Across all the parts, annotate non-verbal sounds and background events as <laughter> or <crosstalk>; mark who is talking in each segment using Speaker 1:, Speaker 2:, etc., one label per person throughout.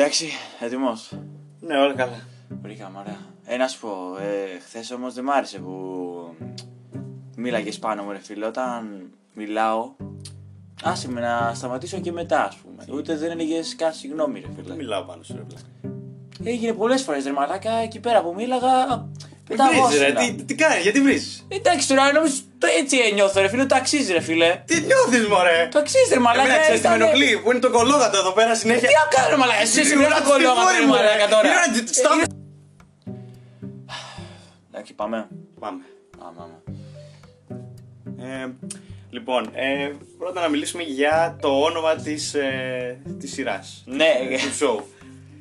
Speaker 1: Εντάξει, έτοιμος.
Speaker 2: Ναι, όλα καλά.
Speaker 1: Βρήκαμε, ωραία. Ε, να σου πω, ε, χθες όμως δεν μ' άρεσε που μίλαγες πάνω μου, ρε φίλε. Όταν μιλάω, άσε με να σταματήσω και μετά, ας πούμε. Ούτε δεν έλεγες καν συγγνώμη, ρε φίλε.
Speaker 2: Δεν μιλάω πάνω σου, ρε πλάκα.
Speaker 1: Έγινε πολλές φορές, ρε μαλάκα, εκεί πέρα που μίλαγα.
Speaker 2: Τι βρίζεις, ρε,
Speaker 1: πεταγόσουνα.
Speaker 2: τι, τι κάνεις, γιατί βρίζεις;
Speaker 1: Εντάξει τώρα, νομίζω το έτσι νιώθω, ρε φίλε, το αξίζει, ρε φίλε.
Speaker 2: Τι νιώθεις, μωρέ;
Speaker 1: Το αξίζει, ρε μαλάκα.
Speaker 2: Εμένα ξέρεις τι με
Speaker 1: ήταν-
Speaker 2: ενοχλεί, που είναι το κολόγατο εδώ πέρα συνέχεια.
Speaker 1: Τι να κάνω, μαλάκα, εσύ είσαι
Speaker 2: Γρήγορα
Speaker 1: μια
Speaker 2: στη
Speaker 1: κολλόγα,
Speaker 2: βόρεια,
Speaker 1: ρε
Speaker 2: μωρέ.
Speaker 1: μαλάκα τώρα.
Speaker 2: Γρήγορα, στάμε.
Speaker 1: Εντάξει, πάμε.
Speaker 2: Πάμε.
Speaker 1: Πάμε, πάμε.
Speaker 2: Ε, λοιπόν, ε, πρώτα να μιλήσουμε για το όνομα της, ε, της σειράς.
Speaker 1: Ναι,
Speaker 2: ε, του show.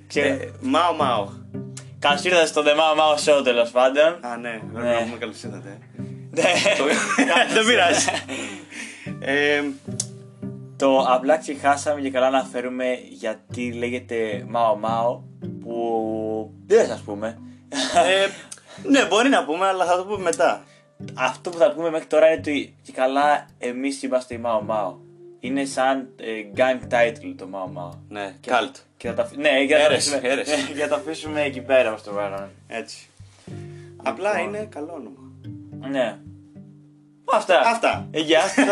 Speaker 1: Ξέρω.
Speaker 2: Ε, Μάο Μάο.
Speaker 1: Καλώς ήρθατε στο The Mao Mao Show τέλος πάντων.
Speaker 2: Α, ναι,
Speaker 1: Ναι.
Speaker 2: πρέπει να πούμε καλώς ήρθατε.
Speaker 1: Ναι. <laughs>
Speaker 2: Δεν πειράζει. Ε,
Speaker 1: Το απλά ξεχάσαμε και καλά να φέρουμε γιατί λέγεται Mao Mao που δεν θα σας πούμε.
Speaker 2: ε, ναι, μπορεί να πούμε, αλλά θα το πούμε μετά.
Speaker 1: Αυτό που θα πούμε μέχρι τώρα είναι ότι και καλά εμείς είμαστε η Mao Mao. Είναι σαν ε, gang title το Mao Mao.
Speaker 2: Ναι,
Speaker 1: Και-
Speaker 2: cult.
Speaker 1: Και θα τα, αφ- ναι, και θα τα
Speaker 2: Έρες,
Speaker 1: αφήσουμε-
Speaker 2: έρες.
Speaker 1: ναι, και θα τα αφήσουμε εκεί πέρα ως το παρόν.
Speaker 2: Έτσι. Απλά
Speaker 1: Λοιπόν.
Speaker 2: είναι καλό όνομα.
Speaker 1: Ναι. Αυτά.
Speaker 2: Αυτά.
Speaker 1: Ε, Γεια σας.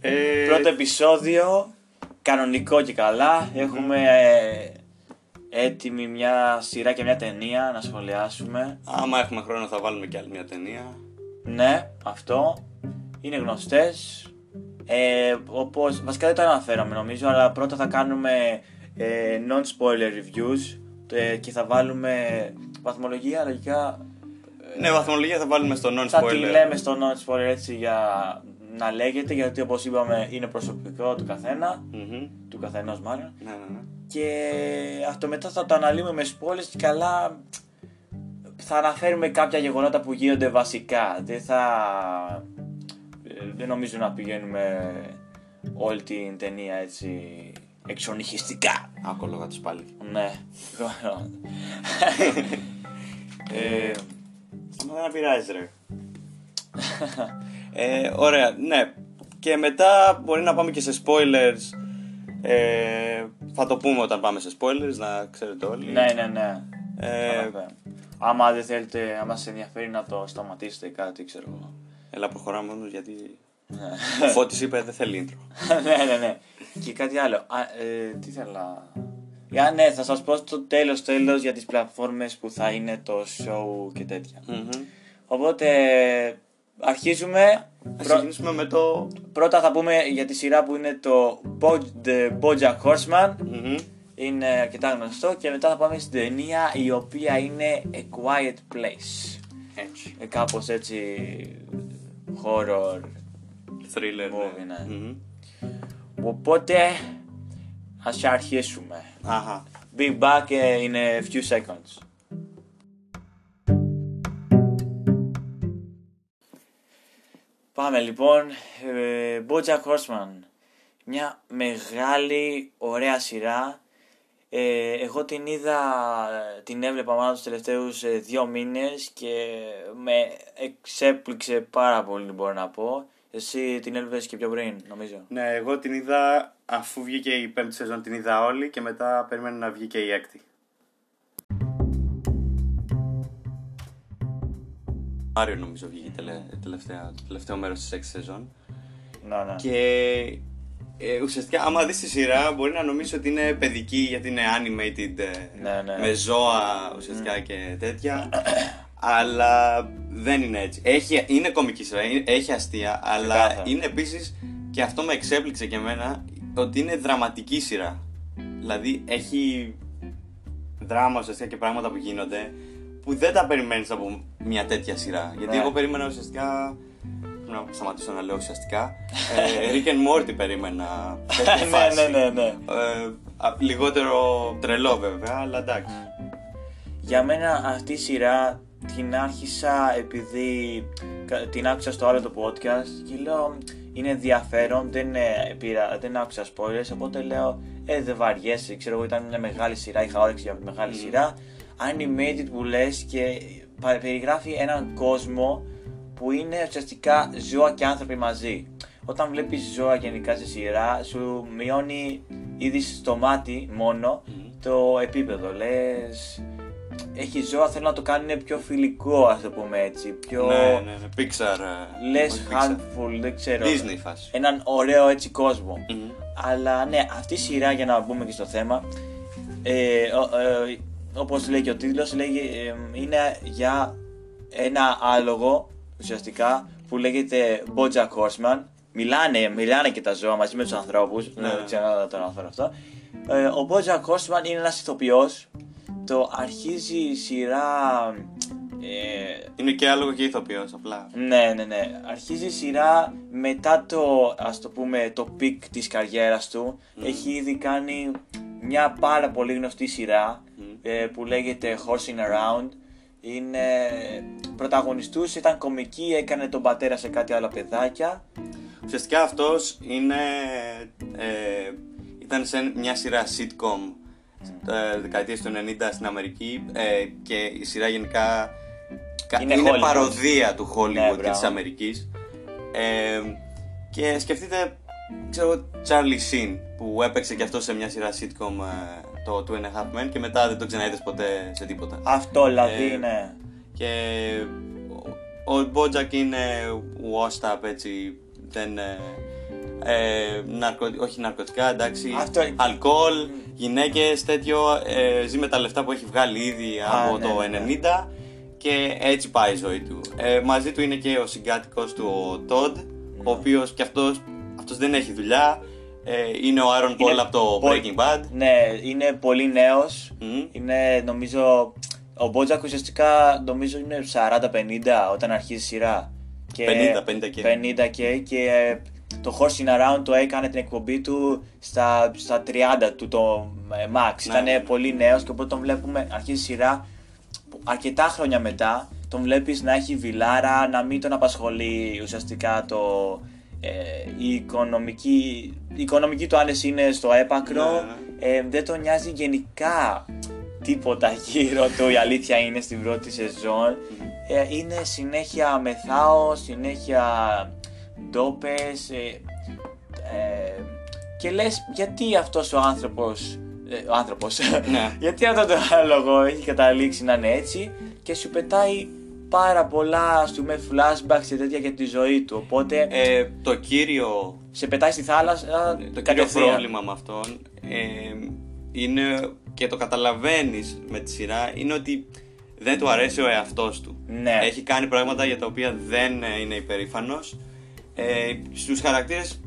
Speaker 2: Ε,
Speaker 1: Πρώτο επεισόδιο, κανονικό και καλά. Έχουμε ε, έτοιμη μια σειρά και μια ταινία να σχολιάσουμε.
Speaker 2: Άμα έχουμε χρόνο θα βάλουμε κι άλλη μια ταινία.
Speaker 1: Ναι, αυτό. Είναι γνωστές. Ε, όπως, βασικά δεν το αναφέραμε νομίζω, αλλά πρώτα θα κάνουμε ε, non-spoiler reviews ε, και θα βάλουμε βαθμολογία λογικά
Speaker 2: Ναι, βαθμολογία θα βάλουμε στο
Speaker 1: θα τη
Speaker 2: non-spoiler.
Speaker 1: λέμε στο non-spoiler έτσι για να λέγεται γιατί όπως είπαμε είναι προσωπικό του καθένα,
Speaker 2: Μμμ.
Speaker 1: του καθενός μάλλον.
Speaker 2: Ναι, ναι, ναι.
Speaker 1: Και αυτό μετά θα το αναλύουμε με spoilers και καλά θα αναφέρουμε κάποια γεγονότα που γίνονται βασικά. Δεν θα... ε, Δεν νομίζω να πηγαίνουμε όλη την ταινία έτσι εξονυχιστικά.
Speaker 2: Άκου λόγα τους πάλι.
Speaker 1: Ναι. <laughs> ε,
Speaker 2: Σταματά να πειράζει, ρε. ε, ωραία, ναι. Και μετά μπορεί να πάμε και σε spoilers. Ε, θα το πούμε όταν πάμε σε spoilers, να ξέρετε όλοι.
Speaker 1: ναι, ναι, ναι.
Speaker 2: Ε,
Speaker 1: Καταλαβαίνω. Άμα δεν θέλετε, άμα σε ενδιαφέρει να το σταματήσετε ή κάτι, ξέρω εγώ.
Speaker 2: έλα προχωράμε όμως γιατί
Speaker 1: Ναι.
Speaker 2: ο Φώτης είπε δεν θέλει intro. <laughs>
Speaker 1: ναι, ναι, ναι. Και κάτι άλλο. Α, ε, τι ήθελα. Για, ναι, θα σας πω στο τέλος τέλος για τις πλατφόρμες που θα είναι το show και τέτοια.
Speaker 2: Μμμ.
Speaker 1: Οπότε αρχίζουμε.
Speaker 2: Ας
Speaker 1: Πρω-
Speaker 2: ξεκινήσουμε με το...
Speaker 1: Πρώτα θα πούμε για τη σειρά που είναι το Bo- The Bojack Horseman.
Speaker 2: Μμμ.
Speaker 1: Είναι αρκετά γνωστό και μετά θα πάμε στην ταινία η οποία είναι A Quiet Place.
Speaker 2: Έτσι.
Speaker 1: Ε, κάπως έτσι horror.
Speaker 2: Thriller,
Speaker 1: Movie,
Speaker 2: ναι.
Speaker 1: ναι.
Speaker 2: Μμμ.
Speaker 1: Οπότε ας αρχίσουμε.
Speaker 2: Αχα.
Speaker 1: Be back in a few seconds. Πάμε λοιπόν. Ε, Bojack Horseman. Μια μεγάλη, ωραία σειρά. Ε, εγώ την είδα, την έβλεπα μάλλον τους τελευταίους ε, δύο μήνες και με εξέπληξε πάρα πολύ μπορώ να πω. Εσύ την έβλεπες και πιο πριν νομίζω.
Speaker 2: Ναι, εγώ την είδα αφού βγήκε η πέμπτη σεζόν την είδα όλη και μετά περίμενα να βγει και η έκτη. Μάριο νομίζω βγήκε τελε, τελευταία, το τελευταίο μέρος της έκτη σεζόν.
Speaker 1: Να, ναι.
Speaker 2: Και ε, ουσιαστικά άμα δεις τη σειρά μπορεί να νομίζεις ότι είναι παιδική γιατί είναι animated ε,
Speaker 1: Ναι, ναι.
Speaker 2: με ζώα ουσιαστικά και τέτοια. αλλά δεν είναι έτσι. Έχει, είναι κομική σειρά, είναι- έχει αστεία, αλλά
Speaker 1: Ξεκάθαρα.
Speaker 2: είναι επίσης και αυτό με εξέπληξε και εμένα ότι είναι δραματική σειρά. Δηλαδή έχει δράμα ουσιαστικά και πράγματα που γίνονται που δεν τα περιμένεις από μια τέτοια σειρά. Γιατί
Speaker 1: Ναι.
Speaker 2: εγώ περίμενα ουσιαστικά. Να σταματήσω να λέω ουσιαστικά. Ε, <laughs> Rick and Morty περίμενα. τέτοια
Speaker 1: ναι,
Speaker 2: φάση.
Speaker 1: ναι, ναι, ναι.
Speaker 2: Ε, α, λιγότερο τρελό βέβαια, αλλά εντάξει.
Speaker 1: Για μένα αυτή η σειρά την άρχισα επειδή κα- την άκουσα στο άλλο το podcast και λέω είναι ενδιαφέρον, δεν, ε, πήρα, δεν άκουσα spoilers οπότε λέω ε δεν βαριέσαι, ξέρω εγώ ήταν μια μεγάλη σειρά, είχα όρεξη για μεγάλη σειρά animated που λες και πα- περιγράφει έναν κόσμο που είναι ουσιαστικά ζώα και άνθρωποι μαζί. Όταν βλέπεις ζώα γενικά σε σειρά σου μειώνει ήδη στο μάτι μόνο το επίπεδο. Λες, έχει ζώα, θέλω να το κάνουν πιο φιλικό, ας το πούμε έτσι. Πιο...
Speaker 2: Ναι, ναι, ναι. Pixar. ε,
Speaker 1: Λε
Speaker 2: όχι Pixar.
Speaker 1: handful, δεν ξέρω.
Speaker 2: Disney φάση.
Speaker 1: Έναν ωραίο έτσι κόσμο.
Speaker 2: Μμμ.
Speaker 1: Αλλά ναι, αυτή η σειρά για να μπούμε και στο θέμα. Ε, ο- ε, όπως λέει και ο τίτλος, λέγει, ε, είναι για ένα άλογο ουσιαστικά που λέγεται Bojack Horseman. Μιλάνε, μιλάνε και τα ζώα μαζί με τους ανθρώπους,
Speaker 2: Ναι.
Speaker 1: δεν ξέρω να το αναφέρω αυτό. Ε, ο Bojack Horseman είναι ένας ηθοποιός. Το αρχίζει η σειρά... Ε,
Speaker 2: Είναι και άλογο και ηθοποιός, απλά.
Speaker 1: ναι, ναι, ναι. Αρχίζει η σειρά μετά το, ας το πούμε, το peak της καριέρας του. Έχει ήδη κάνει μια πάρα πολύ γνωστή σειρά ε, που λέγεται Horsing Around. Είναι πρωταγωνιστούς, ήταν κομική, έκανε τον πατέρα σε κάτι άλλα παιδάκια.
Speaker 2: Ουσιαστικά αυτός είναι, ε, ήταν σε μια σειρά sitcom τα δεκαετίες του 90 στην Αμερική ε, και η σειρά γενικά κα-
Speaker 1: Είναι
Speaker 2: είναι,
Speaker 1: Hollywood.
Speaker 2: παροδία του Hollywood
Speaker 1: Ναι,
Speaker 2: και της
Speaker 1: μπράβο.
Speaker 2: Αμερικής ε, και σκεφτείτε ξέρω Charlie Sheen που έπαιξε και αυτό σε μια σειρά sitcom ε, το Two and a Half Men και μετά δεν το ξαναείδες ποτέ σε τίποτα
Speaker 1: Αυτό δηλαδή
Speaker 2: Ε,
Speaker 1: είναι.
Speaker 2: και ο, ο Bojack είναι washed up έτσι, δεν... Ε, ε, ναρκω- όχι ναρκωτικά, εντάξει,
Speaker 1: Αυτό-
Speaker 2: αλκοόλ, γυναίκες, τέτοιο, ε, ζει με τα λεφτά που έχει βγάλει ήδη
Speaker 1: Α,
Speaker 2: από
Speaker 1: ναι,
Speaker 2: το
Speaker 1: ναι, ναι.
Speaker 2: 90 και έτσι πάει η ζωή του. Ε, μαζί του είναι και ο συγκάτοικος του, ο Todd,
Speaker 1: Ναι.
Speaker 2: ο οποίος και αυτός, αυτός δεν έχει δουλειά, ε, είναι ο Aaron Paul
Speaker 1: Είναι
Speaker 2: από το
Speaker 1: πολύ-
Speaker 2: Breaking Bad.
Speaker 1: Ναι, είναι πολύ νέος.
Speaker 2: Μμ.
Speaker 1: Είναι νομίζω. Ο Μπότζακ ουσιαστικά νομίζω είναι 40-50 όταν αρχίζει η σειρά. Και
Speaker 2: 50, 50 και.
Speaker 1: 50 και, και ε, το Horsing Around το έκανε την εκπομπή του στα, στα 30 του το ε, Max.
Speaker 2: Ναι,
Speaker 1: Ήταν
Speaker 2: ναι, ναι.
Speaker 1: πολύ νέος και οπότε τον βλέπουμε αρχίζει η σειρά που αρκετά χρόνια μετά τον βλέπεις να έχει βιλάρα, να μην τον απασχολεί ουσιαστικά το, ε, η, οικονομική, η οικονομική του άνεση είναι στο έπακρο,
Speaker 2: Ναι,
Speaker 1: Ε, δεν τον νοιάζει γενικά τίποτα γύρω του, η αλήθεια είναι στην πρώτη σεζόν. Ε, είναι συνέχεια μεθάω, συνέχεια ντόπες ε, ε, και λες γιατί αυτός ο άνθρωπος, ε, ο άνθρωπος, <laughs>
Speaker 2: Ναι.
Speaker 1: γιατί αυτό το άλογο έχει καταλήξει να είναι έτσι και σου πετάει πάρα πολλά ας πούμε flashbacks και τέτοια για τη ζωή του οπότε
Speaker 2: Ε, το κύριο
Speaker 1: σε πετάει στη θάλασσα
Speaker 2: Το κύριο
Speaker 1: κατευθείαν.
Speaker 2: πρόβλημα με αυτόν ε, είναι και το καταλαβαίνεις με τη σειρά είναι ότι δεν του αρέσει ο εαυτός του.
Speaker 1: Ναι.
Speaker 2: Έχει κάνει πράγματα για τα οποία δεν ε, είναι υπερήφανος ε, στους χαρακτήρες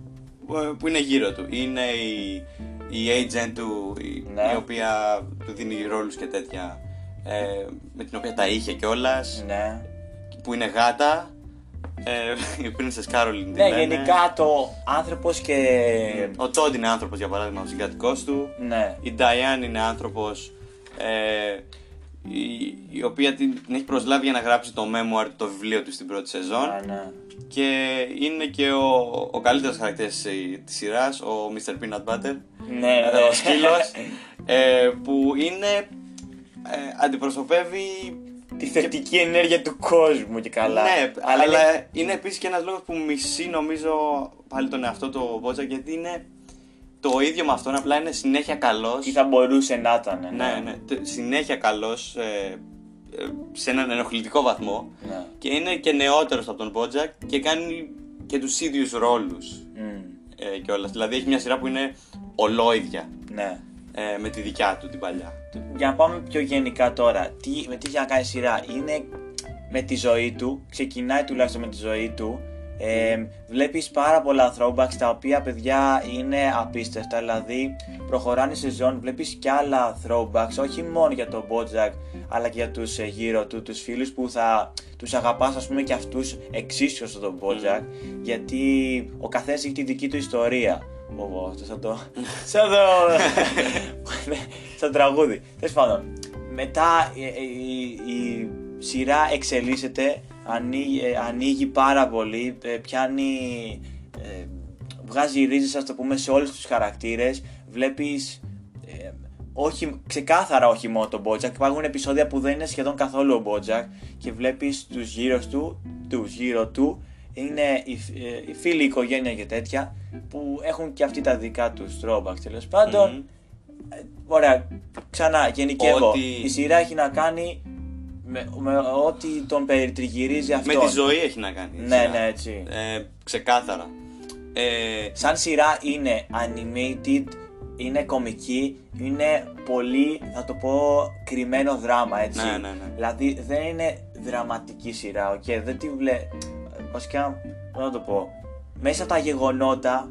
Speaker 2: που- που είναι γύρω του. Είναι η, η agent του η,
Speaker 1: Ναι.
Speaker 2: η οποία του δίνει ρόλους και τέτοια ε, με την οποία τα είχε κιόλας.
Speaker 1: Ναι.
Speaker 2: που είναι γάτα ε, η Princess Caroline τη
Speaker 1: Ναι,
Speaker 2: λένε.
Speaker 1: γενικά το άνθρωπος και...
Speaker 2: Ο Τόντ είναι άνθρωπος για παράδειγμα, ο συγκατοικός του.
Speaker 1: Ναι.
Speaker 2: Η Diane είναι άνθρωπος ε, η, η οποία την, την έχει προσλάβει για να γράψει το memoir, το βιβλίο του στην πρώτη σεζόν.
Speaker 1: Α, ναι.
Speaker 2: Και είναι και ο, ο καλύτερος χαρακτήρας της, της σειράς, ο Mr. Peanut Butter.
Speaker 1: Ναι,
Speaker 2: ε,
Speaker 1: ναι.
Speaker 2: Ο σκύλος. ε, που είναι... Ε, αντιπροσωπεύει
Speaker 1: Τη θετική ενέργεια του κόσμου και καλά.
Speaker 2: Ναι, αλλά,
Speaker 1: είναι-
Speaker 2: είναι... επίσης και ένας λόγος που μισεί νομίζω πάλι τον εαυτό του Μπότζα γιατί είναι το ίδιο με αυτόν, απλά είναι συνέχεια καλός.
Speaker 1: Τι θα μπορούσε να ήταν.
Speaker 2: Ναι, ναι, τε- συνέχεια καλός ε, ε, σε έναν ενοχλητικό βαθμό
Speaker 1: ναι.
Speaker 2: και είναι και νεότερος από τον Μπότζακ και κάνει και τους ίδιους ρόλους
Speaker 1: Μμ,
Speaker 2: ε, κιόλας. Δηλαδή έχει μια σειρά που είναι ολόιδια
Speaker 1: ναι.
Speaker 2: ε, με τη δικιά του την παλιά.
Speaker 1: Για να πάμε πιο γενικά τώρα, τι, με τι για να κάνει σειρά, είναι με τη ζωή του, ξεκινάει τουλάχιστον με τη ζωή του. Ε, βλέπεις πάρα πολλά throwbacks τα οποία παιδιά είναι απίστευτα δηλαδή προχωράνε σε ζώνη βλέπεις και άλλα throwbacks όχι μόνο για τον Bojack αλλά και για τους ε, γύρω του τους φίλους που θα τους αγαπάς ας πούμε και αυτούς εξίσου όσο τον Bojack γιατί ο καθένας έχει τη δική του ιστορία Ω, ω, αυτό σαν το. <laughs> σαν το. <laughs> σαν τραγούδι. Τέλος πάντων. Μετά η, η- η σειρά εξελίσσεται, ανοίγει, ε, ανοίγει πάρα πολύ, ε, πιάνει. ε, βγάζει ρίζες, ας το πούμε, σε όλους τους χαρακτήρες. Βλέπεις ε, όχι, ξεκάθαρα όχι μόνο τον Bojack. Υπάρχουν επεισόδια που δεν είναι σχεδόν καθόλου ο Bojack και βλέπεις τους γύρω του, τους γύρω του είναι οι, ε, οι φίλοι, η οικογένεια και τέτοια που έχουν και αυτοί τα δικά τους throwbacks τέλος πάντων.
Speaker 2: Μμμ.
Speaker 1: Ωραία, ξανά γενικεύω.
Speaker 2: Ότι-
Speaker 1: Η σειρά έχει να κάνει με, με ό,τι τον περιτριγυρίζει αυτό.
Speaker 2: Με τη ζωή έχει να κάνει. η
Speaker 1: Ναι,
Speaker 2: σειρά.
Speaker 1: ναι, έτσι.
Speaker 2: Ε, ξεκάθαρα. Ε,
Speaker 1: Σαν σειρά είναι animated, είναι κομική, είναι πολύ, θα το πω, κρυμμένο δράμα, έτσι.
Speaker 2: Ναι, ναι, ναι.
Speaker 1: Δηλαδή δεν είναι δραματική σειρά, οκ, δεν τη βλέ... Βασικά, πώς να το πω, μέσα από τα γεγονότα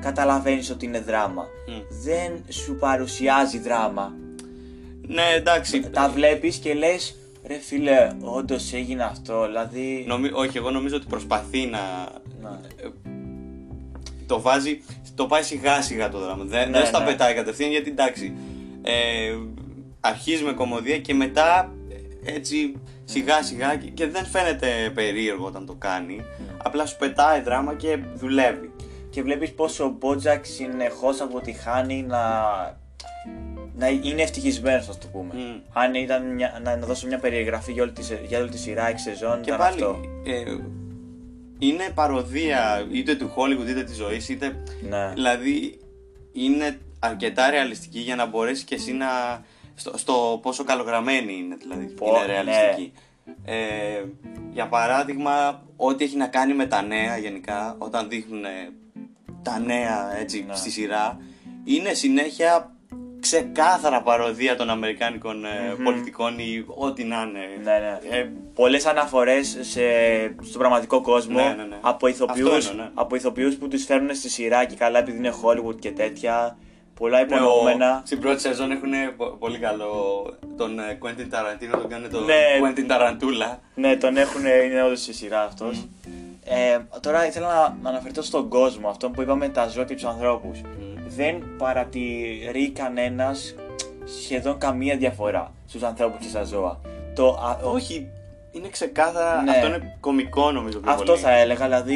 Speaker 1: καταλαβαίνεις ότι είναι δράμα.
Speaker 2: Μμ.
Speaker 1: Δεν σου παρουσιάζει δράμα.
Speaker 2: ναι, εντάξει.
Speaker 1: Τα βλέπεις και λες, ρε φίλε, όντως έγινε αυτό, δηλαδή...
Speaker 2: Νομι... Όχι, εγώ νομίζω ότι προσπαθεί να.
Speaker 1: Να.
Speaker 2: ε, Το βάζει. Το πάει σιγά σιγά το δράμα. Δεν,
Speaker 1: Ναι,
Speaker 2: δεν στα
Speaker 1: ναι.
Speaker 2: πετάει κατευθείαν γιατί εντάξει. Ε, αρχίζει με κομμωδία και μετά ε, έτσι σιγά σιγά και, και δεν φαίνεται περίεργο όταν το κάνει.
Speaker 1: Ναι.
Speaker 2: Απλά σου πετάει δράμα και δουλεύει.
Speaker 1: και βλέπεις πόσο ο Μπότζακ συνεχώς αποτυχάνει να, να είναι ευτυχισμένος, ας το πούμε.
Speaker 2: Μμ.
Speaker 1: Αν ήταν μια, να, να δώσω μια περιγραφή για όλη τη, σε- για όλη τη σειρά, 6 σεζόν,
Speaker 2: Και
Speaker 1: ήταν
Speaker 2: πάλι
Speaker 1: αυτό.
Speaker 2: ε, είναι παροδία είτε του Hollywood είτε της ζωής είτε
Speaker 1: Ναι.
Speaker 2: Δηλαδή είναι αρκετά ρεαλιστική για να μπορέσεις και εσύ να. στο, στο πόσο καλογραμμένη είναι, δηλαδή.
Speaker 1: Πω,
Speaker 2: είναι
Speaker 1: ναι.
Speaker 2: ρεαλιστική. Ε, για παράδειγμα, ό,τι έχει να κάνει με τα νέα γενικά, όταν δείχνουν τα νέα έτσι
Speaker 1: Ναι.
Speaker 2: στη σειρά, είναι συνέχεια ξεκάθαρα παροδία των Αμερικάνικων ε, πολιτικών ή ό,τι να είναι.
Speaker 1: Ναι, ναι. Ε, πολλές αναφορές σε, στον πραγματικό κόσμο
Speaker 2: Ναι, ναι, ναι.
Speaker 1: Από, ηθοποιούς,
Speaker 2: Αυτό εννοώ, ναι.
Speaker 1: από ηθοποιούς που τους φέρνουν στη σειρά και καλά επειδή είναι Hollywood και τέτοια. Πολλά
Speaker 2: Ναι, ο-
Speaker 1: υπονοούμενα.
Speaker 2: στην πρώτη σεζόν έχουν πολύ καλό τον ε, Quentin Tarantino, τον κάνουν τον
Speaker 1: Ναι.
Speaker 2: Quentin Tarantula.
Speaker 1: Ναι, τον έχουν, είναι όντως στη σειρά αυτός. Ε, τώρα ήθελα να- να αναφερθώ στον κόσμο, αυτό που είπαμε τα ζώα και τους ανθρώπους. Δεν παρατηρεί κανένα σχεδόν καμία διαφορά στους ανθρώπους και στα ζώα. Το, α, ο-
Speaker 2: Όχι, είναι ξεκάθαρα.
Speaker 1: Ναι.
Speaker 2: Αυτό είναι κωμικό νομίζω πιο
Speaker 1: αυτό
Speaker 2: πολύ.
Speaker 1: θα έλεγα, δηλαδή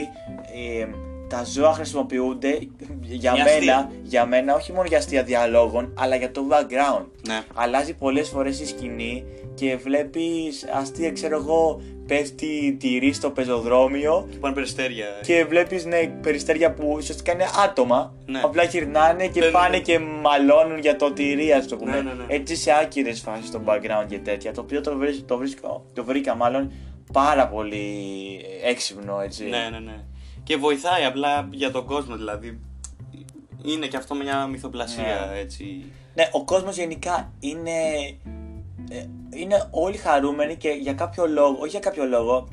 Speaker 1: ε, τα ζώα χρησιμοποιούνται για
Speaker 2: Για
Speaker 1: μένα,
Speaker 2: αστεία.
Speaker 1: για μένα, όχι μόνο για αστεία διαλόγων, αλλά για το background.
Speaker 2: Ναι.
Speaker 1: Αλλάζει πολλές φορές η σκηνή και βλέπεις αστεία, ξέρω εγώ, πέφτει τυρί στο πεζοδρόμιο
Speaker 2: Πάνε περιστέρια.
Speaker 1: και βλέπεις ναι, περιστέρια που ουσιαστικά είναι άτομα.
Speaker 2: Ναι.
Speaker 1: Απλά γυρνάνε και
Speaker 2: Ναι, ναι,
Speaker 1: πάνε
Speaker 2: ναι.
Speaker 1: και μαλώνουν για το τυρί, ας το πούμε.
Speaker 2: Ναι, ναι, ναι.
Speaker 1: Έτσι σε άκυρες φάσεις στο background και τέτοια. Το οποίο το, βρίσ- το, βρίσκω, το βρήκα μάλλον πάρα πολύ έξυπνο, έτσι.
Speaker 2: ναι, ναι, ναι. Και βοηθάει απλά για τον κόσμο δηλαδή. Είναι και αυτό μια μυθοπλασία
Speaker 1: Ναι.
Speaker 2: έτσι.
Speaker 1: Ναι, ο κόσμος γενικά είναι. Ε, είναι όλοι χαρούμενοι και για κάποιο λόγο, όχι για κάποιο λόγο,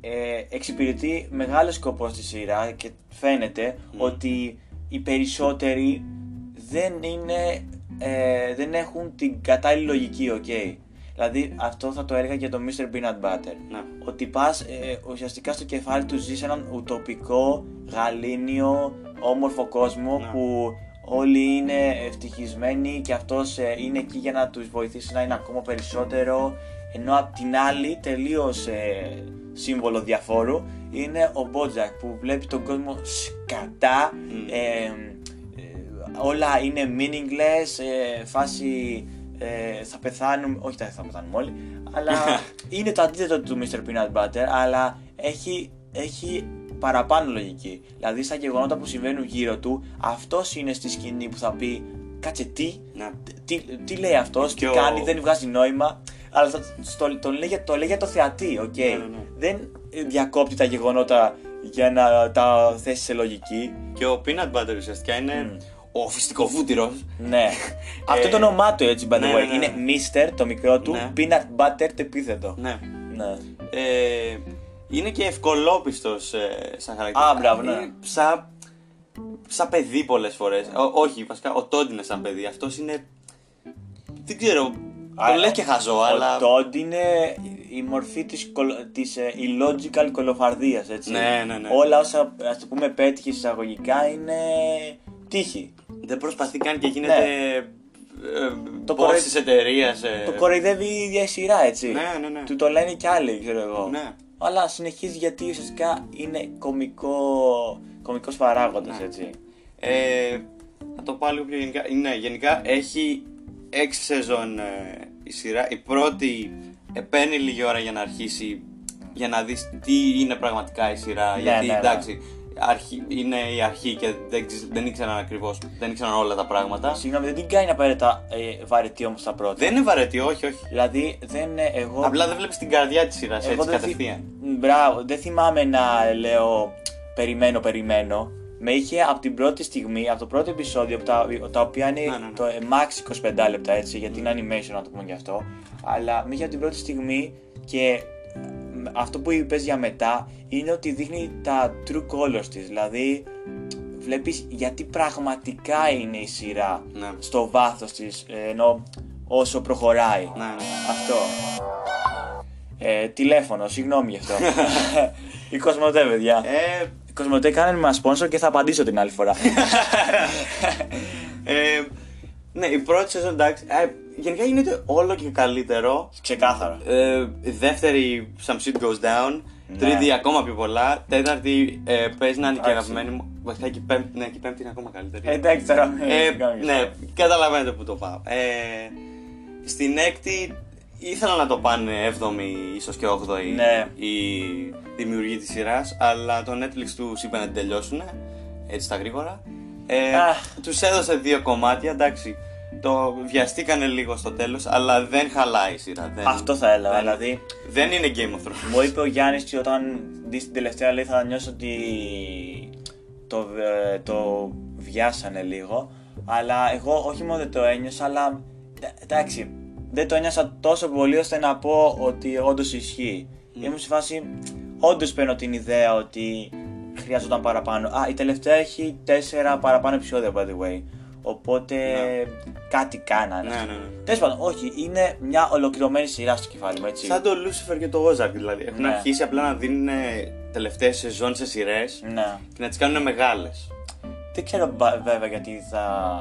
Speaker 1: ε, εξυπηρετεί μεγάλο σκοπός στη σειρά και φαίνεται ότι οι περισσότεροι δεν είναι. ε, δεν έχουν την κατάλληλη λογική, οκ. Δηλαδή αυτό θα το έλεγα για το Mr. Peanut Butter.
Speaker 2: Ναι.
Speaker 1: Ότι πας ε, ουσιαστικά στο κεφάλι του ζεις έναν ουτοπικό, γαλήνιο, όμορφο κόσμο
Speaker 2: Ναι.
Speaker 1: που όλοι είναι ευτυχισμένοι και αυτός ε, είναι εκεί για να τους βοηθήσει να είναι ακόμα περισσότερο ενώ απ' την άλλη τελείως ε, σύμβολο διαφόρου είναι ο Μπότζακ που βλέπει τον κόσμο σκατά
Speaker 2: Μμ.
Speaker 1: ε, ε, όλα είναι meaningless ε, φάση ε, θα πεθάνουμε, όχι θα, θα πεθάνουμε όλοι αλλά <laughs> είναι το αντίθετο του Mr. Peanut Butter αλλά έχει, έχει παραπάνω λογική δηλαδή στα γεγονότα που συμβαίνουν γύρω του αυτός είναι στη σκηνή που θα πει κάτσε τι
Speaker 2: Ναι.
Speaker 1: τι, τι λέει αυτός, τι
Speaker 2: Και ο-
Speaker 1: κάνει, δεν βγάζει νόημα αλλά το, στο, το, λέει, για- το λέει για το θεατή, οκ.
Speaker 2: Ναι, ναι, ναι.
Speaker 1: Δεν διακόπτει τα γεγονότα για να τα θέσει σε λογική.
Speaker 2: Και ο Peanut Butter ουσιαστικά είναι
Speaker 1: Μμ.
Speaker 2: ο φυστικοβούτυρος
Speaker 1: Ναι. Αυτό το όνομά του έτσι, by the
Speaker 2: ναι,
Speaker 1: way.
Speaker 2: ναι, ναι.
Speaker 1: Είναι Mr. το μικρό του,
Speaker 2: Ναι.
Speaker 1: Peanut Butter το επίθετο.
Speaker 2: Ναι.
Speaker 1: Ναι.
Speaker 2: Ε, είναι και ευκολόπιστος ε, σαν χαρακτήρα.
Speaker 1: Α, μπράβο, ναι.
Speaker 2: Είναι Σαν, σαν παιδί πολλές φορές. Ο- όχι, βασικά ο Τόντ είναι σαν παιδί. Αυτός είναι... Δεν ξέρω,
Speaker 1: Α,
Speaker 2: το λες και χαζό,
Speaker 1: Ο
Speaker 2: αλλά...
Speaker 1: Todd είναι η μορφή της, κολο- της ε, illogical κολοφαρδίας, έτσι.
Speaker 2: Ναι, ναι, ναι.
Speaker 1: Όλα όσα, ας το πούμε, πέτυχε εισαγωγικά είναι τύχη.
Speaker 2: Δεν προσπαθεί καν και γίνεται...
Speaker 1: Ναι.
Speaker 2: Ε,
Speaker 1: Το
Speaker 2: boss
Speaker 1: κοροϊ-
Speaker 2: της εταιρείας, ε.
Speaker 1: Το κοροϊδεύει η ίδια η σειρά, έτσι.
Speaker 2: Ναι, ναι, ναι.
Speaker 1: Του το λένε κι άλλοι, ξέρω εγώ.
Speaker 2: Ναι.
Speaker 1: Αλλά συνεχίζει γιατί ουσιαστικά είναι κομικό, κομικός παράγοντας,
Speaker 2: Ναι.
Speaker 1: έτσι.
Speaker 2: Ε, θα το πάω λίγο πιο γενικά. Ναι, γενικά έχει έξι σεζόν ε, η σειρά. Η πρώτη ε, παίρνει λίγη ώρα για να αρχίσει για να δεις τι είναι πραγματικά η σειρά.
Speaker 1: Ναι,
Speaker 2: γιατί
Speaker 1: ναι, ναι.
Speaker 2: εντάξει, αρχή, είναι η αρχή και δεν, ξε- δεν ήξεραν ακριβώς, δεν ήξεραν όλα τα πράγματα.
Speaker 1: Συγγνώμη, δεν την κάνει απαραίτητα ε, βαρετή όμως τα πρώτα.
Speaker 2: Δεν είναι βαρετή, όχι, όχι.
Speaker 1: Δηλαδή, δεν είναι εγώ.
Speaker 2: Απλά δεν βλέπεις την καρδιά της σειράς
Speaker 1: εγώ
Speaker 2: έτσι
Speaker 1: δεν θυ-
Speaker 2: κατευθείαν.
Speaker 1: Μπράβο, δεν θυμάμαι να λέω περιμένω, περιμένω. Με είχε από την πρώτη στιγμή, από το πρώτο επεισόδιο, τα, τα οποία είναι
Speaker 2: Ναι, ναι, ναι.
Speaker 1: το ε, max 25 λεπτά έτσι, γιατί είναι animation να το πούμε γι' αυτό. Αλλά με είχε από την πρώτη στιγμή και μ, αυτό που είπες για μετά είναι ότι δείχνει τα true colors της. Δηλαδή, βλέπεις γιατί πραγματικά είναι η σειρά
Speaker 2: Ναι.
Speaker 1: στο βάθος της, ε, ενώ όσο προχωράει.
Speaker 2: Ναι, ναι.
Speaker 1: Αυτό. Ε, τηλέφωνο, συγγνώμη γι' αυτό. <laughs> η Κοσμοτέ, παιδιά.
Speaker 2: Ε,
Speaker 1: Η Κοσμοτέ κάνε μας sponsor και θα απαντήσω την άλλη φορά. <laughs>
Speaker 2: ε, ναι, η πρώτη σεζόν εντάξει. Ε, γενικά γίνεται όλο και καλύτερο.
Speaker 1: Ξεκάθαρα.
Speaker 2: Ε, η δεύτερη, some shit goes down.
Speaker 1: Ναι.
Speaker 2: Τρίτη, ακόμα πιο πολλά. Τέταρτη, ε, παίζει να είναι και
Speaker 1: Εντάξει.
Speaker 2: αγαπημένη μου. Βασικά και η πέμπτη, ναι, και η πέμπτη είναι ακόμα καλύτερη.
Speaker 1: Ε, Εντάξει τώρα.
Speaker 2: Ε, ναι, καταλαβαίνετε που το πάω. Ε, στην έκτη ήθελα να το πάνε 7η, ίσως και 8η
Speaker 1: Ναι.
Speaker 2: η δημιουργοί της σειράς, αλλά το Netflix τους είπε να την τελειώσουν, έτσι τα γρήγορα. Ε,
Speaker 1: Αχ.
Speaker 2: τους έδωσε δύο κομμάτια, εντάξει, το βιαστήκανε λίγο στο τέλος, αλλά δεν χαλάει η σειρά. Δεν,
Speaker 1: Αυτό θα έλεγα.
Speaker 2: δεν-
Speaker 1: Δηλαδή,
Speaker 2: Δεν είναι Game of Thrones.
Speaker 1: μου είπε ο Γιάννης ότι όταν δεις την τελευταία λέει θα νιώσω ότι το, ε, το βιάσανε λίγο. Αλλά εγώ όχι μόνο δεν το ένιωσα, αλλά ε, εντάξει, δεν το ένιωσα τόσο πολύ ώστε να πω ότι όντως ισχύει. Ήμουν σε φάση, όντως παίρνω την ιδέα ότι χρειαζόταν παραπάνω. Α, η τελευταία έχει τέσσερα παραπάνω επεισόδια, by the way. Οπότε κάτι κάνανε.
Speaker 2: Ναι, ναι, ναι.
Speaker 1: Τέλος πάντων, όχι, είναι μια ολοκληρωμένη σειρά στο κεφάλι μου, έτσι.
Speaker 2: Σαν το Lucifer και το Ozark δηλαδή. Έχουν
Speaker 1: Ναι.
Speaker 2: αρχίσει απλά να δίνουν τελευταίες σεζόν σε σειρές
Speaker 1: Ναι.
Speaker 2: και να τις κάνουν μεγάλες.
Speaker 1: Δεν ξέρω μπα- βέβαια γιατί θα.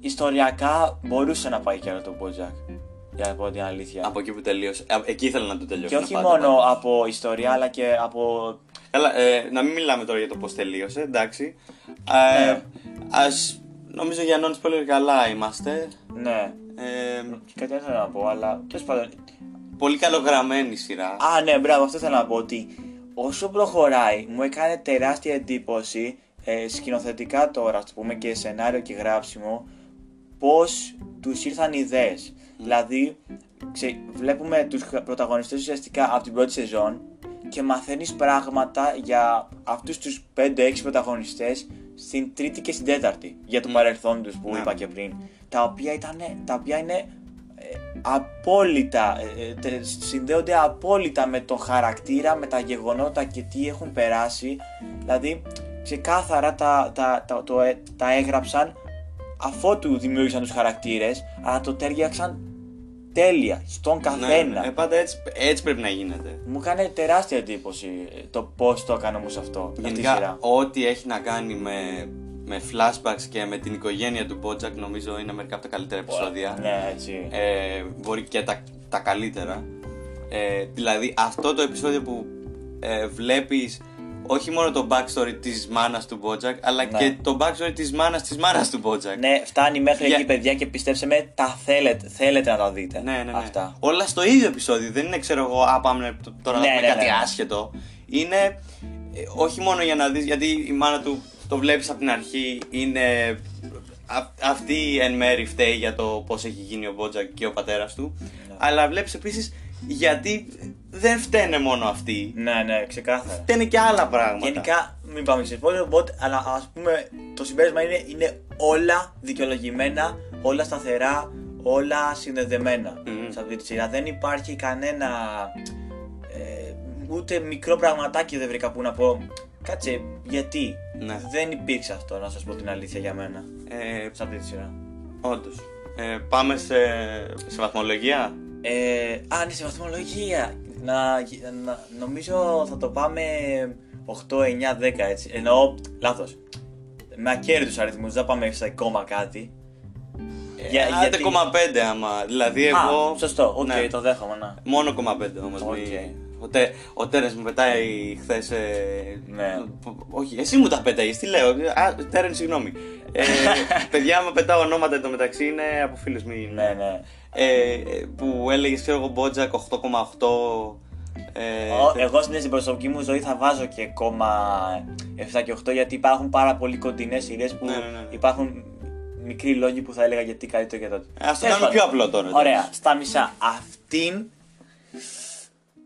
Speaker 1: Ιστοριακά μπορούσε να πάει και άλλο το Bojack. Για να πω την αλήθεια.
Speaker 2: Από εκεί που τελείωσε. Α, Εκεί ήθελα να το τελειώσω.
Speaker 1: Και όχι μόνο από ιστορία, αλλά και από.
Speaker 2: Καλά, ε, να μην μιλάμε τώρα για το πώς τελείωσε, εντάξει. Ε,
Speaker 1: Ναι.
Speaker 2: Ας, νομίζω για non-spoiler καλά είμαστε.
Speaker 1: Ναι.
Speaker 2: Ε,
Speaker 1: Κάτι άλλο θέλω να πω, αλλά τέλος πάντων.
Speaker 2: πολύ καλογραμμένη σειρά.
Speaker 1: Α, ναι, μπράβο, αυτό θέλω να πω. Ότι όσο προχωράει, μου έκανε τεράστια εντύπωση ε, σκηνοθετικά τώρα, ας το πούμε, και σενάριο και γράψιμο, πώς τους ήρθαν οι ιδέε. Δηλαδή, ξε, βλέπουμε τους πρωταγωνιστές ουσιαστικά από την πρώτη σεζόν και μαθαίνεις πράγματα για αυτούς τους 5-6 πρωταγωνιστές στην τρίτη και στην τέταρτη. Για το παρελθόν του που
Speaker 2: Ναι.
Speaker 1: είπα και πριν. Τα οποία, ήταν, τα οποία είναι ε, απόλυτα, ε, ε, τε- συνδέονται απόλυτα με τον χαρακτήρα, με τα γεγονότα και τι έχουν περάσει. Δηλαδή, ξεκάθαρα τα, τα, τα, το, ε, τα έγραψαν αφότου δημιούργησαν τους χαρακτήρες, αλλά το τέριαξαν τέλεια, στον καθένα.
Speaker 2: Ναι, ε, πάντα έτσι, έτσι πρέπει να γίνεται.
Speaker 1: Μου έκανε τεράστια εντύπωση ε, το πώς το έκανε όμως αυτό, αυτή η
Speaker 2: Γενικά,
Speaker 1: σειρά.
Speaker 2: ό,τι έχει να κάνει με, με flashbacks και με την οικογένεια του Bojack νομίζω είναι μερικά από τα καλύτερα επεισόδια.
Speaker 1: Ναι, έτσι.
Speaker 2: ε, μπορεί και τα, τα καλύτερα. Ε, δηλαδή αυτό το επεισόδιο που ε, βλέπεις όχι μόνο το backstory της μάνας του Bojack αλλά
Speaker 1: Ναι.
Speaker 2: και το backstory της μάνας της μάνας του Bojack.
Speaker 1: Ναι, φτάνει μέχρι
Speaker 2: Για-
Speaker 1: εκεί παιδιά και πιστέψτε με, τα θέλετε, θέλετε να τα δείτε.
Speaker 2: ναι, ναι, ναι.
Speaker 1: Αυτά.
Speaker 2: Όλα στο ίδιο επεισόδιο. Δεν είναι ξέρω εγώ, α πάμε τ- τώρα
Speaker 1: Ναι,
Speaker 2: να πούμε
Speaker 1: ναι,
Speaker 2: κάτι
Speaker 1: ναι, ναι.
Speaker 2: άσχετο. Είναι ε, όχι μόνο για να δεις, γιατί η μάνα του το βλέπεις από την αρχή, είναι α- αυτή εν μέρη φταίει για το πώς έχει γίνει ο Bojack και ο πατέρας του.
Speaker 1: Ναι.
Speaker 2: Αλλά βλέπεις επίσης γιατί δεν φταίνε μόνο αυτοί.
Speaker 1: Ναι, ναι, ξεκάθαρα.
Speaker 2: Φταίνε και άλλα πράγματα.
Speaker 1: Γενικά, μην πάμε σε spoiler, but, αλλά ας πούμε το συμπέρασμα είναι, είναι όλα δικαιολογημένα, όλα σταθερά, όλα συνδεδεμένα
Speaker 2: Μμμ.
Speaker 1: σε αυτή τη σειρά. Δεν υπάρχει κανένα ε, ούτε μικρό πραγματάκι δεν βρήκα που να πω. Κάτσε, γιατί.
Speaker 2: Ναι.
Speaker 1: Δεν υπήρξε αυτό, να σας πω την αλήθεια για μένα,
Speaker 2: Ε,
Speaker 1: σε αυτή τη σειρά.
Speaker 2: όντως. Ε, πάμε σε, σε βαθμολογία;
Speaker 1: Ε, α, ναι, σε βαθμολογία. Να, να, νομίζω θα το πάμε 8, 9, 10 έτσι. Εννοώ, λάθος. Με ακέραιους αριθμούς, δεν πάμε σε κόμμα κάτι.
Speaker 2: Για,
Speaker 1: γιατί-
Speaker 2: Άντε κόμμα πέντε άμα. Δηλαδή εγώ.
Speaker 1: Α, σωστό, οκ,
Speaker 2: Ναι.
Speaker 1: το δέχομαι, να.
Speaker 2: Μόνο κόμμα πέντε όμως.
Speaker 1: Οκ.
Speaker 2: μη- Ο, Τε, ο Τέρενς μου πετάει χθες ε,
Speaker 1: Ναι.
Speaker 2: Όχι, εσύ μου τα πετάγεις, τι λέω. Α, Τέρενς, συγγνώμη. Ε, <laughs> παιδιά, άμα πετάω ονόματα εντωμεταξύ είναι από φίλους μου.
Speaker 1: Ναι, ναι.
Speaker 2: Ε, που έλεγες, ξέρω εγώ, Μπότζακ 8,8. Ε,
Speaker 1: Ο- Εγώ στην στην προσωπική μου ζωή θα βάζω και κόμμα 7 και 8 γιατί υπάρχουν πάρα πολύ κοντινές σειρές που
Speaker 2: Ναι, ναι, ναι, ναι.
Speaker 1: υπάρχουν μικροί λόγοι που θα έλεγα γιατί καλύτερο και τότε.
Speaker 2: Ας το
Speaker 1: Τέλος
Speaker 2: κάνουμε πιο
Speaker 1: πάντων.
Speaker 2: απλό τώρα.
Speaker 1: Ωραία, στα μισά. Αυτήν.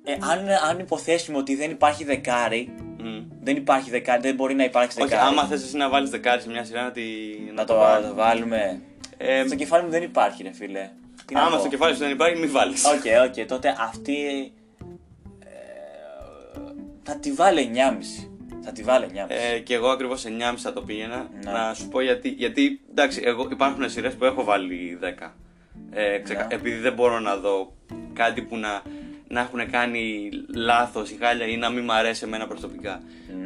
Speaker 1: Ε, αν, αν υποθέσουμε ότι δεν υπάρχει δεκάρι,
Speaker 2: Μμ.
Speaker 1: δεν υπάρχει δεκάρι, δεν μπορεί να υπάρξει
Speaker 2: Όχι,
Speaker 1: δεκάρι.
Speaker 2: άμα θες εσύ να βάλεις δεκάρι σε μια σειρά να, τη...
Speaker 1: να το,
Speaker 2: βάλεις.
Speaker 1: το βάλουμε.
Speaker 2: Ε,
Speaker 1: στο κεφάλι μου δεν υπάρχει, ρε φίλε. Τι να
Speaker 2: άμα
Speaker 1: πω.
Speaker 2: στο κεφάλι σου δεν υπάρχει, μην βάλεις.
Speaker 1: OK, OK, τότε αυτή. ε, θα τη βάλει 9,5. Θα τη βάλει 9,5.
Speaker 2: Ε, και εγώ ακριβώς 9,5 θα το πήγαινα.
Speaker 1: Ναι.
Speaker 2: Να σου πω γιατί. Γιατί εντάξει, εγώ, υπάρχουν σειρές που έχω βάλει 10. Ε, ξεκα-
Speaker 1: Ναι.
Speaker 2: Επειδή δεν μπορώ να δω κάτι που να, να έχουν κάνει λάθος ή χάλια ή να μην μ' αρέσει εμένα προσωπικά.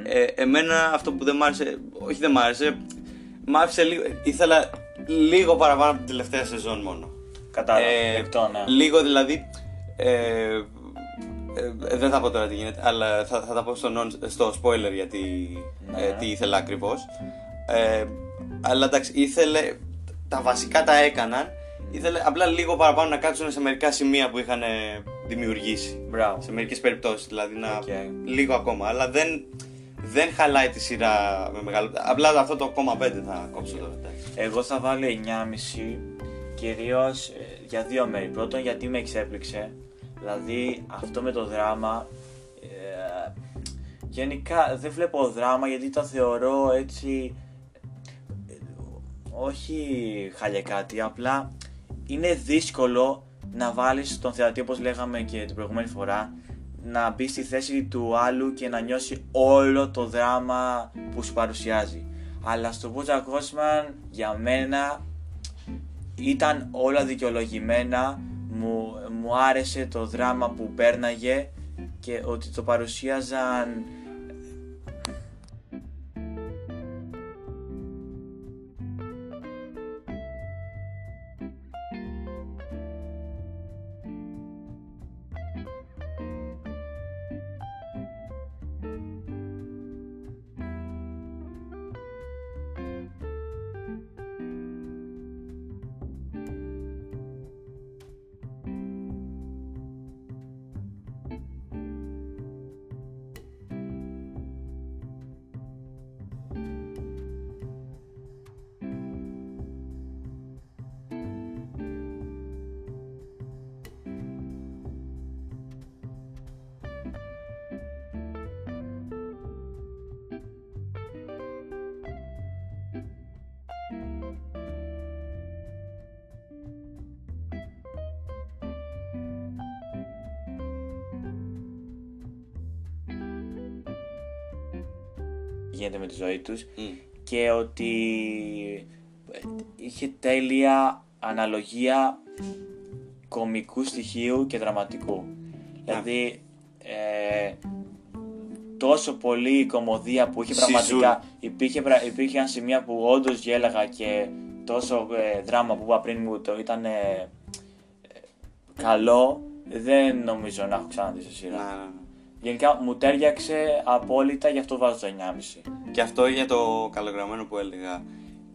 Speaker 2: Ε, εμένα αυτό που δεν μ' άρεσε, όχι δεν μ' άρεσε, μ' άφησε λίγο. Ήθελα λίγο παραπάνω από την τελευταία σεζόν μόνο.
Speaker 1: Κατάλαβα.
Speaker 2: Ε,
Speaker 1: δεκτό, ναι.
Speaker 2: Λίγο δηλαδή. Ε, ε, ε, δεν θα πω τώρα τι γίνεται, αλλά θα, θα τα πω στο, non- στο spoiler γιατί
Speaker 1: Ναι.
Speaker 2: ε, τι ήθελα ακριβώς. Ε, αλλά εντάξει, ήθελε. Τα βασικά τα έκαναν. Ήθελε απλά λίγο παραπάνω να κάτσουν σε μερικά σημεία που είχαν ε, δημιουργήσει.
Speaker 1: Μπράβο.
Speaker 2: Σε μερικές περιπτώσεις, δηλαδή να.
Speaker 1: Οκ.
Speaker 2: Λίγο ακόμα. Αλλά δεν, δεν χαλάει τη σειρά με μεγάλο. Απλά αυτό το κόμμα 5 θα κόψω τώρα. εντάξει.
Speaker 1: Εγώ θα βάλω 9,5 κυρίως για δύο μέρη. Πρώτον, γιατί με εξέπληξε. Δηλαδή, αυτό με το δράμα. ε, γενικά δεν βλέπω δράμα γιατί το θεωρώ έτσι. ε, όχι χαλιακάτι, απλά είναι δύσκολο να βάλεις τον θεατή όπως λέγαμε και την προηγούμενη φορά να μπει στη θέση του άλλου και να νιώσει όλο το δράμα που σου παρουσιάζει. Αλλά στο Bojack Horseman για μένα ήταν όλα δικαιολογημένα, μου, μου άρεσε το δράμα που πέρναγε και ότι το παρουσίαζαν γίνεται με τη ζωή τους
Speaker 2: Μμ.
Speaker 1: και ότι είχε τέλεια αναλογία κομικού στοιχείου και δραματικού. Δηλαδή ε, τόσο πολύ η κομμωδία που είχε
Speaker 2: Σιζούν.
Speaker 1: πραγματικά υπήρχε, πρα- υπήρχαν σημεία που όντως γέλαγα και τόσο ε, δράμα που είπα πριν μου το ήταν ε, ε, καλό δεν νομίζω να έχω ξαναδεί σε σειρά.
Speaker 2: Να, να, ναι.
Speaker 1: Γενικά μου τέριαξε απόλυτα, γι' αυτό βάζω το 9,5.
Speaker 2: Και αυτό για το καλογραμμένο που έλεγα.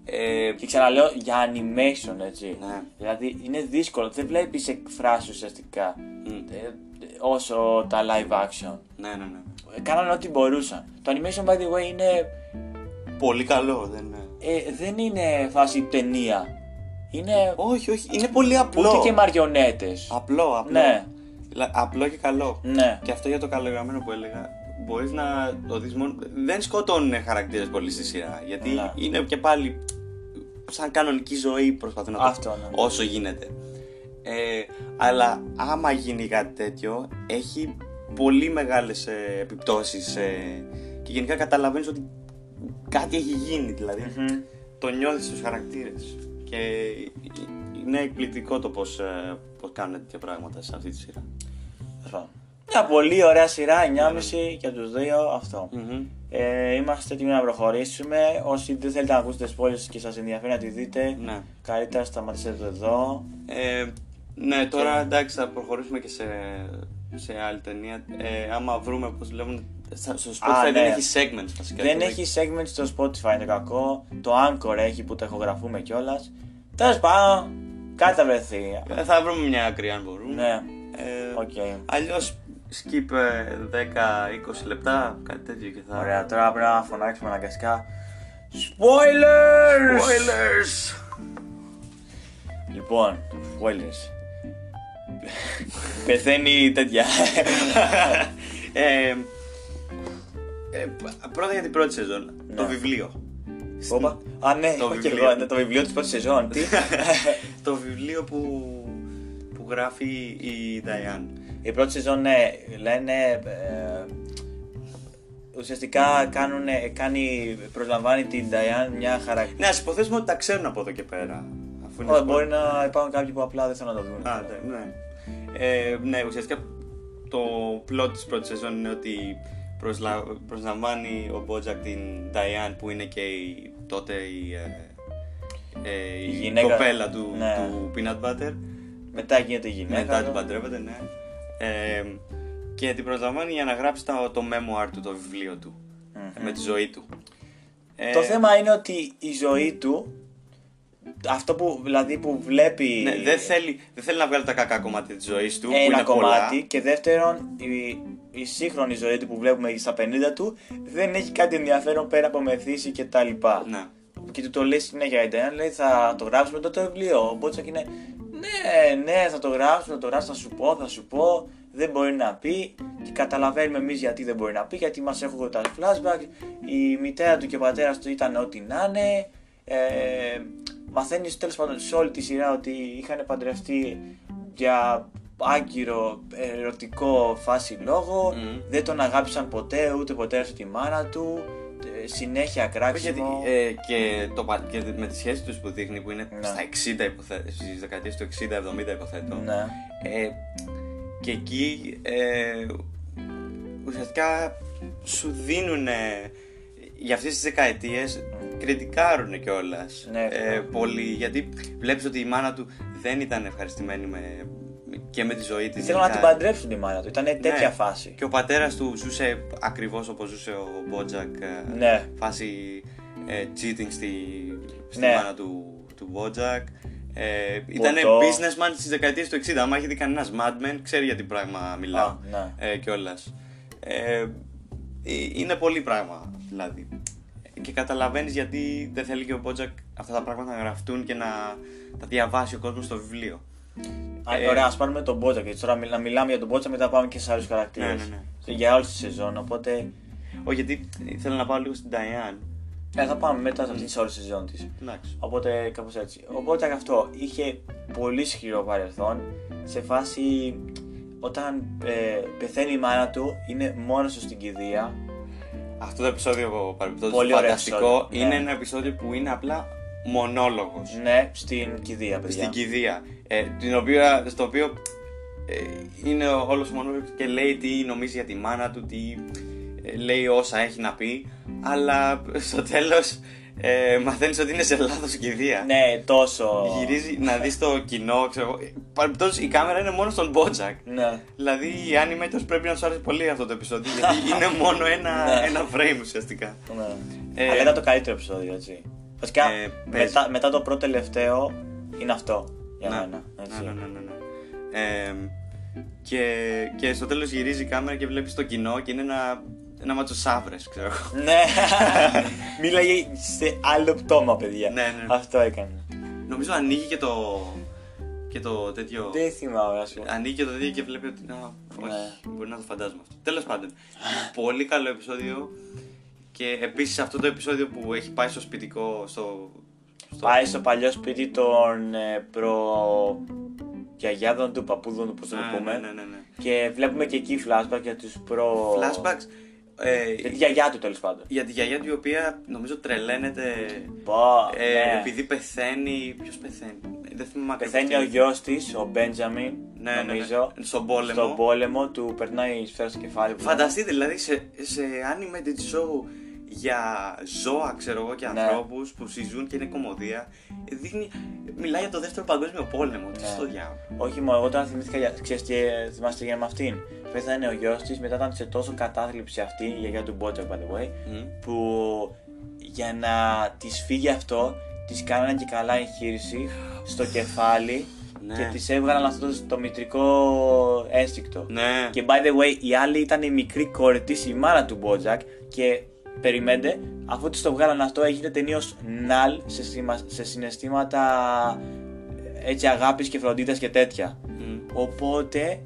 Speaker 2: Ε,
Speaker 1: Και ξαναλέω για animation, έτσι.
Speaker 2: Ναι.
Speaker 1: Δηλαδή είναι δύσκολο, δεν βλέπεις εκφράσεις ουσιαστικά
Speaker 2: μ,
Speaker 1: ε, όσο τα live action.
Speaker 2: ναι, ναι, ναι.
Speaker 1: Ε, Κάνανε ό,τι μπορούσαν. Το animation, by the way, είναι,
Speaker 2: Πολύ καλό, δεν είναι.
Speaker 1: ε, δεν είναι φάση ταινία. Είναι
Speaker 2: Όχι, όχι, είναι πολύ απλό.
Speaker 1: ούτε και μαριονέτες.
Speaker 2: Απλό, απλό.
Speaker 1: Ναι.
Speaker 2: Δηλα- Απλό και καλό.
Speaker 1: Ναι.
Speaker 2: Και αυτό για το καλογραμμένο που έλεγα, μπορείς να το δεις μόνο. Δεν σκοτώνουν χαρακτήρες πολύ στη σειρά. Γιατί
Speaker 1: Ναι.
Speaker 2: είναι και πάλι σαν κανονική ζωή προσπαθούν να το
Speaker 1: Αυτό, ναι.
Speaker 2: όσο γίνεται. Ε, αλλά άμα γίνει κάτι τέτοιο, έχει πολύ μεγάλες ε, επιπτώσεις ε, και γενικά καταλαβαίνεις ότι κάτι έχει γίνει δηλαδή.
Speaker 1: Μμμ.
Speaker 2: Το νιώθεις στους χαρακτήρες και είναι εκπληκτικό το πώς, ε, πώς κάνουν τέτοια πράγματα σε αυτή τη σειρά.
Speaker 1: Τέλος πάντων. Μια πολύ ωραία σειρά, 9,5 για τους δύο, αυτό.
Speaker 2: Μμμ.
Speaker 1: Ε, είμαστε έτοιμοι να προχωρήσουμε. Όσοι δεν θέλετε να ακούσετε spoilers και σας ενδιαφέρει να τη δείτε,
Speaker 2: Ναι.
Speaker 1: καλύτερα σταματήστε το εδώ.
Speaker 2: Ε, ναι, τώρα εντάξει θα προχωρήσουμε και σε, σε άλλη ταινία. Ε, άμα βρούμε πώς λέγουν. στα- Στο Spotify
Speaker 1: Α,
Speaker 2: δεν
Speaker 1: ναι.
Speaker 2: έχει segments βασικά.
Speaker 1: Δεν
Speaker 2: Το
Speaker 1: έχει segment στο Spotify, είναι κακό. Το Anchor έχει που το ηχογραφούμε κιόλας. Τέλος πάντων, κάτι θα βρεθεί.
Speaker 2: Ε, Θα βρούμε μια άκρη αν μπορούμε.
Speaker 1: Ναι,
Speaker 2: Ε,
Speaker 1: οκ.
Speaker 2: Αλλιώς skip ε, 10-20 λεπτά, κάτι τέτοιο και θα...
Speaker 1: Ωραία, τώρα πρέπει να φωνάξουμε αναγκαστικά. Spoilers!
Speaker 2: Spoilers!
Speaker 1: Λοιπόν, spoilers. Πεθαίνει τέτοια.
Speaker 2: ε, ε, πρώτα για την πρώτη σεζόν,
Speaker 1: Ναι.
Speaker 2: το βιβλίο.
Speaker 1: Όπα. Α, ναι,
Speaker 2: Το
Speaker 1: είπα και
Speaker 2: βιβλίο.
Speaker 1: εγώ, ναι, το βιβλίο της πρώτης σεζόν. Τι. <laughs>
Speaker 2: το βιβλίο που, που γράφει η Diane.
Speaker 1: Η πρώτη σεζόν, ναι, λένε. ε, ουσιαστικά κάνουν, κάνει, προσλαμβάνει την Diane μια χαρακτήρα.
Speaker 2: Ναι, ας υποθέσουμε ότι τα ξέρουν από εδώ και πέρα. Αφού είναι
Speaker 1: Όχι,
Speaker 2: spoiler.
Speaker 1: μπορεί να υπάρχουν κάποιοι που απλά δεν θέλουν να το δουν.
Speaker 2: Α, ναι, ναι. Ε, ναι, ουσιαστικά το plot της πρώτης σεζόν είναι ότι προσλα... προσλαμβάνει ο Μπότζακ την Diane που είναι και η, τότε η, ε, ε, η,
Speaker 1: Η γυναίκα.
Speaker 2: κοπέλα του,
Speaker 1: Ναι.
Speaker 2: του Peanut Butter.
Speaker 1: Μετά γίνεται η γυναίκα.
Speaker 2: Μετά την
Speaker 1: του.
Speaker 2: παντρεύεται, ναι. Ε, και την προσλαμβάνει για να γράψει το, το memoir του, το βιβλίο του.
Speaker 1: Μμμ.
Speaker 2: Με τη ζωή του. Ε,
Speaker 1: Το θέμα είναι ότι η ζωή του, αυτό που, δηλαδή που βλέπει
Speaker 2: Ναι, δεν, θέλει, δεν θέλει να βγάλει τα κακά κομμάτια της ζωής του, που
Speaker 1: ένα
Speaker 2: είναι
Speaker 1: κομμάτι
Speaker 2: πολλά.
Speaker 1: και δεύτερον η, η σύγχρονη ζωή του που βλέπουμε στα 50 του δεν έχει κάτι ενδιαφέρον πέρα από μεθύση και τα λοιπά.
Speaker 2: Ναι.
Speaker 1: Και του το λέει συνέχεια η Diane, λέει θα το γράψουμε τότε το βιβλίο. Ο Μπότσακ είναι ναι, ναι, θα το γράψουμε, θα το γράψουμε, θα σου πω, θα σου πω. Δεν μπορεί να πει και καταλαβαίνουμε εμείς γιατί δεν μπορεί να πει, γιατί μας έχουν τα flashback. Η μητέρα του και ο πατέρας του ήταν ό,τι να είναι. Ε, Μαθαίνεις τέλος πάντων σε όλη τη σειρά ότι είχαν παντρευτεί για άγκυρο ερωτικό φάση λόγο.
Speaker 2: Μμμ.
Speaker 1: Δεν τον αγάπησαν ποτέ, ούτε ποτέ έρθει τη μάνα του. ε, Συνέχεια
Speaker 2: Όχι, γιατί,
Speaker 1: κράξιμο.
Speaker 2: ε, και, το, πα- και με τη σχέση τους που δείχνει που είναι
Speaker 1: Ναι.
Speaker 2: στα 60 υποθέτω, στις δεκαετίες του 60-70 υποθέτω
Speaker 1: Ναι.
Speaker 2: ε, και εκεί ε, ουσιαστικά σου δίνουν για αυτές τις δεκαετίες κριτικάρουν κιόλας.
Speaker 1: Ναι,
Speaker 2: ε,
Speaker 1: ναι.
Speaker 2: πολύ γιατί βλέπεις ότι η μάνα του δεν ήταν ευχαριστημένη με, και με τη ζωή της
Speaker 1: Ήθελαν να
Speaker 2: γενικά.
Speaker 1: την παντρέψουν τη μάνα του. Ήταν τέτοια
Speaker 2: Ναι.
Speaker 1: φάση.
Speaker 2: Και ο πατέρας του ζούσε ακριβώς όπως ζούσε ο Μπότζακ. ε,
Speaker 1: Ναι.
Speaker 2: Φάση ε, cheating στη, στη
Speaker 1: Ναι.
Speaker 2: μάνα του, του Μπότζακ. Ε, ήταν
Speaker 1: Ποτό.
Speaker 2: businessman στις δεκαετίες του 60. Άμα έχει δει κανένας Mad Men, ξέρει για τι πράγμα μιλάω.
Speaker 1: Α, ναι.
Speaker 2: Ε, κιόλας. Ε, ε, είναι πολύ πράγμα δηλαδή. Και καταλαβαίνεις γιατί δεν θέλει και ο Μπότζακ αυτά τα πράγματα να γραφτούν και να τα διαβάσει ο κόσμος στο βιβλίο.
Speaker 1: Α,
Speaker 2: Ε,
Speaker 1: Ωραία, ας πάρουμε τον Μπότσα και τώρα μιλά- να μιλάμε για τον Μπότσα, μετά πάμε και σε άλλους χαρακτήρες.
Speaker 2: Ναι, ναι, ναι.
Speaker 1: Για όλη τη σεζόν. Οπότε
Speaker 2: Όχι, γιατί θέλω να πάω λίγο στην Diane.
Speaker 1: ε, θα πάμε μετά σε αυτή τη όλη τη σεζόν της.
Speaker 2: Εντάξει.
Speaker 1: Οπότε κάπως έτσι. Ο Μπότσα αυτό είχε πολύ ισχυρό παρελθόν. Σε φάση όταν ε, πεθαίνει η μάνα του, είναι μόνος του στην κηδεία.
Speaker 2: Αυτό το επεισόδιο παρεμπιπτόντως
Speaker 1: Πολύ ωραίο
Speaker 2: φανταστικό
Speaker 1: επεισόδιο,
Speaker 2: είναι
Speaker 1: ναι.
Speaker 2: ένα επεισόδιο που είναι απλά μονόλογος
Speaker 1: Ναι, στην κηδεία, παιδιά.
Speaker 2: στην κηδεία ε, την οποία, στο οποίο ε, είναι όλος ο μονόλογος και λέει τι νομίζει για τη μάνα του τι ε, λέει όσα έχει να πει αλλά στο τέλος ε, μαθαίνεις ότι είναι σε λάθος κηδεία
Speaker 1: Ναι, τόσο.
Speaker 2: γυρίζει να δεις το κοινό ξέρω, εγώ. Ε, παρεμπιπτόντως η κάμερα είναι μόνο στον Μπότζακ
Speaker 1: Ναι.
Speaker 2: Δηλαδή οι animators πρέπει να σου άρεσε πολύ αυτό το επεισόδιο γιατί <laughs> είναι μόνο ένα,
Speaker 1: Ναι.
Speaker 2: ένα frame ουσιαστικά.
Speaker 1: ναι.
Speaker 2: Ε,
Speaker 1: Αλλά ήταν το καλύτερο επεισόδιο, έτσι. Βασικά,
Speaker 2: Ε, παίζει.
Speaker 1: μετά, μετά το πρώτο τελευταίο είναι αυτό για
Speaker 2: Ναι.
Speaker 1: μένα. Έτσι.
Speaker 2: Ναι, ναι, ναι, ναι, ναι. Ε, και, και στο τέλος γυρίζει η κάμερα και βλέπεις το κοινό και είναι ένα, ένα μάτσο σαύρες, ξέρω εγώ. <laughs>
Speaker 1: Ναι, μίλαγε σε άλλο πτώμα, παιδιά.
Speaker 2: Ναι, ναι.
Speaker 1: Αυτό έκανε.
Speaker 2: Νομίζω ανοίγει και το, και το τέτοιο...
Speaker 1: Δεν θυμάμαι, ας πούμε.
Speaker 2: Ανοίγει και το τέτοιο και βλέπει ότι. Α, όχι,
Speaker 1: Ναι.
Speaker 2: μπορεί να το φαντάζομαι αυτό. Τέλος πάντων. πολύ καλό επεισόδιο. Και επίσης αυτό το επεισόδιο που έχει πάει στο σπιτικό. Στο, στο...
Speaker 1: Πάει στο παλιό σπίτι των ε, προ. γιαγιάδων του, παππούδων του, πώ το
Speaker 2: Ναι,
Speaker 1: πούμε.
Speaker 2: ναι, ναι, ναι, ναι.
Speaker 1: Και βλέπουμε και εκεί flashback για τους προ.
Speaker 2: Flashbacks. Ε,
Speaker 1: Για τη γιαγιά του τέλος πάντων.
Speaker 2: για τη γιαγιά του η οποία νομίζω τρελαίνεται
Speaker 1: Πω,
Speaker 2: ε,
Speaker 1: ναι.
Speaker 2: επειδή πεθαίνει. Ποιος πεθαίνει; Δεν θυμάμαι ακριβώς
Speaker 1: Πεθαίνει
Speaker 2: τι.
Speaker 1: ο γιος της, ο Μπέντζαμιν,
Speaker 2: Ναι, ναι, ναι.
Speaker 1: νομίζω.
Speaker 2: Στον πόλεμο.
Speaker 1: Στον πόλεμο του περνάει η σφαίρας στο κεφάλι. που-
Speaker 2: Φανταστείτε δηλαδή σε, σε animated show για ζώα ξέρω εγώ και
Speaker 1: Ναι.
Speaker 2: ανθρώπους που συζούν και είναι κομμωδία ε, δείχνει, μιλάει για το δεύτερο παγκόσμιο πόλεμο τι
Speaker 1: Ναι.
Speaker 2: στο διάβολο
Speaker 1: Όχι μόνο, εγώ τώρα θυμήθηκα, για- ξέρεις τι ε, θυμάστε για με αυτήν. Πέθανε ο γιος της, μετά ήταν σε τόσο κατάθλιψη αυτή, η γιαγιά του Μπότζακ, by the way,
Speaker 2: Μμ.
Speaker 1: που για να της φύγει αυτό, της κάνανε και καλά εγχείρηση στο κεφάλι
Speaker 2: Ναι.
Speaker 1: και της έβγαλαν αυτό το, το μητρικό ένστικτο.
Speaker 2: Ναι.
Speaker 1: Και by the way, η άλλη ήταν η μικρή κόρη τη, η μάνα του Μπότζακ. Και περιμένετε, αφού τη το βγάλαν αυτό, έγινε τελείως null σε, σημα- σε συναισθήματα έτσι αγάπης και φροντίδας και τέτοια.
Speaker 2: Μμ.
Speaker 1: Οπότε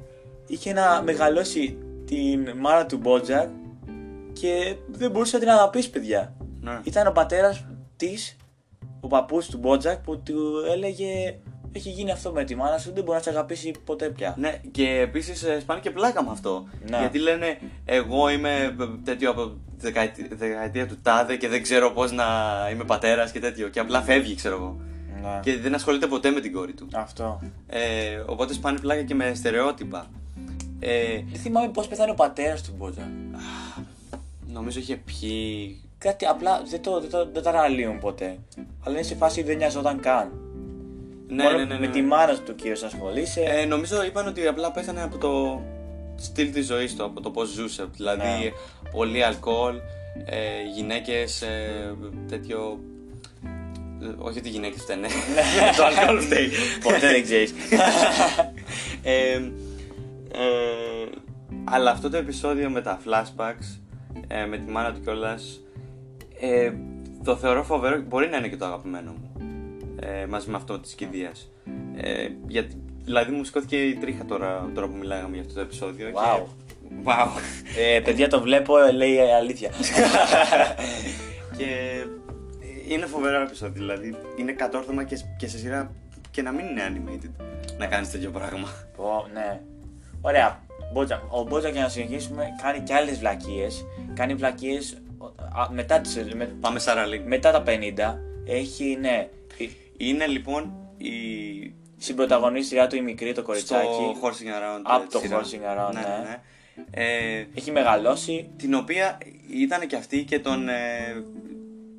Speaker 1: είχε να μεγαλώσει την μάνα του Μπότζακ και δεν μπορούσε να την αγαπήσει, παιδιά.
Speaker 2: Ναι.
Speaker 1: Ήταν ο πατέρας της, ο παππούς του Μπότζακ, που του έλεγε: Έχει γίνει αυτό με τη μάνα σου, δεν μπορεί να σε αγαπήσει ποτέ πια.
Speaker 2: Ναι, και επίσης σπάνε και πλάκα με αυτό.
Speaker 1: Ναι.
Speaker 2: Γιατί λένε, Εγώ είμαι τέτοιο από τη δεκαετία, δεκαετία του τάδε και δεν ξέρω πώς να είμαι πατέρας και τέτοιο. Και απλά φεύγει, ξέρω εγώ.
Speaker 1: Ναι.
Speaker 2: Και δεν ασχολείται ποτέ με την κόρη του.
Speaker 1: Αυτό.
Speaker 2: Ε, οπότε σπάνε πλάκα και με στερεότυπα. Ε,
Speaker 1: Δεν θυμάμαι πώς πέθανε ο πατέρας του Μπότζακ. <sighs>
Speaker 2: νομίζω είχε πιει.
Speaker 1: Κάτι απλά δεν το, δεν το, δεν τα αναλύουν ποτέ. Αλλά είναι σε φάση που δεν νοιαζόταν καν.
Speaker 2: Ναι,
Speaker 1: Μόνο
Speaker 2: ναι, ναι, ναι.
Speaker 1: Με τη μάνα του κυρίω ασχολείσαι.
Speaker 2: Ε, νομίζω είπαν ότι απλά πέθανε από το στυλ της ζωής του, από το πώς ζούσε. Δηλαδή,
Speaker 1: Ναι.
Speaker 2: πολύ αλκοόλ, ε, γυναίκες, ε, τέτοιο... ε, Όχι ότι οι γυναίκες φταίνε, <laughs> το αλκοόλ φταίει.
Speaker 1: ποτέ δεν ξέρεις. <laughs>
Speaker 2: ε, ε, αλλά αυτό το επεισόδιο με τα flashbacks, ε, με τη μάνα του κιόλας, ε, το θεωρώ φοβερό. Μπορεί να είναι και το αγαπημένο μου. Ε, μαζί με αυτό της κηδείας. Ε, γιατί, δηλαδή μου σηκώθηκε η τρίχα τώρα, τώρα που μιλάγαμε για αυτό το επεισόδιο.
Speaker 1: Wow.
Speaker 2: Και, wow.
Speaker 1: ε, παιδιά το βλέπω, ε, λέει ε, αλήθεια. <laughs>
Speaker 2: και είναι φοβερό επεισόδιο. Δηλαδή είναι κατόρθωμα και, και σε σειρά και να μην είναι animated να κάνεις τέτοιο πράγμα.
Speaker 1: Πω, ναι. Ωραία. Μπότζακ. Ο Μπότζακ για να συνεχίσουμε κάνει και άλλες βλακίες. Κάνει βλακίες μετά, τις, με,
Speaker 2: Πάμε Sarah Lynn.
Speaker 1: μετά τα 50. Έχει, ναι. η-
Speaker 2: Είναι λοιπόν η
Speaker 1: Συμπρωταγωνίστριά του η μικρή το
Speaker 2: στο
Speaker 1: κοριτσάκι.
Speaker 2: Horsing Around.
Speaker 1: Από
Speaker 2: ε,
Speaker 1: το
Speaker 2: σειρά.
Speaker 1: Horsing Around, ναι.
Speaker 2: Ε,
Speaker 1: Έχει μεγαλώσει.
Speaker 2: την οποία ήταν και αυτή και τον, ε,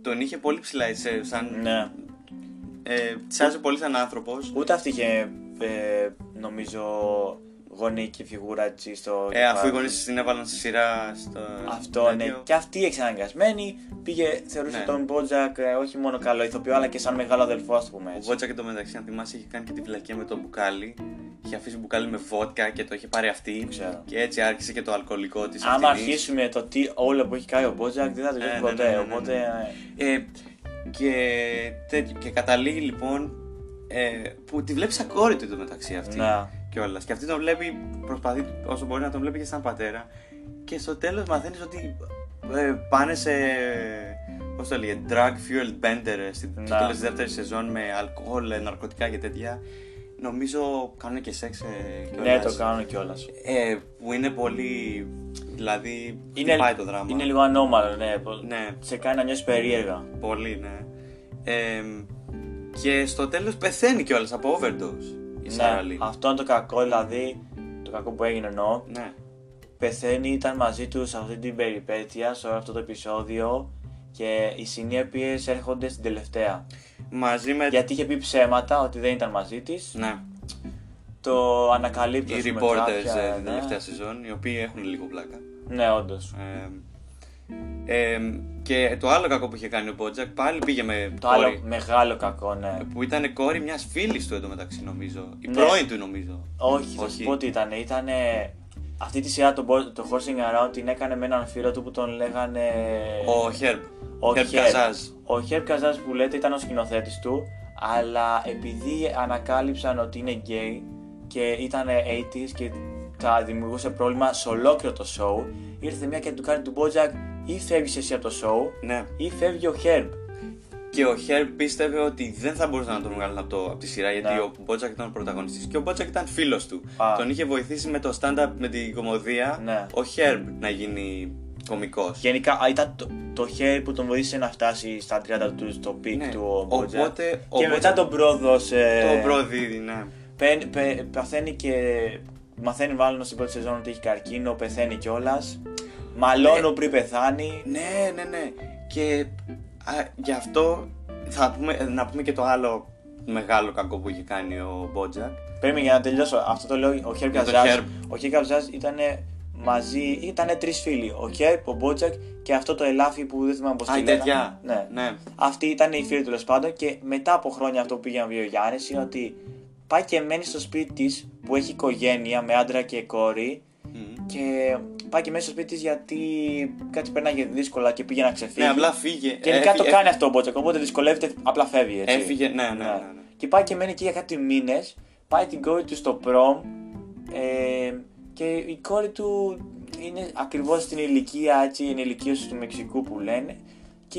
Speaker 2: τον είχε πολύ ψηλά σε, σαν,
Speaker 1: Ναι.
Speaker 2: ε, τσάζει πολύ σαν άνθρωπος.
Speaker 1: Ούτε αυτή είχε, ε, νομίζω, γονική φιγούρα έτσι στο.
Speaker 2: Ε, αφού οι
Speaker 1: κεφάλι.
Speaker 2: γονείς την έβαλαν στη σειρά στο
Speaker 1: Αυτό ναι.
Speaker 2: τέτοιο.
Speaker 1: Και αυτή εξαναγκασμένη πήγε, θεωρούσε
Speaker 2: Ναι.
Speaker 1: τον Μπότζακ ε, όχι μόνο καλό ηθοποιό, αλλά και σαν μεγάλο αδελφό, ας το πούμε
Speaker 2: Ο
Speaker 1: έτσι.
Speaker 2: Βότσα και το μεταξύ, αν θυμάσαι, είχε κάνει και τη βλακία με το μπουκάλι. Είχε αφήσει μπουκάλι με βότκα και το είχε πάρει αυτή.
Speaker 1: Ξέρω.
Speaker 2: Και έτσι άρχισε και το αλκοολικό της.
Speaker 1: Άμα αρχίσουμε το τι όλο που έχει κάνει ο Μπότζακ, δεν θα το
Speaker 2: Ναι,
Speaker 1: γίνει
Speaker 2: ναι,
Speaker 1: ποτέ.
Speaker 2: ναι, ναι, ναι, ναι.
Speaker 1: Οπότε. ε,
Speaker 2: Ε, και, τέτοιο, και καταλήγει λοιπόν ε, που τη βλέπεις σαν κόρη του μεταξύ αυτή.
Speaker 1: Να.
Speaker 2: Κιόλας. Και αυτή τον βλέπει, προσπαθεί όσο μπορεί να τον βλέπει και σαν πατέρα. Και στο τέλος μαθαίνεις ότι ε, πάνε σε. Πώς το λέγε, drug fueled bender ε, στην
Speaker 1: Να.
Speaker 2: στο τέλος της δεύτερης σεζόν με αλκοόλ, ε, ναρκωτικά και τέτοια. Νομίζω κάνουν και σεξ ε,
Speaker 1: Ναι,
Speaker 2: κιόλας.
Speaker 1: το κάνουν κιόλας.
Speaker 2: Ε, που είναι πολύ. Δηλαδή. χτυπάει το δράμα.
Speaker 1: είναι λίγο ανώμαλο, ναι. που
Speaker 2: Ναι.
Speaker 1: Σε κάνει να νιώσεις περίεργα.
Speaker 2: Πολύ, ναι. Ε, και στο τέλος πεθαίνει κιόλας από overdose η Σάρα
Speaker 1: Ναι,
Speaker 2: Λί.
Speaker 1: αυτό είναι το κακό, δηλαδή. Το κακό που έγινε εννοώ.
Speaker 2: Ναι.
Speaker 1: Πεθαίνει, ήταν μαζί τους σε αυτή την περιπέτεια, σε όλο αυτό το επεισόδιο. Και οι συνέπειες έρχονται στην τελευταία.
Speaker 2: Μαζί με.
Speaker 1: Γιατί είχε πει ψέματα ότι δεν ήταν μαζί της.
Speaker 2: Ναι.
Speaker 1: Το ανακαλύπτει
Speaker 2: Οι
Speaker 1: ας πούμε,
Speaker 2: reporters
Speaker 1: κάποια,
Speaker 2: ε, την
Speaker 1: ναι.
Speaker 2: τελευταία σεζόν, οι οποίοι έχουν λίγο πλάκα.
Speaker 1: Ναι, όντως.
Speaker 2: Ε, ε, και το άλλο κακό που είχε κάνει ο Μπότζακ πάλι πήγε με
Speaker 1: Το
Speaker 2: κόρη.
Speaker 1: άλλο μεγάλο κακό, ναι.
Speaker 2: Που ήταν κόρη μιας φίλης του εντωμεταξύ, νομίζω. Η
Speaker 1: Ναι.
Speaker 2: πρώην του, νομίζω.
Speaker 1: Όχι, θα
Speaker 2: Όχι.
Speaker 1: σου πω τι ήταν. Ήτανε... Αυτή τη σειρά το, Bo- το Horsing Around την έκανε με έναν φίλο του που τον λέγανε.
Speaker 2: Ο Χέρμπ.
Speaker 1: Ο
Speaker 2: Χέρμπ
Speaker 1: Herb.
Speaker 2: Καζάζ.
Speaker 1: Ο Herb Kazaz που λέτε ήταν ο σκηνοθέτης του, αλλά επειδή ανακάλυψαν ότι είναι gay και ήταν 80s και θα δημιουργούσε πρόβλημα σε ολόκληρο το show, ήρθε μια και του κάνει του Bojack ή φεύγεις εσύ από το show
Speaker 2: Ναι.
Speaker 1: ή φεύγει ο Herb.
Speaker 2: Και ο Χέρμπ πίστευε ότι δεν θα μπορούσαν να τον βγάλουν από, το, από τη σειρά γιατί
Speaker 1: Ναι.
Speaker 2: ο Μπότζακ ήταν ο πρωταγωνιστής και ο Μπότζακ ήταν φίλος του.
Speaker 1: Α.
Speaker 2: Τον είχε βοηθήσει με το stand-up με την κωμωδία
Speaker 1: Ναι.
Speaker 2: ο Χέρμπ να γίνει κωμικός.
Speaker 1: Γενικά α, ήταν το, το Herb που τον βοήθησε να φτάσει στα 30 του στο peak
Speaker 2: Ναι.
Speaker 1: του ο Bojack.
Speaker 2: Οπότε ο
Speaker 1: και μετά
Speaker 2: Bojack-
Speaker 1: τον πρόδος ε,
Speaker 2: Το προδίδει, ναι.
Speaker 1: παι- παι- παθαίνει και μαθαίνει μάλλον στην πρώτη σεζόν ότι έχει καρκίνο, πεθαίνει κιόλας. Μαλώνω πριν πεθάνει.
Speaker 2: Ναι, ναι, ναι. Και α, γι' αυτό θα πούμε, να πούμε και το άλλο μεγάλο κακό που είχε κάνει ο Μπότζακ.
Speaker 1: Πρέπει για να τελειώσω. Αυτό το λέω ο Χέρ
Speaker 2: Για τον
Speaker 1: Καζάζ.
Speaker 2: Herb.
Speaker 1: Ο Χέρ Καζάζ ήταν μαζί, ήταν τρεις φίλοι. Ο Χέρ, ο Μπότζακ και αυτό το ελάφι που δεν θυμάμαι πώς
Speaker 2: Α, η τέτοια.
Speaker 1: Ναι.
Speaker 2: ναι.
Speaker 1: Αυτοί ήταν οι φίλοι τέλος πάντων και μετά από χρόνια αυτό που πήγε να πει ο Γιάννης είναι ότι πάει και μένει στο σπίτι της που έχει οικογένεια με άντρα και κόρη.
Speaker 2: Μμμ.
Speaker 1: Και πάει και μέσα στο σπίτι της γιατί κάτι περνάγε δύσκολα και πήγε να ξεφύγει.
Speaker 2: Ναι, απλά φύγε.
Speaker 1: Και γενικά το
Speaker 2: Έφυγε-
Speaker 1: κάνει αυτό ο Μπότζακ, όποτε δυσκολεύεται, απλά φεύγει. Έτσι.
Speaker 2: Έφυγε, ναι, ναι, ναι. ναι.
Speaker 1: Και πάει και μένει εκεί για κάτι μήνες. Πάει την κόρη του στο prom. Ε, και η κόρη του είναι ακριβώς στην ηλικία, έτσι, η ενηλικίωσης του Μεξικού που λένε.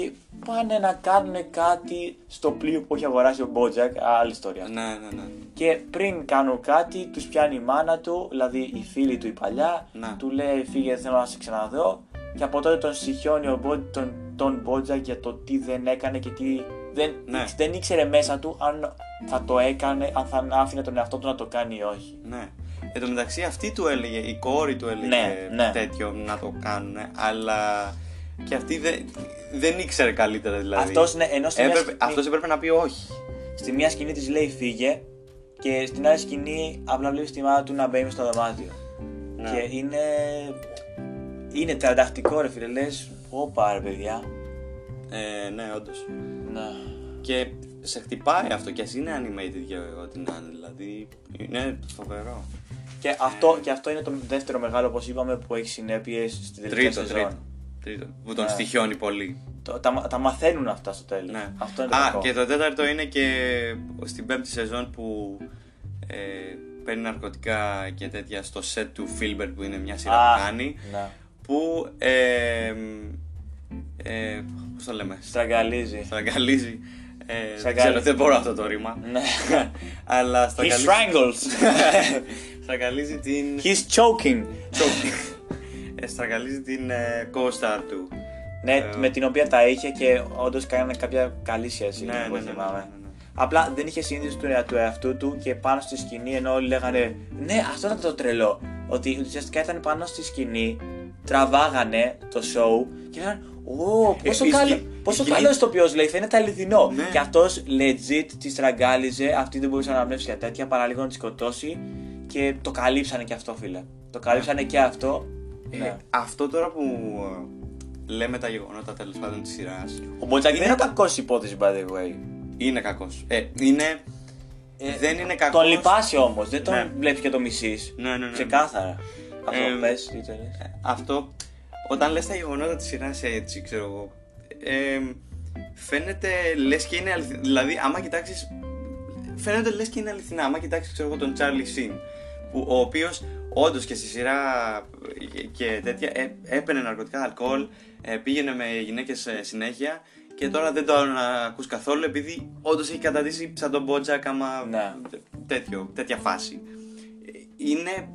Speaker 1: Και πάνε να κάνουν κάτι στο πλοίο που έχει αγοράσει ο Μπότζακ. Άλλη ιστορία.
Speaker 2: Ναι, ναι, ναι.
Speaker 1: Και πριν κάνουν κάτι, τους πιάνει η μάνα του, δηλαδή η φίλη του η παλιά,
Speaker 2: Να.
Speaker 1: του λέει φύγε θέλω να σε ξαναδώ. Και από τότε τον στοιχειώνει ο Μπο, τον, τον Μπότζακ για το τι δεν έκανε και τι. Δεν,
Speaker 2: Ναι.
Speaker 1: δεν ήξερε μέσα του αν θα το έκανε, αν θα άφηνε τον εαυτό του να το κάνει ή όχι.
Speaker 2: Ναι. Εν τω μεταξύ αυτή του έλεγε, η κόρη του έλεγε
Speaker 1: Ναι, ναι.
Speaker 2: τέτοιο να το κάνουν, αλλά και αυτή δεν, δεν ήξερε καλύτερα δηλαδή.
Speaker 1: Αυτός, ναι, ενώ στη μια
Speaker 2: έπρεπε,
Speaker 1: σκηνή-
Speaker 2: αυτός έπρεπε να πει όχι.
Speaker 1: Στη μία σκηνή της λέει φύγε και στην άλλη σκηνή απλά βλέπει τη μάνα του να μπαίνει στο δωμάτιο.
Speaker 2: Ναι.
Speaker 1: Και είναι. Είναι τρανταχτικό ρε φίλε, λες. Όπα ρε παιδιά.
Speaker 2: Ε, ναι, όντως.
Speaker 1: Ναι.
Speaker 2: Και σε χτυπάει αυτό και ας είναι animated για ό,τι να είναι, δηλαδή είναι φοβερό.
Speaker 1: Και αυτό, και αυτό είναι το δεύτερο μεγάλο, όπως είπαμε, που έχει συνέπειες στην τελευταία
Speaker 2: Τρίτο,
Speaker 1: σεζόν.
Speaker 2: τρίτο. Τρίτο. Που τον
Speaker 1: Ναι.
Speaker 2: στοιχιώνει πολύ.
Speaker 1: Το- τα, τα μαθαίνουν αυτά στο τέλος.
Speaker 2: Ναι.
Speaker 1: Αυτό είναι το
Speaker 2: Α,
Speaker 1: κακό.
Speaker 2: και το τέταρτο είναι και στην πέμπτη σεζόν που ε, παίρνει ναρκωτικά και τέτοια στο set του Filbert που είναι μια σειρά
Speaker 1: Α,
Speaker 2: που κάνει.
Speaker 1: ναι.
Speaker 2: Που. Ε, ε, Πώς το λέμε,
Speaker 1: Στραγγαλίζει.
Speaker 2: στραγγαλίζει. Ε, δεν
Speaker 1: Στραγγαλίζει.
Speaker 2: ξέρω, δεν μπορώ αυτό το ρήμα.
Speaker 1: Ναι. <laughs>
Speaker 2: Αλλά
Speaker 1: He
Speaker 2: στραγγαλίζει.
Speaker 1: strangles. <laughs>
Speaker 2: στραγγαλίζει την.
Speaker 1: He's choking.
Speaker 2: ε, στραγγαλίζει την ε, co-star του.
Speaker 1: ναι,
Speaker 2: Ε,
Speaker 1: με την οποία τα είχε και όντως κάνανε κάποια καλή σχέση.
Speaker 2: Ναι,
Speaker 1: που
Speaker 2: ναι, ναι, ναι,
Speaker 1: θυμάμαι.
Speaker 2: ναι, ναι.
Speaker 1: Απλά δεν είχε συνείδηση του, του εαυτού του και πάνω στη σκηνή ενώ όλοι λέγανε Ναι, αυτό ήταν το τρελό. Ότι ουσιαστικά ήταν πάνω στη σκηνή, τραβάγανε το show και λέγανε Ω, πόσο,
Speaker 2: Ε, η
Speaker 1: καλό,
Speaker 2: σκη-
Speaker 1: πόσο
Speaker 2: η σκηνή-
Speaker 1: καλό ηθοποιός λέει, φαίνεται αληθινό.
Speaker 2: Ναι.
Speaker 1: Και αυτός legit τη στραγγάλιζε, αυτή δεν μπορούσε να αναπνεύσει για τέτοια, παρά λίγο να τη σκοτώσει και το καλύψανε και αυτό, φίλε. Το καλύψανε και αυτό.
Speaker 2: Ε,
Speaker 1: Ναι.
Speaker 2: Αυτό τώρα που ε, λέμε τα γεγονότα τέλος πάντων της σειράς.
Speaker 1: Ο Μποτζάκ δεν
Speaker 2: είναι
Speaker 1: είναι
Speaker 2: τα-
Speaker 1: κακός υπόθεση, by the way.
Speaker 2: Είναι κακός. Ε, είναι. δεν είναι κακός.
Speaker 1: Τον λυπάσαι όμως, δεν τον
Speaker 2: Ναι.
Speaker 1: βλέπεις και το μισείς.
Speaker 2: Ναι, ναι, ναι.
Speaker 1: Ξεκάθαρα. Αυτό
Speaker 2: Ε,
Speaker 1: πες, τι θέλεις.
Speaker 2: Αυτό. Όταν λες τα γεγονότα της σειράς έτσι, ξέρω εγώ. Ε, φαίνεται λες και είναι αληθινά. Δηλαδή, άμα κοιτάξεις. Φαίνεται λες και είναι αληθινά. Άμα κοιτάξεις, ξέρω εγώ, τον Charlie Sheen. Που, ο οποίος όντως και στη σειρά και τέτοια ε, έπαιρνε ναρκωτικά, αλκοόλ, ε, πήγαινε με γυναίκες ε, συνέχεια και τώρα δεν τον ακούς καθόλου επειδή όντως έχει καταντήσει σαν τον Μπότζακ άμα
Speaker 1: Ναι.
Speaker 2: τέτοιο, τέτοια φάση. Ε, Είναι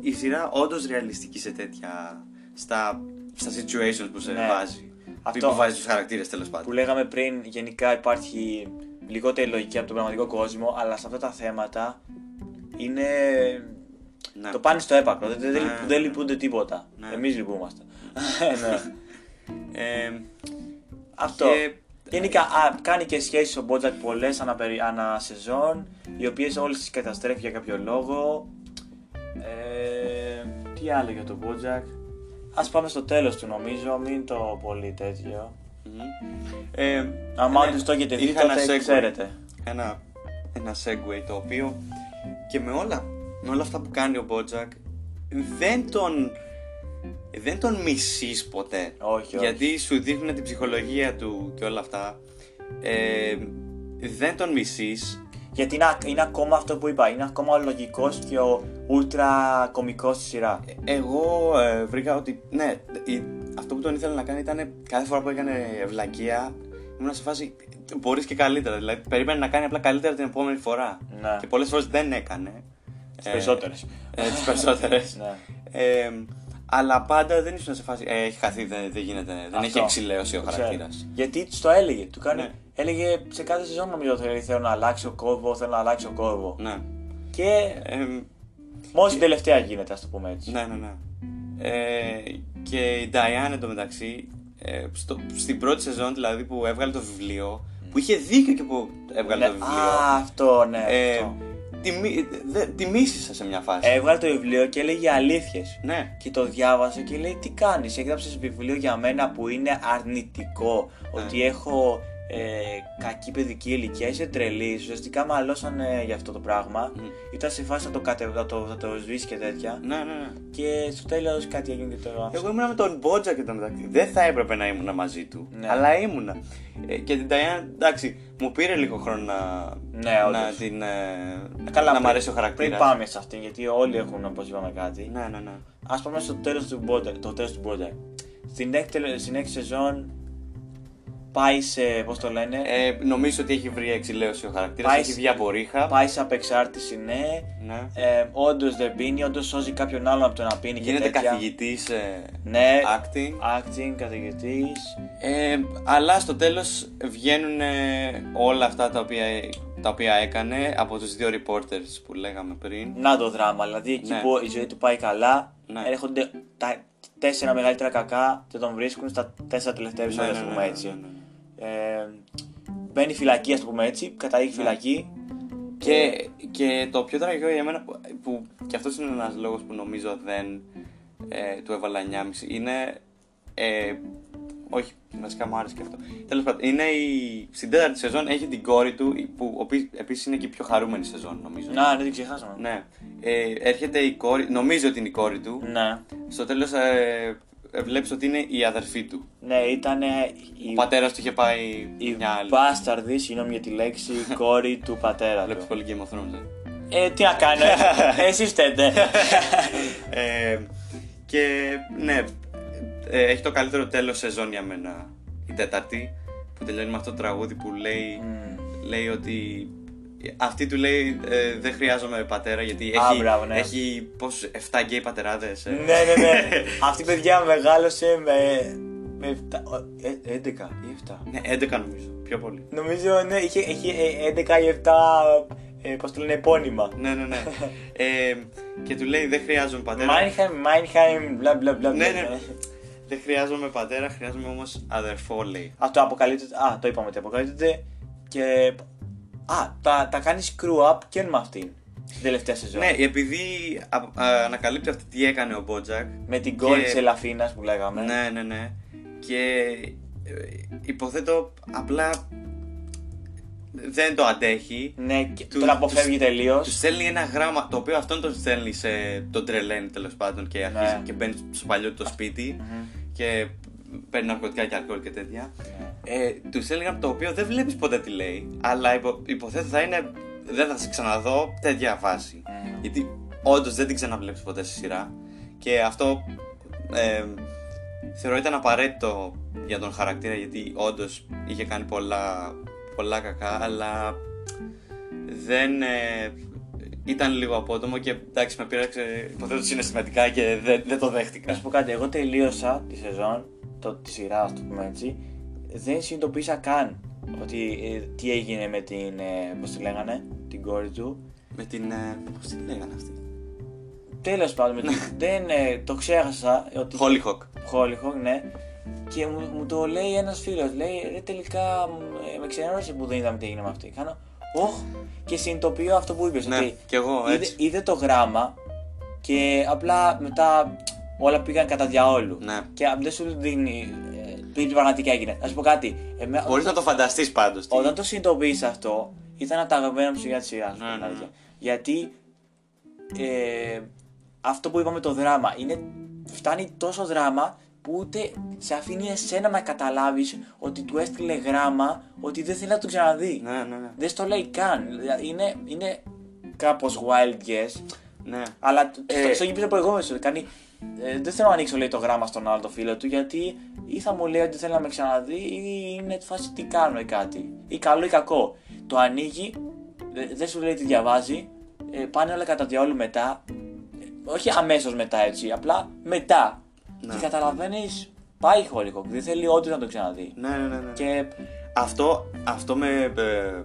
Speaker 2: η σειρά όντως ρεαλιστική σε τέτοια. στα, στα situations που σε
Speaker 1: Ναι.
Speaker 2: βάζει.
Speaker 1: Αυτό-
Speaker 2: που βάζει τους χαρακτήρες τέλος πάντων.
Speaker 1: Που λέγαμε πριν, γενικά υπάρχει λιγότερη λογική από τον πραγματικό κόσμο, αλλά σε αυτά τα θέματα είναι.
Speaker 2: Ναι.
Speaker 1: Το πάνε στο έπακρο. Δεν, δεν,
Speaker 2: Ναι,
Speaker 1: δεν
Speaker 2: ναι.
Speaker 1: λυπούνται τίποτα.
Speaker 2: Ναι.
Speaker 1: Εμείς λυπούμαστε. <laughs> ναι.
Speaker 2: Ε,
Speaker 1: Αυτό.
Speaker 2: Και-
Speaker 1: Γενικά, α, κάνει και σχέσεις ο Μπότζακ πολλές ανά, περι- ανά σεζόν, οι οποίες όλες τις καταστρέφει για κάποιο λόγο. Ε, τι άλλο για τον Μπότζακ. Α πάμε στο τέλος του νομίζω, μην το πολύ τέτοιο.
Speaker 2: μμμ. Ε,
Speaker 1: Άμα
Speaker 2: ναι,
Speaker 1: όντως το έχετε δει,
Speaker 2: είχα
Speaker 1: τότε
Speaker 2: ένα segue.
Speaker 1: ξέρετε.
Speaker 2: Ένα, ένα segue το οποίο και με όλα, με όλα αυτά που κάνει ο Μπότζακ δεν τον δεν τον μισείς ποτέ
Speaker 1: όχι,
Speaker 2: γιατί όχι. σου δείχνουν την ψυχολογία του και όλα αυτά ε, δεν τον μισείς
Speaker 1: γιατί είναι, ακόμα αυτό που είπα, είναι ακόμα ο λογικός και ο ούλτρα κομικός στη σειρά.
Speaker 2: Ε, εγώ ε, βρήκα ότι ναι, αυτό που τον ήθελα να κάνει ήταν κάθε φορά που έκανε ευλακία ήμουν σε φάση μπορείς και καλύτερα. Δηλαδή περίμενε να κάνει απλά καλύτερα την επόμενη φορά.
Speaker 1: Ναι.
Speaker 2: Και πολλές φορές δεν έκανε.
Speaker 1: Τις περισσότερες.
Speaker 2: Ε, τις περισσότερες. <laughs>
Speaker 1: Ναι.
Speaker 2: Ε, αλλά πάντα δεν ήσουν σε φάση. Ε, έχει χαθεί, δεν, δεν γίνεται. Δεν
Speaker 1: Αυτό.
Speaker 2: έχει εξηλαίωση ο
Speaker 1: Το
Speaker 2: χαρακτήρας.
Speaker 1: ξέρω. Γιατί του το έλεγε. Του κάνει,
Speaker 2: Ναι.
Speaker 1: Έλεγε σε κάθε σεζόν νομίζω ότι θέλω να αλλάξω κόρβο, θέλω να αλλάξω κόρβο.
Speaker 2: Ναι.
Speaker 1: Και
Speaker 2: Ε,
Speaker 1: μόνο στην τελευταία γίνεται, ας το πούμε έτσι.
Speaker 2: ναι, ναι, ναι. Ε, και η Diane εντωμεταξύ, ε, στο, στην πρώτη σεζόν δηλαδή που έβγαλε το βιβλίο, που είχε δίκιο και που έβγαλε
Speaker 1: Ναι,
Speaker 2: το βιβλίο.
Speaker 1: Α, αυτό, ναι.
Speaker 2: ε,
Speaker 1: αυτό.
Speaker 2: τη, μι- δε- τη μίσησα σε μια φάση.
Speaker 1: Έβγαλε το βιβλίο και έλεγε αλήθειες.
Speaker 2: ναι.
Speaker 1: Και το διάβασε και λέει τι κάνεις, έγραψες βιβλίο για μένα που είναι αρνητικό,
Speaker 2: Ναι.
Speaker 1: ότι έχω ε, κακή παιδική ηλικία, είσαι τρελής. Ουσιαστικά μαλώσανε για αυτό το πράγμα.
Speaker 2: Μμ.
Speaker 1: Ήταν σε φάση να το, κατε, να το, να το σβήσει και τέτοια.
Speaker 2: Ναι, ναι, ναι.
Speaker 1: Και στο τέλος κάτι έγινε και το.
Speaker 2: Εγώ ήμουνα με τον Μπότζα και τον μεταξύ. Δεν θα έπρεπε να ήμουν μαζί του.
Speaker 1: Ναι.
Speaker 2: Αλλά ήμουνα. Ε, και την Ταϊάννα, εντάξει, μου πήρε λίγο χρόνο να,
Speaker 1: Ναι,
Speaker 2: να,
Speaker 1: όντως.
Speaker 2: την, ε,
Speaker 1: Καλά,
Speaker 2: να
Speaker 1: πριν-
Speaker 2: μ' αρέσει ο χαρακτήρας.
Speaker 1: Πριν πάμε σε αυτήν, γιατί όλοι έχουν όπως είπαμε κάτι.
Speaker 2: Ναι, ναι, ναι.
Speaker 1: Α πάμε στο τέλος του Bojack. Το τέλος του Bojack. Στην έκτη, στην έκτη σεζόν πάει σε. Πώς το λένε;
Speaker 2: Ε, νομίζω ότι έχει βρει εξηλαίωση ο χαρακτήρας.
Speaker 1: Πάει
Speaker 2: Έχει
Speaker 1: σε-
Speaker 2: βγει από ρίχα.
Speaker 1: Πάει σε απεξάρτηση, ναι.
Speaker 2: Ναι.
Speaker 1: Ε, όντως δεν πίνει, όντως σώζει κάποιον άλλον από το να πίνει
Speaker 2: Γίνεται
Speaker 1: και τέτοια.
Speaker 2: καθηγητής
Speaker 1: Ναι,
Speaker 2: acting.
Speaker 1: acting, καθηγητής.
Speaker 2: Ε, αλλά στο τέλος βγαίνουν ε, όλα αυτά τα οποία, τα οποία έκανε από τους δύο reporters που λέγαμε πριν.
Speaker 1: Να το δράμα. Δηλαδή εκεί
Speaker 2: Ναι.
Speaker 1: που η ζωή του πάει καλά,
Speaker 2: Ναι.
Speaker 1: έρχονται τα τέσσερα μεγαλύτερα κακά και τον βρίσκουν στα τέσσερα τελευταία επεισόδια,
Speaker 2: Ναι,
Speaker 1: ας
Speaker 2: ναι,
Speaker 1: πούμε
Speaker 2: ναι,
Speaker 1: έτσι.
Speaker 2: Ναι, ναι.
Speaker 1: Ε, μπαίνει φυλακή, ας το πούμε έτσι, καταλήγει
Speaker 2: Ναι.
Speaker 1: φυλακή.
Speaker 2: Και, και το πιο τραγικό για μένα, που, που και αυτός είναι ένας λόγος που νομίζω δεν ε, του έβαλα 9,5, είναι... Ε, όχι, βασικά μου άρεσε και αυτό. Τέλος πάντων, είναι η, στην τέταρτη σεζόν έχει την κόρη του, που επίσης είναι και η πιο χαρούμενη σεζόν νομίζω.
Speaker 1: Να, δεν την ξεχάσαμε.
Speaker 2: Ναι. Ε, έρχεται η κόρη, νομίζω ότι είναι η κόρη του.
Speaker 1: Ναι.
Speaker 2: Στο τέλος ε, ε, βλέπεις ότι είναι η αδερφή του.
Speaker 1: Ναι, ήταν
Speaker 2: Ο
Speaker 1: η,
Speaker 2: πατέρας του είχε πάει
Speaker 1: η
Speaker 2: μια άλλη.
Speaker 1: μπάσταρδη, συγγνώμη για τη λέξη, <laughs> κόρη του πατέρα
Speaker 2: Βλέπεις
Speaker 1: του.
Speaker 2: πολύ Game of Thrones. ε;
Speaker 1: Ε, τι να κάνω, ε, <laughs> εσείς φταίτε.
Speaker 2: ε, και ναι, ε, έχει το καλύτερο τέλος σεζόν για μένα η τέταρτη που τελειώνει με αυτό το τραγούδι που λέει,
Speaker 1: Μμμ.
Speaker 2: λέει ότι αυτή του λέει ε, δεν χρειάζομαι πατέρα γιατί
Speaker 1: Α,
Speaker 2: έχει,
Speaker 1: μπράβο, ναι.
Speaker 2: έχει πώς, 7 γκέι πατεράδες. ε.
Speaker 1: ναι, ναι, ναι. <laughs> Αυτή η παιδιά μεγάλωσε με. με 7, ε, 11 ή 7.
Speaker 2: Ναι, 11 νομίζω, πιο πολύ.
Speaker 1: Νομίζω, ναι, είχε, έχει ε, 11 ή 7, ε, πώς το λένε, επώνυμα.
Speaker 2: ναι, ναι, ναι. ε, και του λέει δεν χρειάζομαι πατέρα.
Speaker 1: Μάινχάιμ, Μάινχάιμ, μπλα μπλα μπλα.
Speaker 2: Ναι,
Speaker 1: μπλα.
Speaker 2: ναι. Δεν χρειάζομαι πατέρα, χρειάζομαι όμως αδερφό λέει.
Speaker 1: Αυτό αποκαλύπτεται. Α, το είπαμε ότι αποκαλύπτεται. Και. Α, τα, τα κάνεις screw up και με αυτήν. Την τελευταία σεζόν.
Speaker 2: Ναι, επειδή α, α, ανακαλύπτει αυτή τι έκανε ο Μπότζακ.
Speaker 1: Με την κόρη
Speaker 2: Και-
Speaker 1: της Ελαφίνας που λέγαμε.
Speaker 2: Ναι, ναι, ναι. Και ε, υποθέτω απλά δεν το αντέχει.
Speaker 1: Ναι, και
Speaker 2: Του-
Speaker 1: τον αποφεύγει τελείως.
Speaker 2: Τους στέλνει ένα γράμμα το οποίο αυτόν τον στέλνει σε τον τρελαίνει τέλος πάντων και αρχίζει
Speaker 1: Ναι.
Speaker 2: και μπαίνει στο παλιό του το σπίτι και παίρνει ναρκωτικά και αλκοόλ και τέτοια. Ε, τους στέλνει γράμμα το οποίο δεν βλέπεις ποτέ τι λέει, αλλά υπο, υποθέτω θα είναι. Δεν θα σε ξαναδώ τέτοια φάση.
Speaker 1: Μμμ.
Speaker 2: Γιατί όντως δεν την ξαναβλέπεις ποτέ στη σειρά. Και αυτό ε, θεωρώ ήταν απαραίτητο για τον χαρακτήρα γιατί όντως είχε κάνει πολλά, πολλά κακά, αλλά δεν. ε, ήταν λίγο απότομο και εντάξει με πείραξε υποθέτω συναισθηματικά και δεν, δεν το
Speaker 1: Να
Speaker 2: δέχτηκα.
Speaker 1: σου πω κάτι, εγώ τελείωσα τη σεζόν, το, τη σειρά, ας το πούμε έτσι. Δεν συνειδητοποίησα καν ότι ε, τι έγινε με την. Ε, Πώς τη λέγανε, την κόρη του.
Speaker 2: Με την. Ε, Πώς την λέγανε αυτή;
Speaker 1: Τέλος πάντων, με την, δεν, ε, το ξέχασα ότι.
Speaker 2: Hollyhock.
Speaker 1: Χόλιχο, ναι. Και μου, μου το λέει ένας φίλος. Λέει ρε, τελικά ε, με ξενέρωσε που δεν είδαμε τι έγινε με αυτή. Κάνω. Οχ! Και συνειδητοποιώ αυτό που είπες.
Speaker 2: Ναι,
Speaker 1: ότι
Speaker 2: κι εγώ
Speaker 1: είδε,
Speaker 2: έτσι.
Speaker 1: είδε το γράμμα και απλά μετά όλα πήγαν κατά διαόλου.
Speaker 2: Ναι.
Speaker 1: Και δεν σου δίνει. Ε, τι πραγματικά έγινε. Να σου πω κάτι. Εμέ,
Speaker 2: Μπορείς να το φανταστείς πάντως.
Speaker 1: όταν το συνειδητοποίησα αυτό, ήταν από τα αγαπημένα μου σιγά τη σειρά.
Speaker 2: Ναι, ναι, ναι.
Speaker 1: Γιατί ε, αυτό που είπαμε το δράμα είναι, φτάνει τόσο δράμα που ούτε σε αφήνει εσένα να καταλάβεις ότι του έστειλε γράμμα ότι δεν θέλει να το ξαναδεί.
Speaker 2: Ναι, ναι, ναι.
Speaker 1: Δεν στο λέει καν. Δηλαδή, Είναι, είναι κάπως wild guess.
Speaker 2: ναι.
Speaker 1: Αλλά
Speaker 2: Ε,
Speaker 1: στο, στο γήπεδο προηγούμενο σου κάνει. Ε, δεν θέλω να ανοίξω λέει, το γράμμα στον άλλο το φίλο του γιατί ή θα μου λέει ότι θέλει να με ξαναδεί ή είναι φάση τι κάνω ή κάτι. Ή καλό ή κακό. Το ανοίγει, δε- δεν σου λέει τι διαβάζει, ε, πάνε όλα κατά διαόλου μετά. Ε, όχι αμέσως μετά έτσι, απλά μετά.
Speaker 2: Ναι.
Speaker 1: Και καταλαβαίνεις, πάει χωρικό. Δεν θέλει όντως να το ξαναδεί.
Speaker 2: Ναι, ναι, ναι, ναι.
Speaker 1: Και
Speaker 2: Αυτό, αυτό με, ε,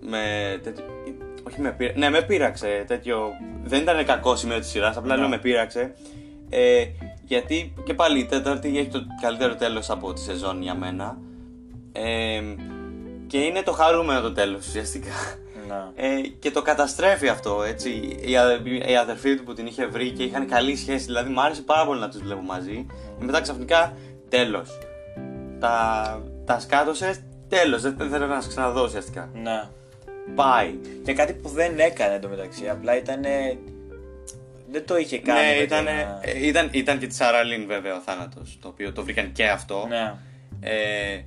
Speaker 2: με τέτοιο, όχι με πείραξε, ναι με πείραξε τέτοιο, δεν ήταν κακό σημείο της σειράς, απλά
Speaker 1: Ναι.
Speaker 2: λέω με πείραξε. Ε, γιατί και πάλι η τέταρτη έχει το καλύτερο τέλος από τη σεζόν για μένα. Ε, και είναι το χαρούμενο το τέλος ουσιαστικά.
Speaker 1: να.
Speaker 2: Ε, και το καταστρέφει αυτό, έτσι. Η, α- η αδερφή του που την είχε βρει και είχαν καλή σχέση, δηλαδή μου άρεσε πάρα πολύ να τους βλέπω μαζί. Και μετά ξαφνικά, τέλος. Τα, τα σκάτωσε τέλος. Δεν δεν θέλω να σας ξαναδώ ουσιαστικά.
Speaker 1: Ναι.
Speaker 2: Πάει.
Speaker 1: Και κάτι που δεν έκανε εντωμεταξύ. Απλά ήταν. Δεν το είχε κάνει.
Speaker 2: Ναι,
Speaker 1: με
Speaker 2: ήταν,
Speaker 1: την,
Speaker 2: ε, ήταν, ήταν και της Σαραλίν βέβαια ο θάνατος. Το οποίο το βρήκαν και αυτό.
Speaker 1: Ναι.
Speaker 2: Ε,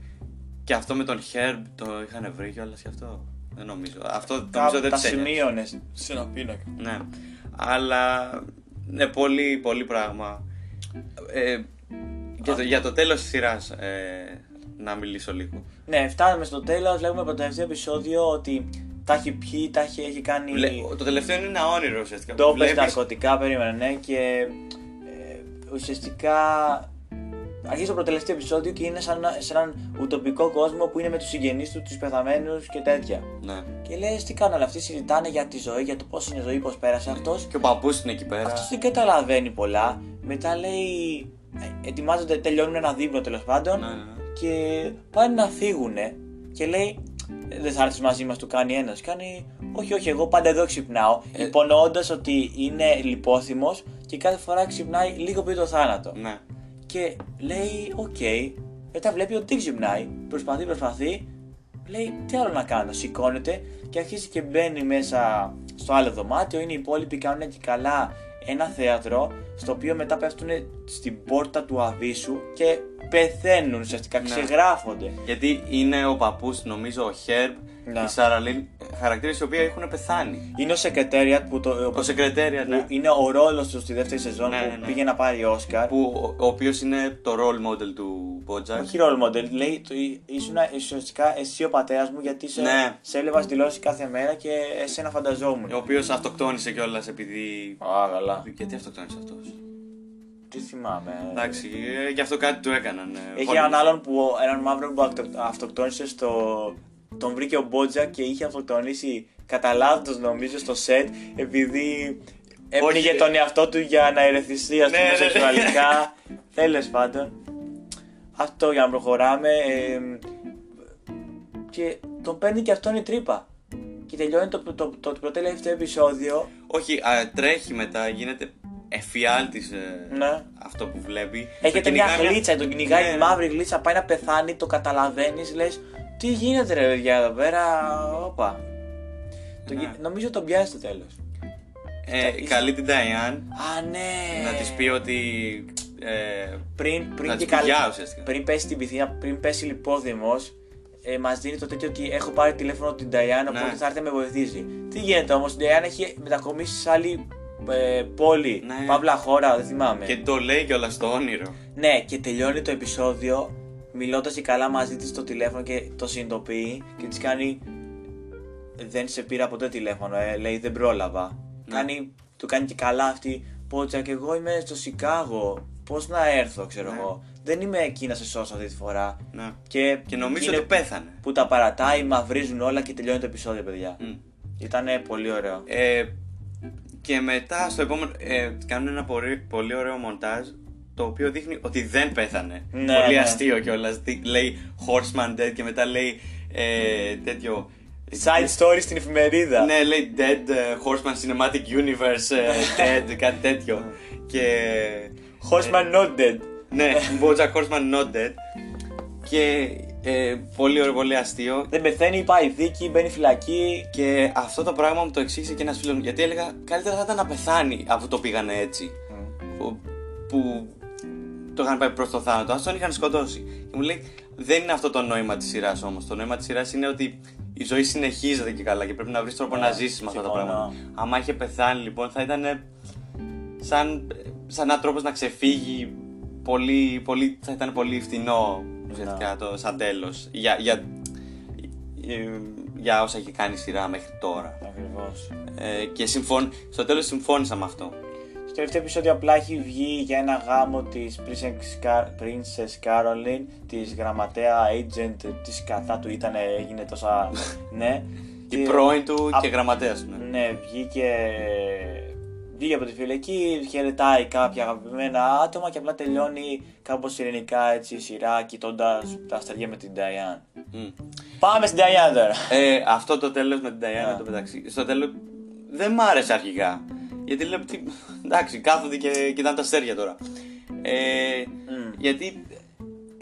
Speaker 2: και αυτό με τον Herb το είχαν βρει κιόλας και αυτό; Δεν νομίζω. Αυτό
Speaker 1: Κάπου
Speaker 2: νομίζω δεν
Speaker 1: τα
Speaker 2: τις ένοιαζε.
Speaker 1: σημείωνες σε ένα πίνακα.
Speaker 2: Ναι. Αλλά ναι, πολύ, πολύ πράγμα. Ε, για, το, για το τέλος της σειράς ε, να μιλήσω λίγο.
Speaker 1: Ναι, φτάνουμε στο τέλος. Βλέπουμε από το τελευταίο επεισόδιο ότι τα έχει πιει, τα έχει, έχει κάνει.
Speaker 2: Βλέ- το τελευταίο είναι ένα όνειρο ουσιαστικά.
Speaker 1: Ντόπε
Speaker 2: Βλέπεις-
Speaker 1: ναρκωτικά, περίμενε, ναι, και ε, ουσιαστικά αρχίζει το προτελευταίο επεισόδιο και είναι σαν, ένα- σε έναν ουτοπικό κόσμο που είναι με τους συγγενείς του, τους πεθαμένους και τέτοια.
Speaker 2: Ναι.
Speaker 1: Και λε, τι κάνουν όλοι αυτοί, συζητάνε για τη ζωή, για το πώς είναι η ζωή, πώς πέρασε αυτός.
Speaker 2: Και ο παππούς είναι εκεί πέρα.
Speaker 1: Αυτός δεν καταλαβαίνει πολλά. Μετά λέει. ε, Ετοιμάζονται, τελειώνουν ένα δείπνο τέλος πάντων
Speaker 2: Ναι, ναι, ναι.
Speaker 1: και πάνε να φύγουν και λέει «Ε, δεν θα έρθεις μαζί μας, του κάνει ένας. Κάνει, Όχι, όχι, εγώ πάντα εδώ ξυπνάω.
Speaker 2: Ε.
Speaker 1: Υπονοώντας ότι είναι λιπόθυμος και κάθε φορά ξυπνάει λίγο πριν το θάνατο.
Speaker 2: Ναι.
Speaker 1: Και λέει, Οκ, μετά βλέπει ότι δεν ξυπνάει. Προσπαθεί, προσπαθεί. Λέει, Τι άλλο να κάνω. Σηκώνεται και αρχίζει και μπαίνει μέσα στο άλλο δωμάτιο. Είναι οι υπόλοιποι κάνουν και καλά ένα θέατρο στο οποίο μετά πέφτουν στην πόρτα του αβύσσου και πεθαίνουν ουσιαστικά,
Speaker 2: Ναι.
Speaker 1: ξεγράφονται.
Speaker 2: Γιατί είναι ο παππούς, νομίζω, ο Herb,
Speaker 1: Ναι.
Speaker 2: η Sarah Lynn, χαρακτήρες οι οποίοι έχουν πεθάνει.
Speaker 1: Είναι ο Secretariat που, το,
Speaker 2: Ο Secretariat,
Speaker 1: που
Speaker 2: ναι.
Speaker 1: είναι ο ρόλος τους στη δεύτερη σεζόν
Speaker 2: Ναι,
Speaker 1: που
Speaker 2: ναι, ναι.
Speaker 1: πήγε να πάρει Όσκαρ.
Speaker 2: Που, ο, ο οποίος είναι το role model του Bojack.
Speaker 1: Όχι role model, λέει το, ήσουν ουσιαστικά εσύ ο πατέρας μου γιατί σε,
Speaker 2: Ναι.
Speaker 1: σε έβλεπα στη τηλεόραση κάθε μέρα και εσένα φανταζόμουν.
Speaker 2: Ο οποίος αυτοκτόνησε κιόλας επειδή...
Speaker 1: Α, καλά.
Speaker 2: Γιατί αυτοκτόνησε αυτός;
Speaker 1: Τι θυμάμαι.
Speaker 2: Εντάξει, ε, γι' αυτό κάτι του έκαναν. ε,
Speaker 1: Έχει
Speaker 2: χωρίς-
Speaker 1: έναν άλλον που, έναν μαύρο που αυτο- αυτοκτόνησε στο. Τον βρήκε ο Μπότζα και είχε αυτοκτονήσει κατά λάθο νομίζω στο σετ επειδή έπνιγε
Speaker 2: Όχι.
Speaker 1: τον εαυτό του για να ερεθιστεί ας
Speaker 2: Ναι,
Speaker 1: πούμε
Speaker 2: ναι, ναι.
Speaker 1: σεξουαλικά. Τέλος πάντων. Αυτό για να προχωράμε. ε, και τον παίρνει και αυτόν η τρύπα. Και τελειώνει το, το, το, το προτελευταίο επεισόδιο.
Speaker 2: Όχι, α, τρέχει μετά, γίνεται εφιάλτης ε,
Speaker 1: Ναι.
Speaker 2: αυτό που βλέπει.
Speaker 1: Έχετε
Speaker 2: Το
Speaker 1: μια
Speaker 2: κυνηγάει
Speaker 1: γλίτσα, τον κυνηγάει
Speaker 2: Ναι.
Speaker 1: η μαύρη γλίτσα, πάει να πεθάνει, το καταλαβαίνεις, λες. Τι γίνεται ρε παιδιά εδώ πέρα, όπα. Το
Speaker 2: Ναι.
Speaker 1: γι- νομίζω τον πιάνει στο τέλος.
Speaker 2: Ε,
Speaker 1: Είσαι-
Speaker 2: καλεί την Diane
Speaker 1: Α, ναι!
Speaker 2: να της πει ότι... Ε,
Speaker 1: Πριν, πριν,
Speaker 2: να
Speaker 1: και
Speaker 2: της πει
Speaker 1: καλά-
Speaker 2: γεια ουσιαστικά.
Speaker 1: πριν πέσει στην πυθία, πριν πέσει λιπόδημο, ε, μας δίνει το τέτοιο ότι έχω πάρει τηλέφωνο την Diane, οπότε
Speaker 2: Ναι.
Speaker 1: θα έρθει να με βοηθήσει. Τι γίνεται όμως, η Diane έχει μετακομίσει σε άλλη ε, πόλη,
Speaker 2: Ναι.
Speaker 1: παύλα χώρα, δεν θυμάμαι.
Speaker 2: Και το λέει κιόλας στο όνειρο.
Speaker 1: Ναι, και τελειώνει το επεισόδιο μιλώντας και καλά μαζί της στο τηλέφωνο και το συνειδητοποιεί και της κάνει. Δεν σε πήρα ποτέ τηλέφωνο, ε. λέει δεν πρόλαβα.
Speaker 2: Ναι.
Speaker 1: Κάνει, του κάνει και καλά αυτή. Πότσα και εγώ είμαι στο Σικάγο. Πώς να έρθω, ξέρω
Speaker 2: Ναι.
Speaker 1: εγώ. Δεν είμαι εκεί να σε σώσω αυτή τη φορά.
Speaker 2: Ναι.
Speaker 1: Και,
Speaker 2: Και νομίζω
Speaker 1: είναι
Speaker 2: ότι πέθανε.
Speaker 1: Που τα παρατάει, μαυρίζουν όλα και τελειώνει το επεισόδιο, παιδιά.
Speaker 2: Μμ.
Speaker 1: Ήταν πολύ ωραίο.
Speaker 2: Ε, και μετά στο επόμενο ε, κάνουν ένα πολύ, πολύ ωραίο μοντάζ το οποίο δείχνει ότι δεν πέθανε.
Speaker 1: Ναι,
Speaker 2: πολύ
Speaker 1: ναι.
Speaker 2: αστείο κιόλας. Λέει Horseman Dead και μετά λέει ε, τέτοιο.
Speaker 1: Side story στην εφημερίδα.
Speaker 2: Ναι, λέει Dead ε, Horseman Cinematic Universe ε, Dead, κάτι τέτοιο. και.
Speaker 1: Horseman not dead.
Speaker 2: Ναι, Bojack Horseman Not Dead. Και ε, πολύ ωραίο, πολύ αστείο.
Speaker 1: Δεν πεθαίνει, πάει δίκη, μπαίνει φυλακή.
Speaker 2: Και αυτό το πράγμα μου το εξήγησε και ένας φίλος μου. Γιατί έλεγα καλύτερα θα ήταν να πεθάνει αφού το πήγανε έτσι. Που, που το είχαν πάει προς το θάνατο. Α τον είχαν σκοτώσει. Και μου λέει δεν είναι αυτό το νόημα της σειράς όμως. Το νόημα της σειράς είναι ότι η ζωή συνεχίζεται και καλά και πρέπει να βρεις τρόπο
Speaker 1: Ναι,
Speaker 2: να ζήσεις με αυτά τα
Speaker 1: συμφωνώ.
Speaker 2: πράγματα. Άμα είχε πεθάνει λοιπόν θα ήταν σαν, σαν ένα τρόπο να ξεφύγει. Πολύ, πολύ, θα ήταν πολύ φθηνό ουσιαστικά το σαν τέλος. Για, για, ε, για όσα έχει κάνει η σειρά μέχρι τώρα.
Speaker 1: Ακριβώς.
Speaker 2: Ε, και συμφων... στο τέλος συμφώνησα με αυτό.
Speaker 1: Στο τελευταίο επεισόδιο απλά έχει βγει για ένα γάμο της Princess Car- Princess Caroline, της γραμματέα agent της κατά του ήταν, έγινε τόσα... <laughs> ναι.
Speaker 2: Η
Speaker 1: Και-
Speaker 2: πρώην του
Speaker 1: Α-
Speaker 2: και γραμματέας του. Ναι.
Speaker 1: Ναι, βγήκε... Βγήκε από τη φυλακή, χαιρετάει κάποια αγαπημένα άτομα και απλά τελειώνει κάπως ειρηνικά έτσι η σειρά κοιτώντας τα αστέρια με την Diane.
Speaker 2: Μμ.
Speaker 1: Πάμε στην Diane τώρα!
Speaker 2: Ε, αυτό το τέλος με την Diana
Speaker 1: Α.
Speaker 2: το μεταξύ. Στο τέλος δεν μ' άρεσε αρχικά. Γιατί λέω ότι εντάξει κάθονται και κοιτάνε τα αστέρια τώρα. Ε,
Speaker 1: Μμ.
Speaker 2: Γιατί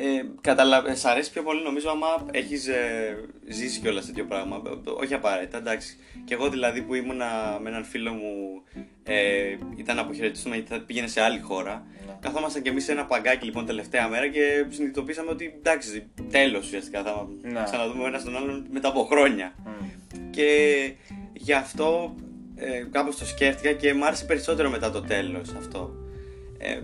Speaker 2: Ε, καταλα... Σ' αρέσει πιο πολύ νομίζω άμα έχεις ε, ζήσει κιόλας τέτοιο πράγμα. Όχι απαραίτητα, εντάξει. Και εγώ δηλαδή που ήμουνα με έναν φίλο μου, ε, ήταν να αποχαιρετήσουμε γιατί θα πήγαινε σε άλλη χώρα.
Speaker 1: Ναι.
Speaker 2: Καθόμασταν κι εμείς σε ένα παγκάκι λοιπόν τελευταία μέρα και συνειδητοποίησαμε ότι εντάξει, τέλος ουσιαστικά θα
Speaker 1: Ναι.
Speaker 2: ξαναδούμε ο ένας τον άλλον μετά από χρόνια.
Speaker 1: Μμ.
Speaker 2: Και γι' αυτό ε, κάπως το σκέφτηκα και μου άρεσε περισσότερο μετά το τέλος αυτό. Ε,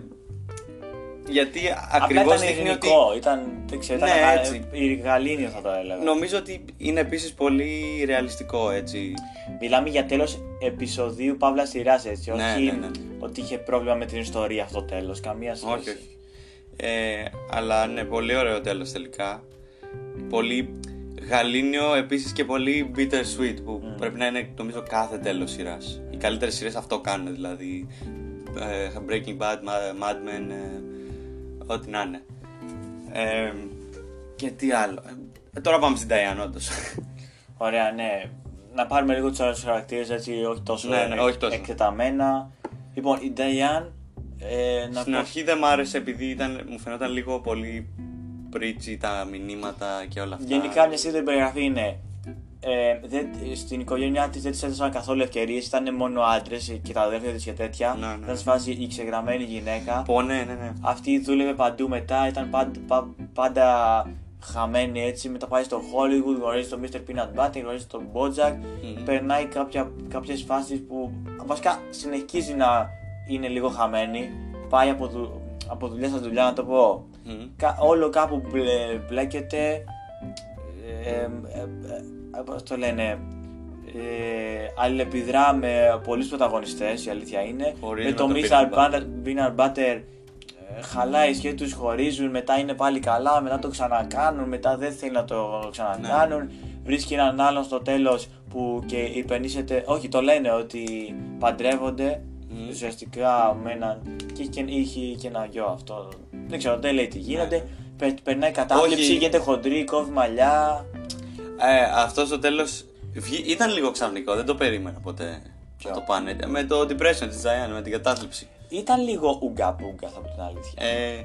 Speaker 2: γιατί
Speaker 1: Απλά
Speaker 2: ακριβώς
Speaker 1: ήταν
Speaker 2: δείχνει ότι
Speaker 1: ειρηνικό, ήταν, δεν ξέρω, ήταν
Speaker 2: Ναι,
Speaker 1: γα-
Speaker 2: έτσι.
Speaker 1: η γαλήνιο θα το έλεγα.
Speaker 2: νομίζω ότι είναι επίσης πολύ ρεαλιστικό έτσι.
Speaker 1: Μιλάμε για τέλος επεισοδίου Παύλα σειράς έτσι,
Speaker 2: Ναι,
Speaker 1: όχι
Speaker 2: ναι, ναι.
Speaker 1: ότι είχε πρόβλημα με την ιστορία αυτό το τέλος, καμία σχέση.
Speaker 2: Όχι, όχι. Ε, αλλά ναι, πολύ ωραίο τέλος τελικά. Πολύ γαλήνιο επίσης και πολύ bittersweet που πρέπει να είναι νομίζω κάθε τέλος σειράς. Οι καλύτερες σειρές αυτό κάνουν δηλαδή. Ε, Breaking Bad, Ma- Mad Men, ε, ό,τι να είναι. Ε, και τι άλλο. Ε, τώρα πάμε στην Diane όντως. <laughs>
Speaker 1: Ωραία, ναι. Να πάρουμε λίγο τους άλλους χαρακτήρες έτσι, όχι τόσο,
Speaker 2: Ναι, ναι, όχι τόσο.
Speaker 1: εκτεταμένα. Λοιπόν, η Diane. Ε, να
Speaker 2: Στην
Speaker 1: πω-
Speaker 2: αρχή δεν μ' άρεσε επειδή ήταν, μου φαινόταν λίγο πολύ πρίτσι τα μηνύματα και όλα αυτά.
Speaker 1: Γενικά, μια σύντομη περιγραφή είναι. Ε, δεν, στην οικογένειά της δεν της έδωσαν καθόλου ευκαιρίες. Ήταν μόνο άντρες και τα αδέρφια της και τέτοια.
Speaker 2: Ναι, ναι,
Speaker 1: Ήταν
Speaker 2: ναι.
Speaker 1: σε φάση η ξεγραμμένη γυναίκα.
Speaker 2: Πω, ναι, ναι, ναι.
Speaker 1: Αυτή δούλευε παντού μετά, ήταν πάντα, πα- πάντα χαμένη έτσι. Μετά πάει στο Hollywood, γνωρίζει τον Mr. Peanut Butter, γνωρίζει τον Bojack.
Speaker 2: Μμμ.
Speaker 1: Περνάει κάποια, κάποιες φάσεις που βασικά συνεχίζει να είναι λίγο χαμένη. Πάει από, δου, από δουλειά σε δουλειά, να το πω.
Speaker 2: Μμμ.
Speaker 1: Κα- όλο κάπου μπλε, μπλέκεται. Ε, ε, ε, ε, πώς το λένε. Ε, αλληλεπιδρά με πολλούς πρωταγωνιστές, η αλήθεια είναι.
Speaker 2: Χωρίς
Speaker 1: με
Speaker 2: με
Speaker 1: το
Speaker 2: το
Speaker 1: Mr.
Speaker 2: Peanut
Speaker 1: Butter- Peanut Butter ε, χαλάει η σχέση τους, χωρίζουν, μετά είναι πάλι καλά, μετά το ξανακάνουν, μετά δεν θέλει να το ξανακάνουν. Βρίσκει έναν άλλον στο τέλος που και υπενήσεται, όχι το λένε ότι παντρεύονται
Speaker 2: Μμμ.
Speaker 1: ουσιαστικά με έναν. και έχει και, είχε και ένα γιο αυτό. Δεν ξέρω, δεν λέει τι γίνεται. Πε- περνάει κατάθλιψη,
Speaker 2: Ναι. Όχι.
Speaker 1: γίνεται χοντρή, κόβει μαλλιά.
Speaker 2: Ε, αυτό στο τέλος ήταν λίγο ξαφνικό, δεν το περίμενα ποτέ.
Speaker 1: Ποιο;
Speaker 2: να Το πάνε. Με το depression της Diane, με την κατάθλιψη.
Speaker 1: Ήταν λίγο ουγκα πουγκα, θα πω την αλήθεια.
Speaker 2: Ε,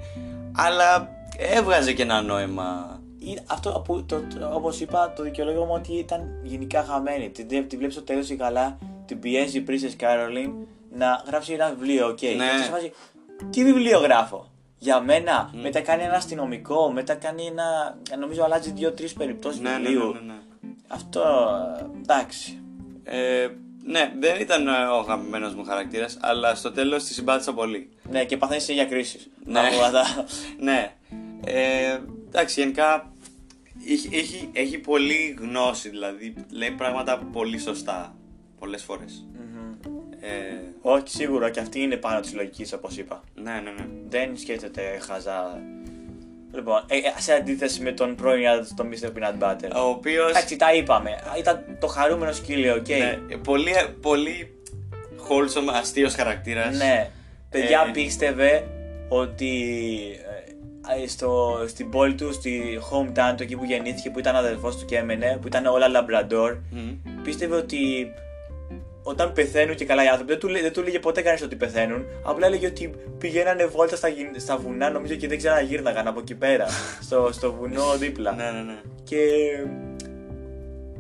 Speaker 2: αλλά έβγαζε και ένα νόημα.
Speaker 1: Ή- Αυτό που, το, το, όπως είπα, το δικαιολόγιο μου ότι ήταν γενικά χαμένη. Την, την βλέπεις στο τέλος ή καλά, την πιέζει η Princess Caroline να γράψει ένα βιβλίο. οκ.
Speaker 2: Ναι.
Speaker 1: Και σε φάση, τι βιβλίο γράφω; Για μένα, μετά κάνει ένα αστυνομικό, μετά κάνει ένα. Νομίζω αλλάζει δύο-τρεις περιπτώσεις
Speaker 2: Ναι, ναι, ναι,
Speaker 1: βιβλίου.
Speaker 2: ναι, ναι.
Speaker 1: Αυτό εντάξει.
Speaker 2: Ε, ναι, δεν ήταν ο αγαπημένος μου χαρακτήρας, αλλά στο τέλος τη συμπάθησα πολύ.
Speaker 1: Ναι, και παθαίνει και κρίσεις.
Speaker 2: Ναι. <laughs> ναι. Ε, εντάξει, γενικά έχει, έχει, έχει πολύ γνώση, δηλαδή λέει πράγματα πολύ σωστά πολλές φορές. Ε,
Speaker 1: Όχι, σίγουρα και αυτή είναι φωνή της λογικής, όπως είπα.
Speaker 2: ναι, ναι, ναι.
Speaker 1: Δεν σκέφτεται χαζά. Λοιπόν, ε, ε, σε αντίθεση με τον πρώην άντρα της, τον Mr. Peanut Butter.
Speaker 2: Ο οποίος
Speaker 1: Εντάξει, τα είπαμε. Ήταν το χαρούμενο σκυλί, οκ.
Speaker 2: ναι, πολύ, πολύ wholesome, αστείος χαρακτήρας.
Speaker 1: Ναι. Παιδιά
Speaker 2: Ε,
Speaker 1: πίστευε ότι ε, στο, στην πόλη του, στη hometown του, εκεί που γεννήθηκε, που ήταν αδερφός του και έμενε, που ήταν όλα λαμπραντόρ,
Speaker 2: Μμμ.
Speaker 1: πίστευε ότι όταν πεθαίνουν και καλά οι άνθρωποι, δεν του, λέ- δεν του λέγε ποτέ κανείς ότι πεθαίνουν. Απλά έλεγε ότι πηγαίνανε βόλτα στα, γυ- στα βουνά, νομίζω και δεν ξαναγύρναγαν από εκεί πέρα. <laughs> στο, στο βουνό δίπλα.
Speaker 2: Ναι, ναι, ναι.
Speaker 1: Και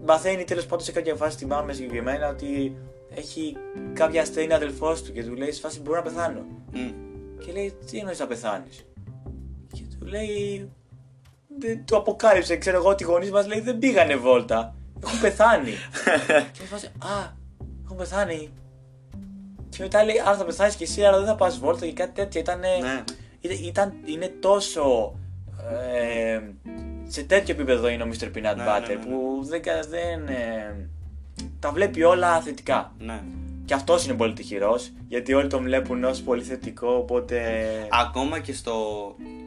Speaker 1: μαθαίνει τέλος πάντων σε κάποια φάση, θυμάμαι συγκεκριμένα, ότι έχει κάποια ασθένεια αδελφός του και του λέει: Σε φάση μπορώ να πεθάνω.
Speaker 2: Μμ.
Speaker 1: Και λέει: Τι εννοείς να πεθάνεις; Και του λέει: δεν, Του αποκάλυψε, ξέρω εγώ, ότι οι γονείς μας λέει δεν πήγανε βόλτα. Έχουν πεθάνει. <laughs> και μου φάση, Α, έχουν πεθάνει. Και μετά λέει: Άρα θα πεθάνεις και εσύ, άρα δεν θα πας βόλτα και κάτι τέτοιο. Ήτανε,
Speaker 2: Ναι.
Speaker 1: ήταν, ήταν, είναι τόσο. Ε, σε τέτοιο επίπεδο είναι ο Mr. Peanut
Speaker 2: Ναι,
Speaker 1: Butter
Speaker 2: ναι, ναι, ναι.
Speaker 1: που δεν, κα- δεν ε, τα βλέπει όλα θετικά.
Speaker 2: ναι.
Speaker 1: Και αυτός είναι πολύ τυχερός, γιατί όλοι τον βλέπουν ως πολύ θετικό, οπότε.
Speaker 2: Ακόμα και, στο,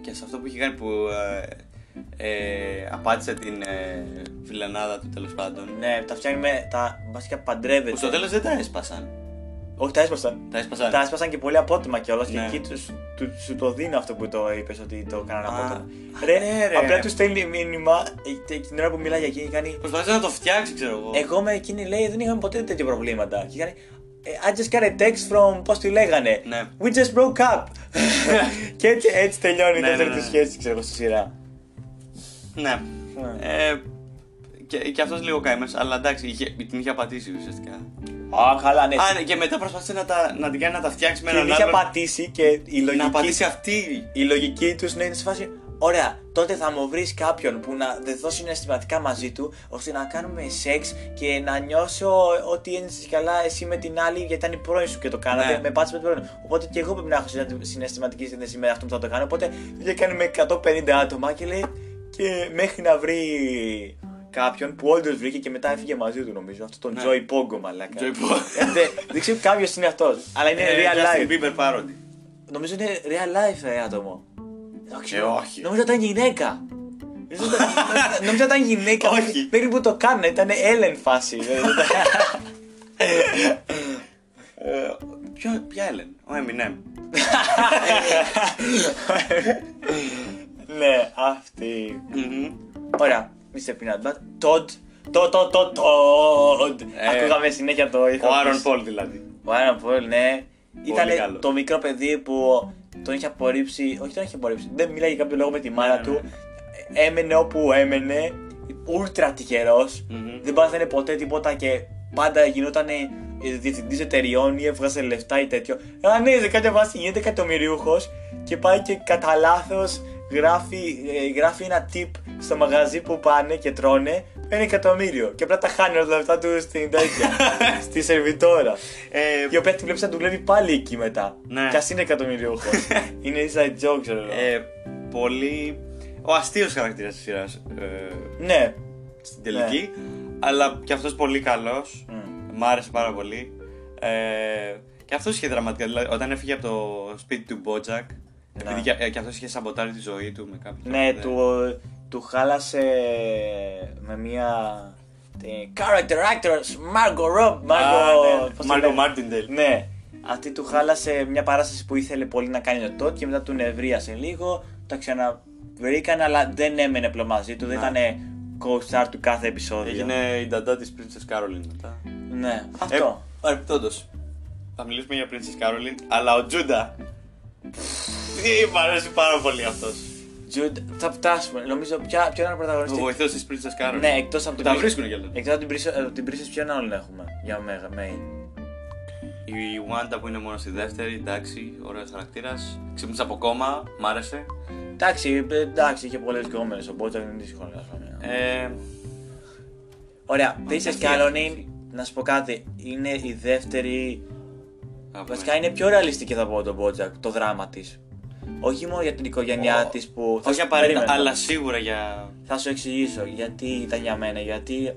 Speaker 2: και σε αυτό που είχε κάνει που ε, ε, απάτησε την ε, φιλενάδα του τέλος πάντων.
Speaker 1: Ναι, τα φτιάχνει με. Τα βασικά παντρεύεται.
Speaker 2: Που στο τέλος δεν τα έσπασαν.
Speaker 1: Όχι, τα έσπασαν.
Speaker 2: Τα έσπασαν.
Speaker 1: Τα έσπασαν και πολύ απότομα κιόλας και
Speaker 2: Ναι.
Speaker 1: εκεί τους, τους, σου το δίνω αυτό που το είπες ότι το έκαναν
Speaker 2: Α,
Speaker 1: απότομα.
Speaker 2: α,
Speaker 1: Ρε,
Speaker 2: ναι, ρε.
Speaker 1: απλά τους στέλνει μήνυμα ε, και την ώρα που μιλάει για εκείνη κάνει.
Speaker 2: Προσπαθούσε να το φτιάξει, ξέρω εγώ.
Speaker 1: Εγώ με εκείνη λέει δεν είχαμε ποτέ τέτοια προβλήματα. Και κάνει. «Ε, I just got a text from. Πώς τη λέγανε.
Speaker 2: Ναι.
Speaker 1: We just broke up. <laughs> και έτσι, έτσι τελειώνει η
Speaker 2: Ναι,
Speaker 1: δεύτερη
Speaker 2: ναι,
Speaker 1: του
Speaker 2: ναι.
Speaker 1: σχέση, ξέρω εγώ, στη σειρά.
Speaker 2: Ναι.
Speaker 1: Ναι.
Speaker 2: Ε, και, και αυτός λίγο καημένο, αλλά εντάξει, είχε, την είχε απατήσει ουσιαστικά.
Speaker 1: Α, καλά, ναι.
Speaker 2: Α, ναι, και μετά προσπάθησε να, τα, να την κάνει να τα φτιάξει με
Speaker 1: Την
Speaker 2: έναν
Speaker 1: είχε
Speaker 2: άλλον.
Speaker 1: απατήσει και η
Speaker 2: Να
Speaker 1: λογική,
Speaker 2: απατήσει αυτή.
Speaker 1: η λογική τους ναι, είναι σε φάση Ωραία, τότε θα μου βρεις κάποιον που να δεθώ συναισθηματικά μαζί του ώστε να κάνουμε σεξ και να νιώσω ότι ένιωσες καλά εσύ με την άλλη γιατί ήταν η πρώην σου και το κάνατε.
Speaker 2: Ναι.
Speaker 1: Με πάτησε με την πρώην. Οπότε και εγώ πρέπει να έχω συναισθη- συναισθηματική σύνδεση με αυτό που θα το κάνω. Οπότε είχε κάνει με 150 άτομα και λέει και μέχρι να βρει κάποιον που όντω βρήκε και μετά έφυγε μαζί του νομίζω. Αυτό τον
Speaker 2: Ναι.
Speaker 1: Joy Pongo μαλάκα.
Speaker 2: Joy Pongo.
Speaker 1: Ε, δεν- Δεν ξέρω κάποιος είναι αυτός. Αλλά είναι
Speaker 2: Ε,
Speaker 1: real
Speaker 2: Justin
Speaker 1: life.
Speaker 2: Bieber parody.
Speaker 1: Νομίζω είναι real life ε, άτομο.
Speaker 2: Ε, όχι.
Speaker 1: Νομίζω ήταν γυναίκα. Νομίζω ήταν- Νομίζω ήταν γυναίκα. <laughs>
Speaker 2: Όχι.
Speaker 1: μέχρι- Μέχρι που το κάνουν, ήταν Ellen φάση. <laughs>
Speaker 2: Ε, ποιο, ποια Έλεν, ο Eminem. <laughs>
Speaker 1: ναι, αυτή.
Speaker 2: Μμμ.
Speaker 1: Ωραία. Mr. Peanut Butter. Todd. Το, το, το, Todd.
Speaker 2: Ε,
Speaker 1: Ακούγαμε συνέχεια το ήχο.
Speaker 2: Ο Άρον
Speaker 1: της.
Speaker 2: Πολ δηλαδή.
Speaker 1: Ο Άρον Πολ, ναι. Ήταν
Speaker 2: καλό.
Speaker 1: το μικρό παιδί που τον είχε απορρίψει. Όχι, τον είχε απορρίψει. Δεν μιλάει για κάποιο λόγο με τη μάνα
Speaker 2: ναι,
Speaker 1: του. Έμενε όπου έμενε. Ούλτρα τυχερός.
Speaker 2: Μμμ.
Speaker 1: Δεν πάθαινε ποτέ τίποτα και πάντα γινόταν διευθυντής εταιριών ή έβγαζε λεφτά ή τέτοιο. Αλλά ναι, σε κάποια βάση γίνεται εκατομμυριούχος και πάει και κατά λάθος γράφει, ε, γράφει ένα tip στο μαγαζί που πάνε και τρώνε ένα εκατομμύριο. Και απλά τα χάνει όλα τα λεφτά του στην τέτοια. <laughs> στη σερβιτόρα.
Speaker 2: Ε,
Speaker 1: Η οποία τη βλέπεις να δουλεύει πάλι εκεί μετά.
Speaker 2: Ναι.
Speaker 1: Κι ας είναι εκατομμυριούχο. <laughs> είναι inside joke, ξέρω εγώ.
Speaker 2: ε, πολύ. Ο αστείος χαρακτήρας της σειράς. Ε,
Speaker 1: ναι.
Speaker 2: στην τελική. Αλλά και αυτός πολύ καλός.
Speaker 1: Μμ.
Speaker 2: Μ' άρεσε πάρα πολύ. Ε, και αυτός είχε δραματικά. Δηλαδή, όταν έφυγε από το σπίτι του Μπότζακ.
Speaker 1: Ναι.
Speaker 2: Επειδή και, ε, και αυτός είχε σαμποτάρει τη ζωή του με κάποιον.
Speaker 1: Ναι,
Speaker 2: τρόπο,
Speaker 1: του, του χάλασε με μια. Την character actress Margot Rob. Margot, πώς τη
Speaker 2: Μάρκο
Speaker 1: λένε;
Speaker 2: Μάρτιντεϊλ.
Speaker 1: Ναι, αυτή του χάλασε μια παράσταση που ήθελε πολύ να κάνει το τότε και μετά του νευρίασε λίγο. Τα ξαναβρήκαν, αλλά δεν έμενε πλέον μαζί του. Δεν
Speaker 2: Ναι.
Speaker 1: ήταν co-star του κάθε επεισόδιο.
Speaker 2: Έγινε η νταντά της Princess Caroline μετά.
Speaker 1: Ναι, αυτό.
Speaker 2: Ε, Παρεπιπτόντω. Θα μιλήσουμε για Princess Caroline, αλλά ο Τζούντα. Τι μ' αρέσει πάρα πολύ αυτός.
Speaker 1: Jude, θα φτάσουμε. Νομίζω ποια, ποιο είναι ο
Speaker 2: Ο
Speaker 1: πρωταγωνιστή.
Speaker 2: βοηθό της Princess Caroline.
Speaker 1: Ναι, εκτός από την
Speaker 2: Τα
Speaker 1: Princess-
Speaker 2: βρίσκουν κιόλας.
Speaker 1: Εκτός από την Princess- από την Princess, ποιον άλλον έχουμε για μέγα main;
Speaker 2: Η Wanda που είναι μόνο στη δεύτερη, εντάξει, ωραίος χαρακτήρας. Ξύπνησε από κόμμα, μ' άρεσε.
Speaker 1: Εντάξει, ε, εντάξει, είχε πολλές γκόμενες, οπότε δεν είναι δύσκολο να πούμε.
Speaker 2: Ε,
Speaker 1: Ωραία, Princess
Speaker 2: αυτή
Speaker 1: Caroline, να σου πω κάτι, είναι η δεύτερη.
Speaker 2: αγαπημένη.
Speaker 1: Βασικά είναι πιο ρεαλιστική θα πω τον Bojack, το δράμα της. Όχι μόνο για την οικογένειά
Speaker 2: Ω,
Speaker 1: της που. θα
Speaker 2: Όχι
Speaker 1: σου-
Speaker 2: απαραίτητα,
Speaker 1: περίμενε.
Speaker 2: αλλά σίγουρα για.
Speaker 1: Θα σου εξηγήσω γιατί ήταν για μένα. Γιατί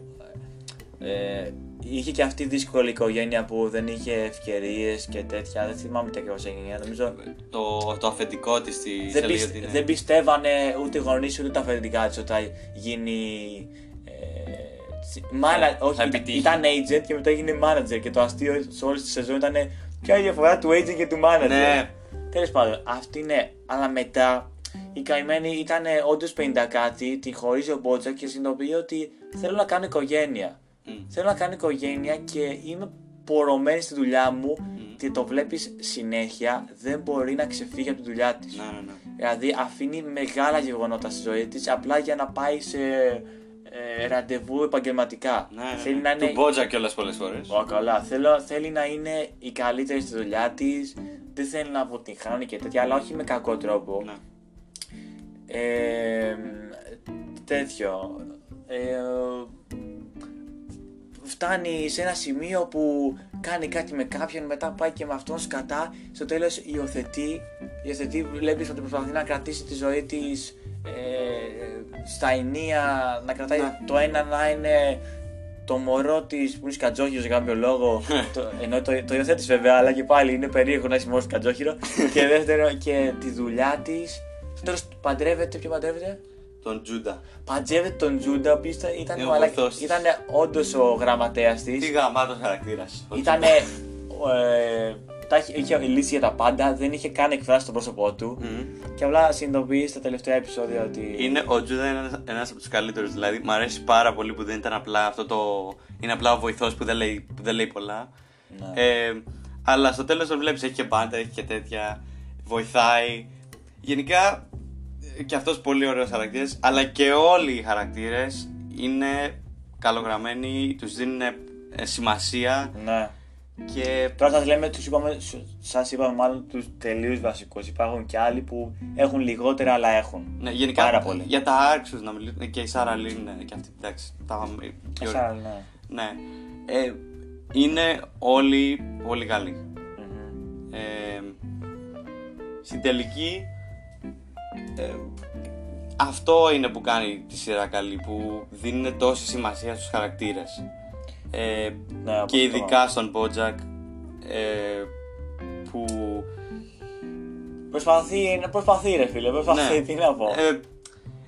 Speaker 1: ε, είχε και αυτή δύσκολη οικογένεια που δεν είχε ευκαιρίες και τέτοια. Δεν θυμάμαι τι ακριβώς έγινε. Νομίζω
Speaker 2: Το, το αφεντικό της τη
Speaker 1: δεν, πισ- δεν πιστεύανε ούτε οι γονείς ούτε τα αφεντικά της ότι θα γίνει. Ε, τσι- μάνα-
Speaker 2: Θα-
Speaker 1: όχι,
Speaker 2: θα
Speaker 1: ήταν,
Speaker 2: επιτύχει.
Speaker 1: ήταν agent και μετά έγινε manager. Και το αστείο σε όλη τη σεζόν ήταν ποια είναι η διαφορά του agent και του manager.
Speaker 2: Ναι.
Speaker 1: Τέλος πάντων, αυτή ναι, αλλά μετά η καημένη ήταν όντως 50 κάτι, την χωρίζει ο Μπότζα και συνειδητοποιεί ότι θέλω να κάνω οικογένεια.
Speaker 2: Μμ.
Speaker 1: Θέλω να κάνω οικογένεια και είμαι πορωμένη στη δουλειά μου και το βλέπεις συνέχεια, δεν μπορεί να ξεφύγει από τη δουλειά της.
Speaker 2: Ναι, ναι, ναι.
Speaker 1: Δηλαδή αφήνει μεγάλα γεγονότα στη ζωή της απλά για να πάει σε ε, ραντεβού επαγγελματικά.
Speaker 2: Ναι, ναι,
Speaker 1: Θέλει
Speaker 2: ναι.
Speaker 1: να είναι...
Speaker 2: Του Μπότζα κιόλας πολλές φορές.
Speaker 1: Ω, καλά. Θέλω, θέλει να είναι η καλύτερη στη δουλειά της, δεν θέλει να αποτυγχάνει και τέτοια, αλλά όχι με κακό τρόπο.
Speaker 2: Ναι.
Speaker 1: Ε, τέτοιο. Ε, φτάνει σε ένα σημείο που κάνει κάτι με κάποιον, μετά πάει και με αυτόν σκατά. Στο τέλος υιοθετεί, υιοθετεί βλέπεις ότι προσπαθεί να κρατήσει τη ζωή της ε, στα ενία, να κρατάει
Speaker 2: Ναι.
Speaker 1: το ένα να είναι το μωρό της που είναι σκατζόχυρος για κάποιο λόγο. το, ενώ το, το υιοθέτεις βέβαια, αλλά και πάλι είναι περίεργο να είσαι μωρό σκατζόχυρο. <laughs> και δεύτερο, και τη δουλειά της. Στο τέλος παντρεύεται, ποιο παντρεύεται;
Speaker 2: Τον Τζούντα.
Speaker 1: Παντρεύεται τον Τζούντα, ο οποίος ήταν,
Speaker 2: Είναι ο
Speaker 1: μαλάκα-
Speaker 2: βοηθός της.
Speaker 1: ήταν όντως ο γραμματέας της.
Speaker 2: Τι γαμάτος χαρακτήρας.
Speaker 1: Ήταν. Ε, τα είχε, είχε λύσει για τα πάντα, δεν είχε καν εκφράσει το πρόσωπό του. Και απλά συνειδητοποιείς στα τελευταία επεισόδια ότι.
Speaker 2: Είναι, ο Τζούντα είναι ένας από τους καλύτερους. Δηλαδή, μου αρέσει πάρα πολύ που δεν ήταν απλά αυτό το. Είναι απλά ο βοηθός που, δεν λέει- που δεν λέει πολλά.
Speaker 1: Ναι.
Speaker 2: Ε, αλλά στο τέλος τον βλέπεις, έχει και μπάντα, έχει και τέτοια. Βοηθάει. Γενικά και αυτός πολύ ωραίος χαρακτήρας, αλλά και όλοι οι χαρακτήρες είναι καλογραμμένοι, τους δίνουν ε, σημασία
Speaker 1: Ναι.
Speaker 2: Και
Speaker 1: Τώρα σας λέμε, τους είπαμε, σας είπαμε μάλλον τους τελείους βασικούς. Υπάρχουν και άλλοι που έχουν λιγότερα αλλά έχουν.
Speaker 2: ναι, γενικά
Speaker 1: Πάρα πολύ.
Speaker 2: για τα άρξους να μιλήσουμε και η Σάρα Λίν ε, και αυτή εντάξει, τα είχαμε- πιο ωραία.
Speaker 1: Εσά, ναι.
Speaker 2: Ναι. Ε, είναι όλοι πολύ καλοί.
Speaker 1: Μμμ.
Speaker 2: Ε, στην τελική ε, αυτό είναι που κάνει τη σειρά καλή που δίνουν τόση σημασία στους χαρακτήρες ε,
Speaker 1: Ναι, από
Speaker 2: και
Speaker 1: αυτό.
Speaker 2: ειδικά στον Bojack ε, που
Speaker 1: Προσπαθεί, προσπαθεί ρε φίλε, προσπαθεί,
Speaker 2: Ναι.
Speaker 1: τι να πω.
Speaker 2: ε,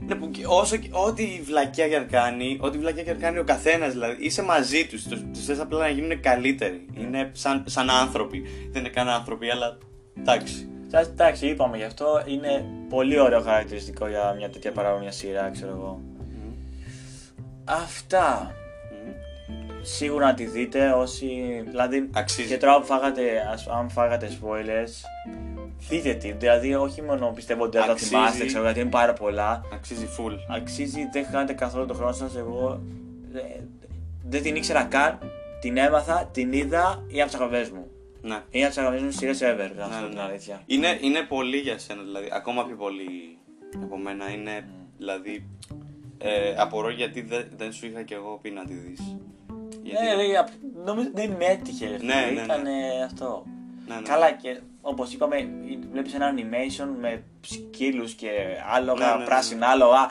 Speaker 2: ναι, που και όσο και- ό,τι βλακιά και αν κάνει, ό,τι βλακιά και αν κάνει ο καθένας, δηλαδή είσαι μαζί τους. Τους θες απλά να γίνουν καλύτεροι. Είναι σαν, σαν άνθρωποι. Δεν είναι καν άνθρωποι, αλλά εντάξει.
Speaker 1: Σας- Εντάξει, είπαμε γι' αυτό. Είναι πολύ ωραίο χαρακτηριστικό για μια τέτοια παράγωγια σειρά, ξέρω εγώ. Αυτά.
Speaker 2: Μμμ.
Speaker 1: Σίγουρα να τη δείτε όσοι. Δηλαδή,
Speaker 2: Αξίζει.
Speaker 1: και τώρα που φάγατε, ας, αν φάγατε spoilers, δείτε τη. Δηλαδή, όχι μόνο πιστεύω ότι δεν θα
Speaker 2: Αξίζει.
Speaker 1: θυμάστε, ξέρω γιατί είναι πάρα πολλά.
Speaker 2: Αξίζει full.
Speaker 1: Αξίζει, δεν χάνετε καθόλου τον χρόνο σας. Εγώ ε, δεν την ήξερα καν. Την έμαθα, την είδα, είναι από τις αγαπημένες μου.
Speaker 2: Ναι.
Speaker 1: Είναι από τις αγαπημένες μου σειρές ever, να σου πω
Speaker 2: Ναι,
Speaker 1: την
Speaker 2: ναι.
Speaker 1: αλήθεια.
Speaker 2: Είναι, είναι πολύ για σένα, δηλαδή. Ακόμα πιο πολύ από μένα. Είναι,
Speaker 1: Mm.
Speaker 2: δηλαδή. Ε, απορώ γιατί δεν, δεν σου είχα κι εγώ πει να τη δει.
Speaker 1: Ναι, ρε, απ- νομίζω δεν με έτυχε. ρε φίλε.
Speaker 2: Ναι, ναι, ναι.
Speaker 1: Ήταν ε, αυτό.
Speaker 2: Ναι, ναι.
Speaker 1: Καλά και όπως είπαμε, βλέπεις ένα animation με σκύλους και άλογα,
Speaker 2: Ναι, ναι, ναι.
Speaker 1: πράσινα άλογα.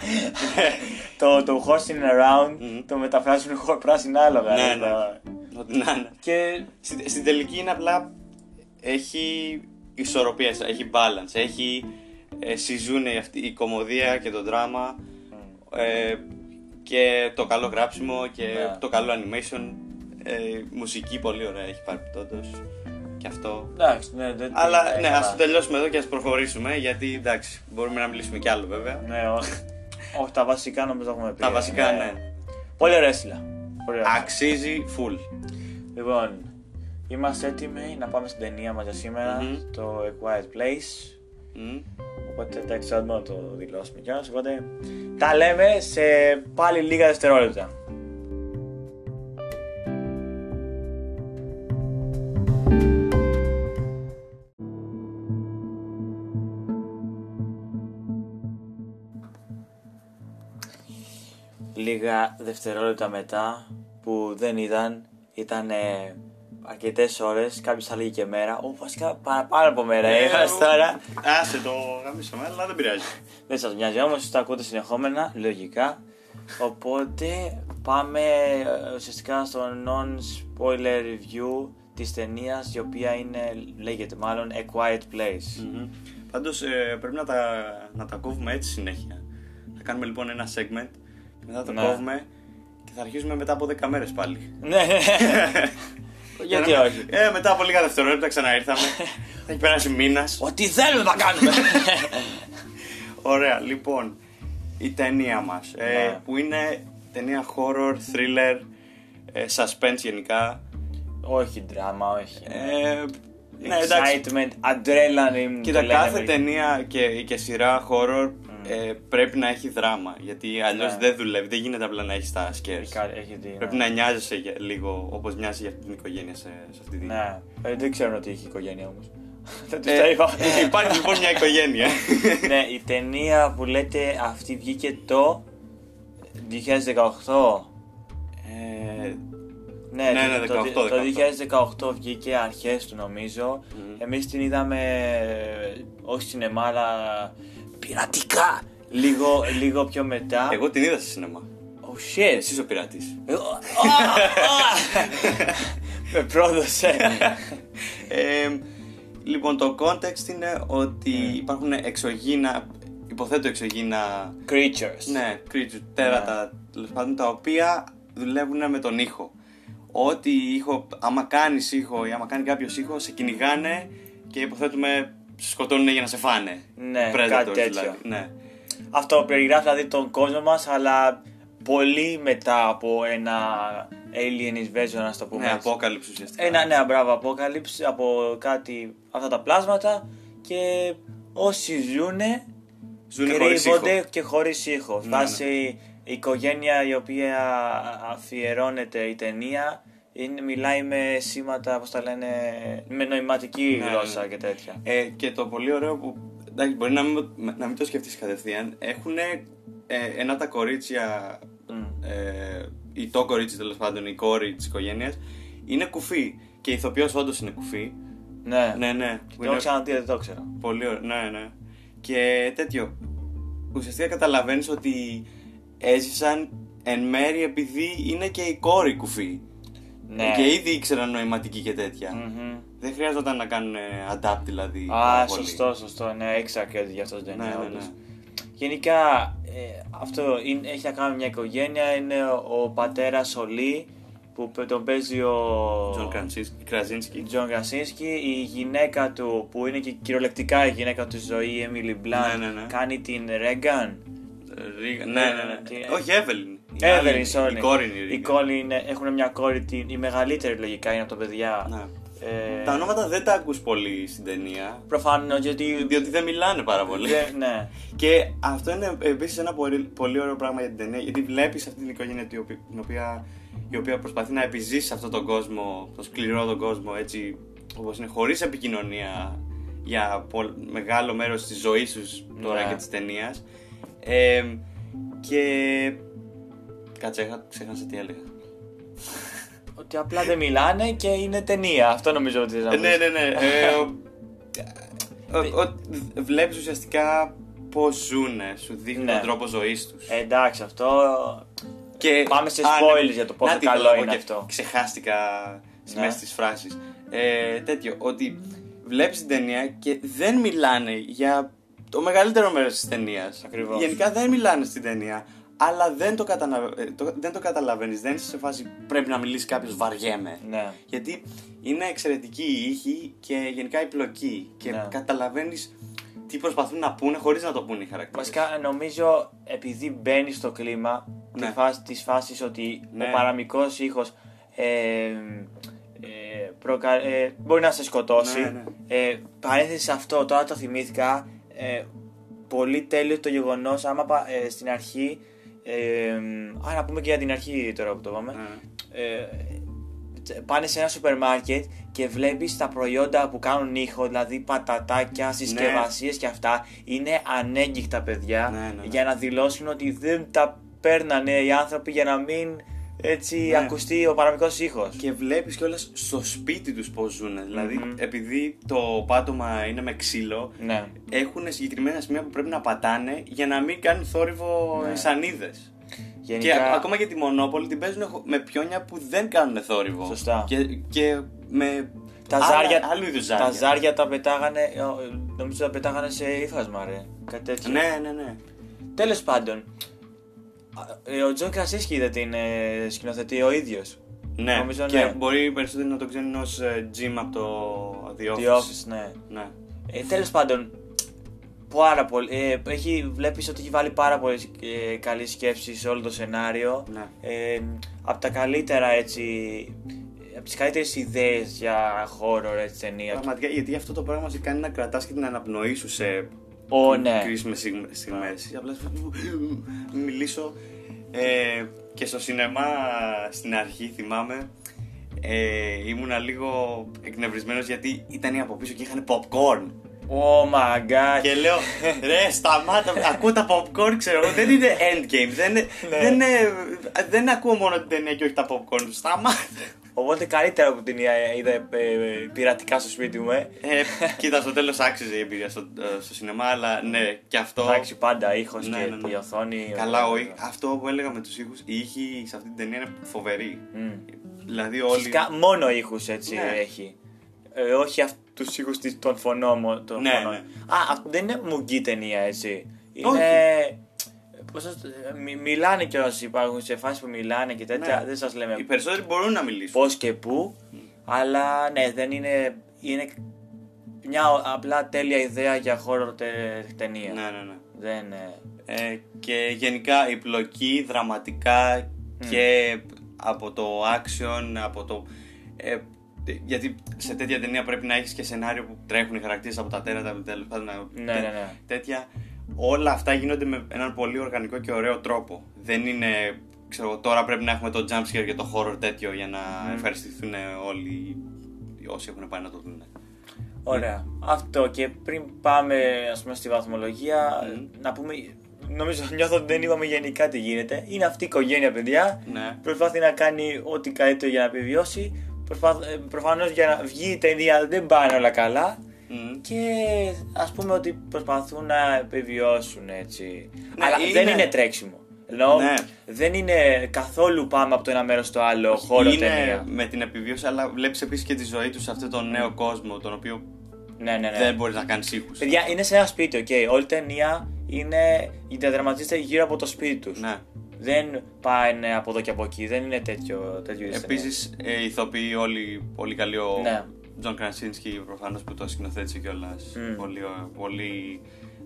Speaker 1: <laughs> το, το horsing around
Speaker 2: Μμμ.
Speaker 1: το μεταφράζουν χω- πράσινα άλογα.
Speaker 2: Ναι,
Speaker 1: ρε,
Speaker 2: ναι.
Speaker 1: το-
Speaker 2: Ότι να είναι.
Speaker 1: Και
Speaker 2: Στην, στην τελική είναι απλά. Έχει ισορροπία, έχει balance. Έχει. Ε, συζούνει αυτή η κομμωδία και το δράμα. Ε, και το καλό γράψιμο και
Speaker 1: Ναι.
Speaker 2: το καλό animation. Ε, μουσική πολύ ωραία έχει πάρει τότε. Και αυτό.
Speaker 1: εντάξει, ναι, δεν
Speaker 2: Αλλά
Speaker 1: δεν-
Speaker 2: ναι,
Speaker 1: καλά.
Speaker 2: ας το τελειώσουμε εδώ και ας προχωρήσουμε γιατί εντάξει, μπορούμε να μιλήσουμε κι άλλο βέβαια.
Speaker 1: Ναι, ό- όχι, τα βασικά νομίζω έχουμε πει.
Speaker 2: Τα βασικά, ναι.
Speaker 1: Πολύ ωραία στήλα. Πολύ ωραία.
Speaker 2: Αξίζει full.
Speaker 1: Λοιπόν, είμαστε έτοιμοι να πάμε στην ταινία μας για σήμερα,
Speaker 2: Μμμ.
Speaker 1: το A Quiet Place.
Speaker 2: Μμ.
Speaker 1: Οπότε εντάξει, άτομα να το δηλώσουμε κιόλας. Οπότε τα λέμε σε πάλι λίγα δευτερόλεπτα. Λίγα δευτερόλεπτα μετά που δεν ήταν, ήταν αρκετές ώρες, κάποιος θα λέγει και μέρα. Ω, βασικά παραπάνω από μέρα
Speaker 2: Ε,
Speaker 1: είμαστε τώρα.
Speaker 2: Άσε το γαμίσαμε, αλλά δεν πειράζει.
Speaker 1: Δεν σας μοιάζει όμως, το ακούτε συνεχόμενα, λογικά. Οπότε πάμε ε, ουσιαστικά στο non-spoiler review της ταινίας η οποία είναι, λέγεται μάλλον A Quiet Place.
Speaker 2: Μμμ. Πάντως ε, πρέπει να τα, να τα κόβουμε έτσι συνέχεια. Θα κάνουμε λοιπόν ένα segment και μετά το
Speaker 1: Ναι.
Speaker 2: κόβουμε και θα αρχίσουμε μετά από 10 μέρες πάλι.
Speaker 1: Ναι, <laughs> γιατί
Speaker 2: Για να-
Speaker 1: όχι.
Speaker 2: Ε, μετά από λίγα δευτερόλεπτα ξαναήρθαμε. θα <laughs> έχει περάσει μήνας.
Speaker 1: Ό,τι θέλουμε να κάνουμε. <laughs>
Speaker 2: Ωραία, λοιπόν, η ταινία μας, ε,
Speaker 1: Ναι.
Speaker 2: που είναι ταινία horror, thriller, ε, suspense γενικά.
Speaker 1: όχι δράμα, όχι.
Speaker 2: Ε, ναι, εντάξει.
Speaker 1: Excitement, adrenaline.
Speaker 2: Κοίτα,
Speaker 1: το λένε
Speaker 2: κάθε
Speaker 1: μερικοί.
Speaker 2: ταινία και, και σειρά horror ε, πρέπει να έχει δράμα. Γιατί αλλιώς
Speaker 1: Ναι.
Speaker 2: δεν δουλεύει, δεν γίνεται απλά να έχεις τα scares.
Speaker 1: Κα- έχει δει,
Speaker 2: Πρέπει
Speaker 1: ναι.
Speaker 2: να νοιάζεσαι για- λίγο όπως νοιάζει για αυτή την οικογένεια σε, σε αυτή τη
Speaker 1: Ναι, ε, δεν ξέρουν ότι έχει οικογένεια όμως. <laughs> Δεν τους
Speaker 2: Ε,
Speaker 1: τα είπα.
Speaker 2: υπάρχει λοιπόν μια οικογένεια. <laughs>
Speaker 1: ναι, η ταινία που λέτε αυτή βγήκε το 2018.
Speaker 2: ε,
Speaker 1: Ναι,
Speaker 2: Ναι, ναι,
Speaker 1: το,
Speaker 2: 18,
Speaker 1: το 2018 βγήκε αρχές του νομίζω. Εμείς την είδαμε ε, όχι σινεμά αλλά πειρατικά. Λίγο, λίγο πιο μετά.
Speaker 2: εγώ την είδα στη σινεμά.
Speaker 1: Oh shit.
Speaker 2: Εσύ είσαι ο πειρατής.
Speaker 1: Εγώ- Α, α. <laughs> Με πρόδωσε.
Speaker 2: Ε, λοιπόν, το context είναι ότι
Speaker 1: Ναι.
Speaker 2: υπάρχουν εξωγήινα, υποθέτω εξωγήινα,
Speaker 1: Creatures.
Speaker 2: ναι, creatures, τέρατα, τέλος πάντων, τα οποία δουλεύουν με τον ήχο. Ό,τι ήχο, άμα κάνεις ήχο ή άμα κάνει κάποιος ήχο, σε κυνηγάνε και υποθέτουμε σε σκοτώνουν για να σε φάνε.
Speaker 1: Ναι,
Speaker 2: Predators,
Speaker 1: κάτι τέτοιο.
Speaker 2: δηλαδή. Ναι.
Speaker 1: Αυτό περιγράφει δηλαδή τον κόσμο μας αλλά πολύ μετά από ένα alien invasion να το πούμε
Speaker 2: Ναι,
Speaker 1: έτσι.
Speaker 2: απόκαλυψη ουσιαστικά.
Speaker 1: Ένα ναι, μπράβο, apocalypse από κάτι, αυτά τα πλάσματα και όσοι ζουνε
Speaker 2: Ζουνε χωρίς
Speaker 1: κρύβονται
Speaker 2: ήχο.
Speaker 1: και χωρίς ήχο.
Speaker 2: Ναι,
Speaker 1: Φτάσει η οικογένεια η οποία αφιερώνεται η ταινία είναι, μιλάει με σήματα, πώς τα λένε, με νοηματική
Speaker 2: Ναι,
Speaker 1: γλώσσα
Speaker 2: ναι.
Speaker 1: και τέτοια.
Speaker 2: Ε, και το πολύ ωραίο που. Εντάξει, μπορεί να μην, να μην το σκεφτείς κατευθείαν. Έχουν ε, ένα από τα κορίτσια.
Speaker 1: Μμ.
Speaker 2: Ε, ή το κορίτσι τέλος πάντων, η κόρη της οικογένειας, είναι κουφή. Και η ηθοποιός όντως είναι κουφή.
Speaker 1: Ναι,
Speaker 2: Ναι, ναι. που
Speaker 1: το
Speaker 2: είναι
Speaker 1: έχω ξαναδεί, δεν το ξέρω.
Speaker 2: Πολύ ωραίο. Ναι, ναι. Και τέτοιο. Ουσιαστικά καταλαβαίνεις ότι έζησαν εν μέρη επειδή είναι και η κόρη κουφή.
Speaker 1: Ναι.
Speaker 2: Και ήδη ήξεραν νοηματική και τέτοια.
Speaker 1: Μμμ.
Speaker 2: Δεν χρειάζονταν να κάνουν ε, adapt δηλαδή.
Speaker 1: Α,
Speaker 2: πάρα πολύ.
Speaker 1: σωστό, σωστό. Ναι, έξα και για αυτό δεν
Speaker 2: Ναι,
Speaker 1: είναι
Speaker 2: ναι,
Speaker 1: όντως.
Speaker 2: ναι.
Speaker 1: Γενικά, ε, αυτό είναι, έχει να κάνει με μια οικογένεια. Είναι ο, ο πατέρας ο Λί που παι- τον παίζει ο
Speaker 2: Τζον Κρανσίσκι- Κρασίνσκι.
Speaker 1: Τζον Κρασίνσκι. Η γυναίκα του, που είναι και κυριολεκτικά η γυναίκα του στη ζωή, η Έμιλι Μπλαντ,
Speaker 2: Ναι, ναι, ναι.
Speaker 1: κάνει την Ρέγκαν.
Speaker 2: Ρίγα- Ναι, ναι, ναι.
Speaker 1: Τι-
Speaker 2: Όχι, Εύελιν. Η
Speaker 1: Εύελιν,
Speaker 2: άλλη-
Speaker 1: sorry.
Speaker 2: Η κόρη είναι η
Speaker 1: Η
Speaker 2: Ρίγα.
Speaker 1: κόρη είναι, έχουν μια κόρη, την, η μεγαλύτερη λογικά είναι από τα παιδιά.
Speaker 2: Ναι.
Speaker 1: Ε,
Speaker 2: Τα ονόματα δεν τα ακούς πολύ στην ταινία.
Speaker 1: Προφανώς γιατί.
Speaker 2: Διότι δεν μιλάνε πάρα πολύ.
Speaker 1: δεν- ναι. <laughs>
Speaker 2: Και αυτό είναι επίσης ένα πολύ, πολύ ωραίο πράγμα για την ταινία. Γιατί βλέπεις αυτή την οικογένεια την οποία, την οποία, η οποία προσπαθεί να επιζήσει αυτόν τον κόσμο, τον σκληρό τον κόσμο, έτσι όπως είναι, χωρίς επικοινωνία για πολ- μεγάλο μέρος της ζωής τους τώρα
Speaker 1: Ναι.
Speaker 2: και της ταινίας. Ε, και. Κάτσε, έχα- ξέχασα τι έλεγα.
Speaker 1: Ότι απλά δεν μιλάνε και είναι ταινία. Αυτό νομίζω ότι θες να
Speaker 2: Ε,
Speaker 1: πεις.
Speaker 2: ναι, ναι, ναι. Ε, ο- <laughs> ο- ο- Βλέπεις ουσιαστικά πώς ζουνε, σου δείχνει
Speaker 1: Ναι.
Speaker 2: τον τρόπο ζωής τους.
Speaker 1: Ε, εντάξει, αυτό.
Speaker 2: Και...
Speaker 1: Πάμε σε
Speaker 2: Α,
Speaker 1: spoilers
Speaker 2: ναι.
Speaker 1: για το πόσο
Speaker 2: Να τι
Speaker 1: καλό
Speaker 2: θέλω να πω
Speaker 1: είναι
Speaker 2: και
Speaker 1: αυτό.
Speaker 2: Ξεχάστηκα στη
Speaker 1: Ναι.
Speaker 2: μέση της φράσης. Ε, τέτοιο, ότι βλέπεις την ταινία και δεν μιλάνε για το μεγαλύτερο μέρος της ταινίας.
Speaker 1: Ακριβώς.
Speaker 2: Γενικά δεν μιλάνε στην ταινία, αλλά δεν το, κατανα... ε, το... δεν το καταλαβαίνεις. Δεν είσαι σε φάση πρέπει να μιλήσει κάποιος βαριέμαι.
Speaker 1: Ναι.
Speaker 2: Γιατί είναι εξαιρετική η ήχη και γενικά η πλοκή. Και
Speaker 1: Ναι.
Speaker 2: καταλαβαίνεις τι προσπαθούν να πούνε χωρίς να το πούνε οι χαρακτήρες.
Speaker 1: Βασικά νομίζω επειδή μπαίνει στο κλίμα
Speaker 2: Ναι.
Speaker 1: τη φάση, της φάσης ότι
Speaker 2: Ναι.
Speaker 1: ο παραμικός ήχος ε, ε, προκα- ε, μπορεί να σε σκοτώσει.
Speaker 2: Ναι, ναι.
Speaker 1: Ε, παρένθεση σε αυτό, τώρα το θυμήθηκα. Ε, πολύ τέλειο το γεγονός άμα πα- ε, στην αρχή. Ε, α, να πούμε και για την αρχή τώρα που το πάμε.
Speaker 2: Ναι.
Speaker 1: ε, πάνε σε ένα σούπερ μάρκετ και βλέπεις τα προϊόντα που κάνουν ήχο, δηλαδή πατατάκια, συσκευασίες και αυτά, είναι ανέγκυχτα παιδιά
Speaker 2: Ναι, ναι, ναι.
Speaker 1: για να δηλώσουν ότι δεν τα παίρνανε οι άνθρωποι για να μην έτσι
Speaker 2: Ναι.
Speaker 1: ακουστεί ο παραμικός ήχος.
Speaker 2: Και βλέπεις κιόλας στο σπίτι τους πώς ζουν. Δηλαδή,
Speaker 1: Μμμ.
Speaker 2: επειδή το πάτωμα είναι με ξύλο,
Speaker 1: Ναι.
Speaker 2: έχουν συγκεκριμένα σημεία που πρέπει να πατάνε για να μην κάνουν θόρυβο
Speaker 1: Ναι.
Speaker 2: οι σανίδες.
Speaker 1: Γενικά,
Speaker 2: Και ακόμα και τη Μονόπολη την παίζουν χω- με πιόνια που δεν κάνουν θόρυβο.
Speaker 1: Σωστά.
Speaker 2: Και, και με
Speaker 1: τα
Speaker 2: άλλα-
Speaker 1: ζάρια,
Speaker 2: άλλου είδους ζάρια.
Speaker 1: τα ζάρια τα πετάγανε, ε, νομίζω τα πετάγανε σε ύφασμα ρε, κάτι τέτοιο.
Speaker 2: Ναι, ναι, ναι.
Speaker 1: Τέλος πάντων, α, ε, ο Τζον Κρασίνσκι δεν την ε, σκηνοθετεί ο ίδιος.
Speaker 2: Ναι,
Speaker 1: Νομίζω,
Speaker 2: και
Speaker 1: ναι.
Speaker 2: μπορεί περισσότερο να το ξέρουν ως ε, Jim από το The Office.
Speaker 1: The Office, ναι.
Speaker 2: Ναι.
Speaker 1: Ε, Τέλος πάντων, πάρα πολύ. Ε, έχει, βλέπεις ότι έχει βάλει πάρα πολύ ε, καλή σκέψη σε όλο το σενάριο.
Speaker 2: Ναι.
Speaker 1: Ε, από τα καλύτερα έτσι. Από τις καλύτερες ιδέες για horror έτσι ταινία.
Speaker 2: Πραγματικά, γιατί αυτό το πράγμα σε κάνει να κρατάς και την αναπνοή σου σε
Speaker 1: Ω, ναι.
Speaker 2: κρίσιμες στιγμ- στιγμές. Απλά σου- μιλήσω ε, και στο σινεμά στην αρχή θυμάμαι ε, ήμουνα λίγο εκνευρισμένος γιατί ήταν οι από πίσω και είχαν popcorn.
Speaker 1: Oh my god.
Speaker 2: Και λέω, ρε, σταμάτα, ακούω τα popcorn, ξέρω εγώ, δεν είναι endgame, δεν, είναι,
Speaker 1: Ναι.
Speaker 2: δεν, είναι, δεν ακούω μόνο την ταινία και όχι τα popcorn, σταμάτα.
Speaker 1: Οπότε καλύτερα που την είδα, είδα ε, ε, πειρατικά στο σπίτι μου, ε.
Speaker 2: Ε, κοίτα, στο τέλος άξιζε η εμπειρία στο, ε, στο σινεμά, αλλά ναι, και αυτό...
Speaker 1: Εντάξει, πάντα ήχος
Speaker 2: Ναι,
Speaker 1: και
Speaker 2: ναι, ναι.
Speaker 1: η οθόνη.
Speaker 2: Καλά, ο, ή- αυτό που έλεγα με τους ήχους, οι ήχοι σε αυτή την ταινία είναι φοβεροί.
Speaker 1: Μμ.
Speaker 2: Δηλαδή όλοι...
Speaker 1: Φυσικά μόνο ήχους έτσι
Speaker 2: Ναι.
Speaker 1: έχει. Ε, όχι τους ήχους των φωνών. μο- Των
Speaker 2: Ναι,
Speaker 1: φωνών.
Speaker 2: ναι.
Speaker 1: Α, α, δεν είναι μουγκή ταινία έτσι. Είναι.
Speaker 2: Όχι.
Speaker 1: Πώς θα το- μι- μιλάνε κιόλας υπάρχουν σε φάση που μιλάνε και τέτοια.
Speaker 2: Ναι.
Speaker 1: Δεν σας λέμε
Speaker 2: Οι περισσότεροι μπορούν να μιλήσουν.
Speaker 1: πώς και πού. Αλλά ναι, δεν είναι. Είναι μια απλά τέλεια ιδέα για χώρο τε- ταινία.
Speaker 2: Ναι, ναι, ναι.
Speaker 1: Δεν. ε,
Speaker 2: Ε, και γενικά η πλοκή δραματικά και από το action, από το... Ε, γιατί σε τέτοια ταινία πρέπει να έχεις και σενάριο που τρέχουν οι χαρακτήρες από τα τέρατα, τέλος πάντων, να-
Speaker 1: Ναι, ναι, ναι.
Speaker 2: τέτοια. Όλα αυτά γίνονται με έναν πολύ οργανικό και ωραίο τρόπο. Δεν είναι, ξέρω, τώρα πρέπει να έχουμε το jump scare και το horror τέτοιο για να ευχαριστηθούν όλοι όσοι έχουν πάει να το δουν.
Speaker 1: Ωραία. Αυτό και πριν πάμε ας πούμε στη βαθμολογία, να πούμε. Νομίζω <laughs> νιώθω ότι δεν είπαμε γενικά τι γίνεται. Είναι αυτή η οικογένεια, παιδιά.
Speaker 2: Ναι.
Speaker 1: Προσπαθεί να κάνει ό,τι καλύτερο για να επιβιώσει. Προφανώς για να βγει η ταινία δεν πάνε όλα καλά.
Speaker 2: Μμ.
Speaker 1: Και ας πούμε ότι προσπαθούν να επιβιώσουν έτσι.
Speaker 2: Ναι,
Speaker 1: Αλλά
Speaker 2: είναι-
Speaker 1: δεν είναι τρέξιμο. Ενώ
Speaker 2: Ναι.
Speaker 1: δεν είναι καθόλου πάμε από το ένα μέρος στο άλλο χώρο
Speaker 2: είναι
Speaker 1: ταινία.
Speaker 2: με την επιβίωση, αλλά βλέπεις επίσης και τη ζωή τους σε αυτόν τον νέο κόσμο, τον οποίο
Speaker 1: Ναι, ναι, ναι.
Speaker 2: δεν μπορείς να κάνεις ήχους.
Speaker 1: Παιδιά, είναι σε ένα σπίτι, οκ. Όλη η ταινία είναι. διαδραματίζεται γύρω από το σπίτι τους.
Speaker 2: Ναι.
Speaker 1: Δεν πάνε από εδώ και από εκεί. Δεν είναι τέτοιο, τέτοιο είδους ταινία.
Speaker 2: Επίσης, ε, ηθοποιοί όλοι πολύ καλοί ο
Speaker 1: Ναι.
Speaker 2: Τζον Κρασίνσκι προφανώς που το σκηνοθέτησε κιόλας.
Speaker 1: Μμ.
Speaker 2: Πολύ, ο- πολύ